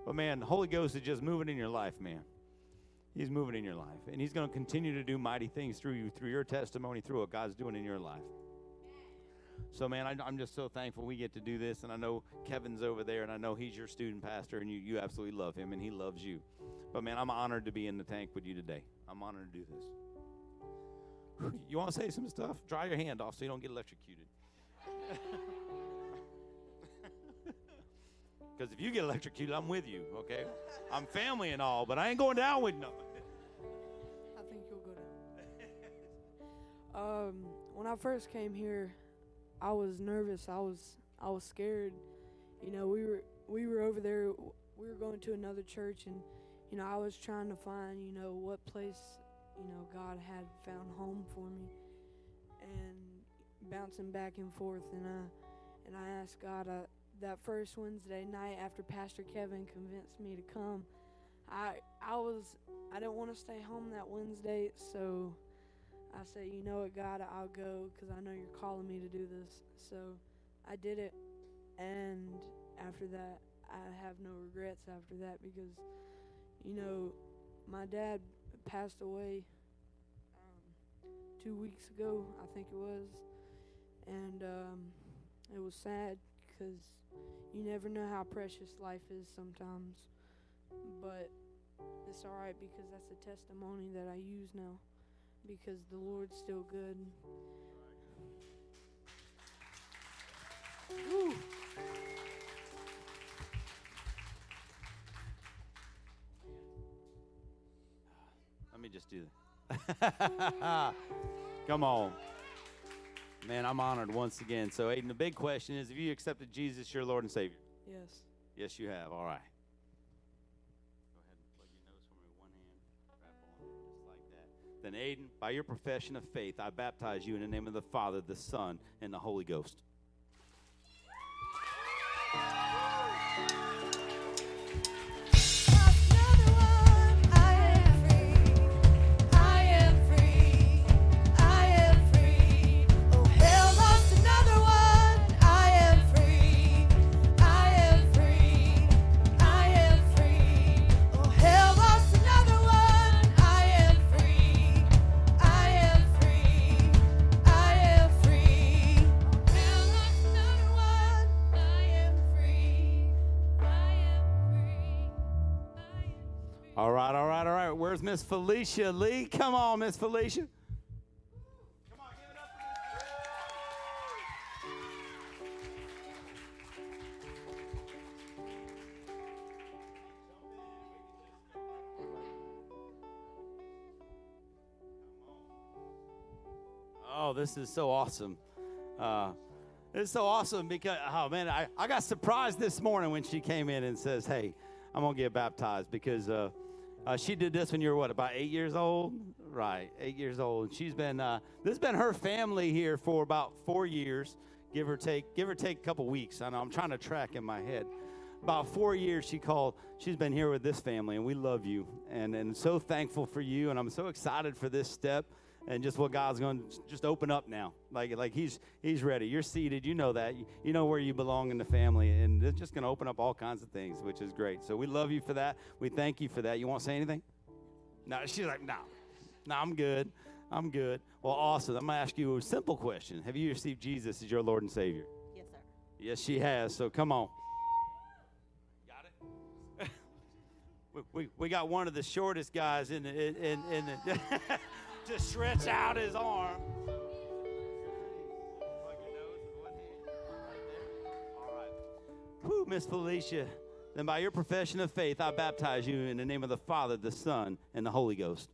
But man, the Holy Ghost is just moving in your life, man. He's moving in your life, and he's going to continue to do mighty things through you, through your testimony, through what God's doing in your life. So, man, I, I'm just so thankful we get to do this, and I know Kevin's over there, and I know he's your student pastor, and you, you absolutely love him, and he loves you. But, man, I'm honored to be in the tank with you today. I'm honored to do this. You want to say some stuff? Dry your hand off so you don't get electrocuted. <laughs> Because if you get electrocuted, I'm with you, okay? I'm family and all, but I ain't going down with nothing. I think you'll go down. um, when I first came here, I was nervous. I was I was scared. You know, we were we were over there. We were going to another church, and you know, I was trying to find you know what place you know God had found home for me, and bouncing back and forth. And I and I asked God uh, that first Wednesday night after Pastor Kevin convinced me to come. I I was I didn't want to stay home that Wednesday, so I said, you know what, God, I'll go because I know you're calling me to do this. So I did it, and after that, I have no regrets after that because, you know, my dad passed away um, two weeks ago, I think it was, and um, it was sad because you never know how precious life is sometimes, but it's all right because that's a testimony that I use now because the Lord's still good. Let me just do that. <laughs> Come on. Man, I'm honored once again. So, Aiden, the big question is: Have you accepted Jesus your Lord and Savior? Yes. Yes, you have. All right. Go ahead and plug your nose for me with one hand. Wrap on it just like that. Then, Aiden, by your profession of faith, I baptize you in the name of the Father, the Son, and the Holy Ghost. All right, all right, all right. Where's Miss Felicia Lee? Come on, Miss Felicia. Come on. Oh, this is so awesome. Uh, it's so awesome because, oh man, I, I got surprised this morning when she came in and says, Hey, I'm going to get baptized because uh, uh, she did this when you were what, about eight years old? Right, eight years old. She's been, uh, this has been her family here for about four years, give or take, give or take a couple weeks. I know I'm trying to track in my head. About four years, she called. She's been here with this family, and we love you, and and so thankful for you, and I'm so excited for this step and just what God's going to just open up now. Like like he's he's ready. You're seated. You know that. You, know where you belong in the family, and it's just going to open up all kinds of things, which is great. So we love you for that. We thank you for that. You want to say anything? No, she's like, no, no, I'm good. I'm good. Well, awesome. I'm going to ask you a simple question. Have you received Jesus as your Lord and Savior? Yes, sir. Yes, she has. So come on. Got it? <laughs> we, we, we got one of the shortest guys in the, in, in, in the <laughs> to stretch out his arm. Whew, Miss Felicia. Then by your profession of faith, I baptize you in the name of the Father, the Son, and the Holy Ghost.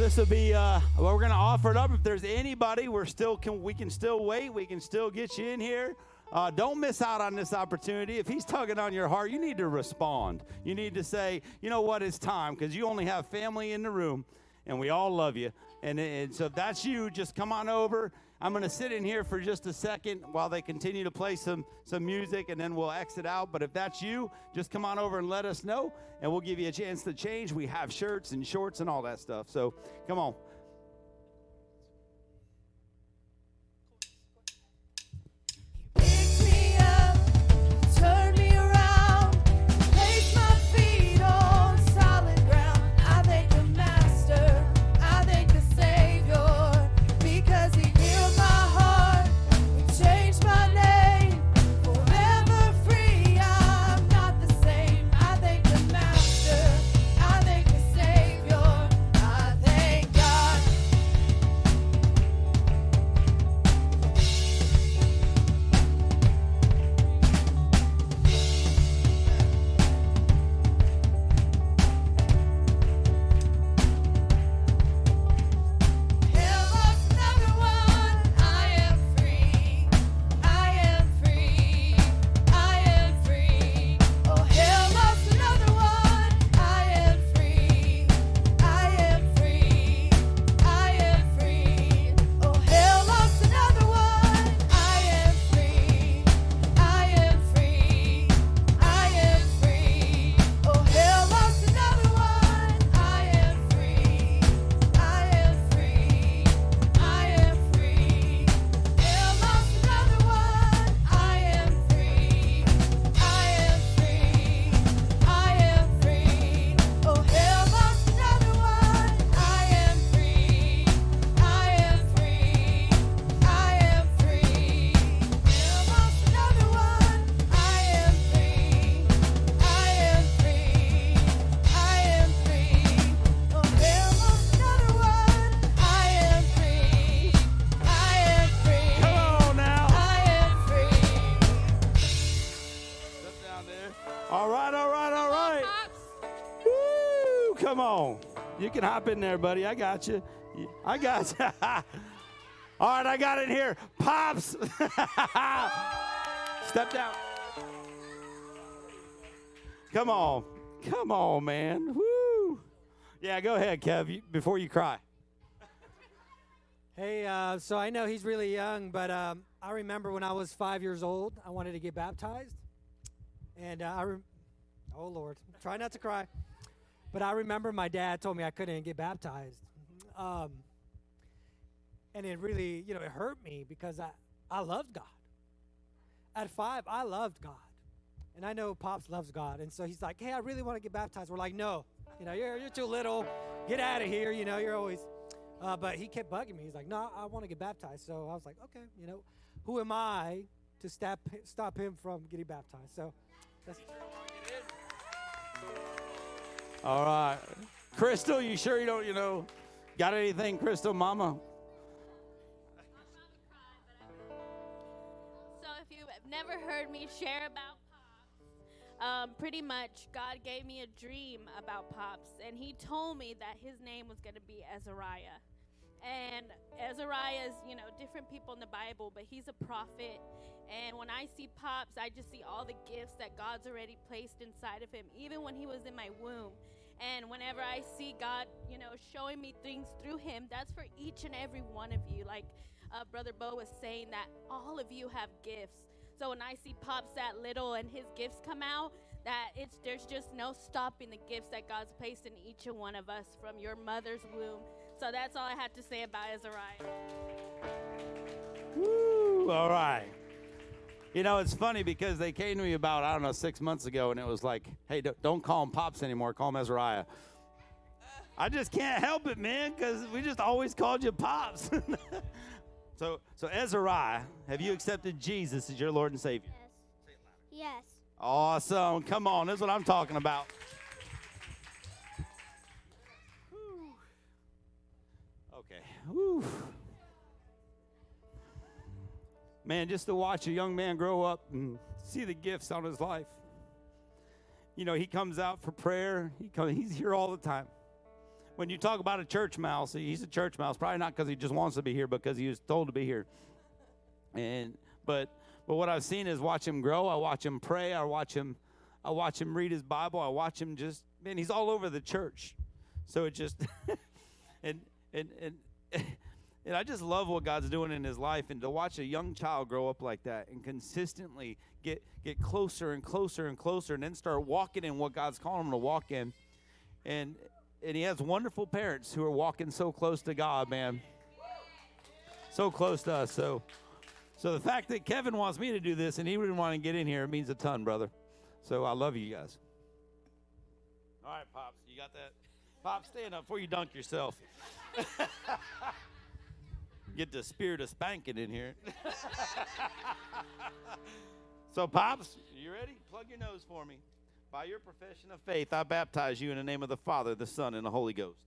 This will be. Uh, well, we're gonna offer it up. If there's anybody, we're still can we can still wait. We can still get you in here. Uh, don't miss out on this opportunity. If he's tugging on your heart, you need to respond. You need to say, you know what, it's time because you only have family in the room, and we all love you. And, and so if that's you, just come on over. I'm going to sit in here for just a second while they continue to play some some music, and then we'll exit out. But if that's you, just come on over and let us know, and we'll give you a chance to change. We have shirts and shorts and all that stuff. So come on. You can hop in there, buddy. I got you. I got you. <laughs> All right, I got it here. Pops. <laughs> Step down. Come on. Come on, man. Woo. Yeah, go ahead, Kev, before you cry. Hey, uh, so I know he's really young, but um, I remember when I was five years old, I wanted to get baptized, and uh, I, rem- oh Lord, try not to cry, but I remember my dad told me I couldn't get baptized, um, and it really, you know, it hurt me because I I loved God. At five, I loved God, and I know Pops loves God, and so he's like, hey, I really want to get baptized. We're like, no, you know, you're you're too little, get out of here, you know, you're always. Uh, but he kept bugging me. He's like, "No, I want to get baptized." So I was like, "Okay, you know, who am I to stop stop him from getting baptized?" So that's All right. Crystal, you sure you don't, you know, got anything, Crystal, mama? So if you've never heard me share about Pops, um, pretty much God gave me a dream about Pops, and He told me that his name was going to be Azariah. And Azariah is, you know, different people in the Bible, but he's a prophet. And when I see Pops, I just see all the gifts that God's already placed inside of him, even when he was in my womb. And whenever I see God, you know, showing me things through him, that's for each and every one of you. Like uh, Brother Beau was saying, that all of you have gifts. So when I see Pops that little and his gifts come out, that it's there's just no stopping the gifts that God's placed in each and one of us from your mother's womb. So that's all I had to say about Azariah. Woo, all right. You know, it's funny because they came to me about, I don't know, six months ago, and it was like, hey, don't- don't call him Pops anymore, call him Azariah. I just can't help it, man, because we just always called you Pops. <laughs> so, so Azariah, have you accepted Jesus as your Lord and Savior? Yes. Awesome. Come on, that's what I'm talking about. Whew. Man, just to watch a young man grow up and see the gifts on his life. You know, he comes out for prayer. He come, he's here all the time. When you talk about a church mouse, he's a church mouse. Probably not because he just wants to be here, because he was told to be here. And but but what I've seen is watch him grow. I watch him pray. I watch him. I watch him read his Bible. I watch him just man. He's all over the church. So it just <laughs> and and and <laughs> and I just love what God's doing in his life and to watch a young child grow up like that and consistently get get closer and closer and closer and then start walking in what God's calling him to walk in. And and he has wonderful parents who are walking so close to God, man. So close to us. So so the fact that Kevin wants me to do this and he didn't want to get in here it means a ton, brother. So I love you guys. All right, Pops, you got that? Pops, stand up before you dunk yourself. <laughs> Get the spirit of spanking in here. <laughs> so, Pops, you ready? Plug your nose for me. By your profession of faith, I baptize you in the name of the Father, the Son, and the Holy Ghost.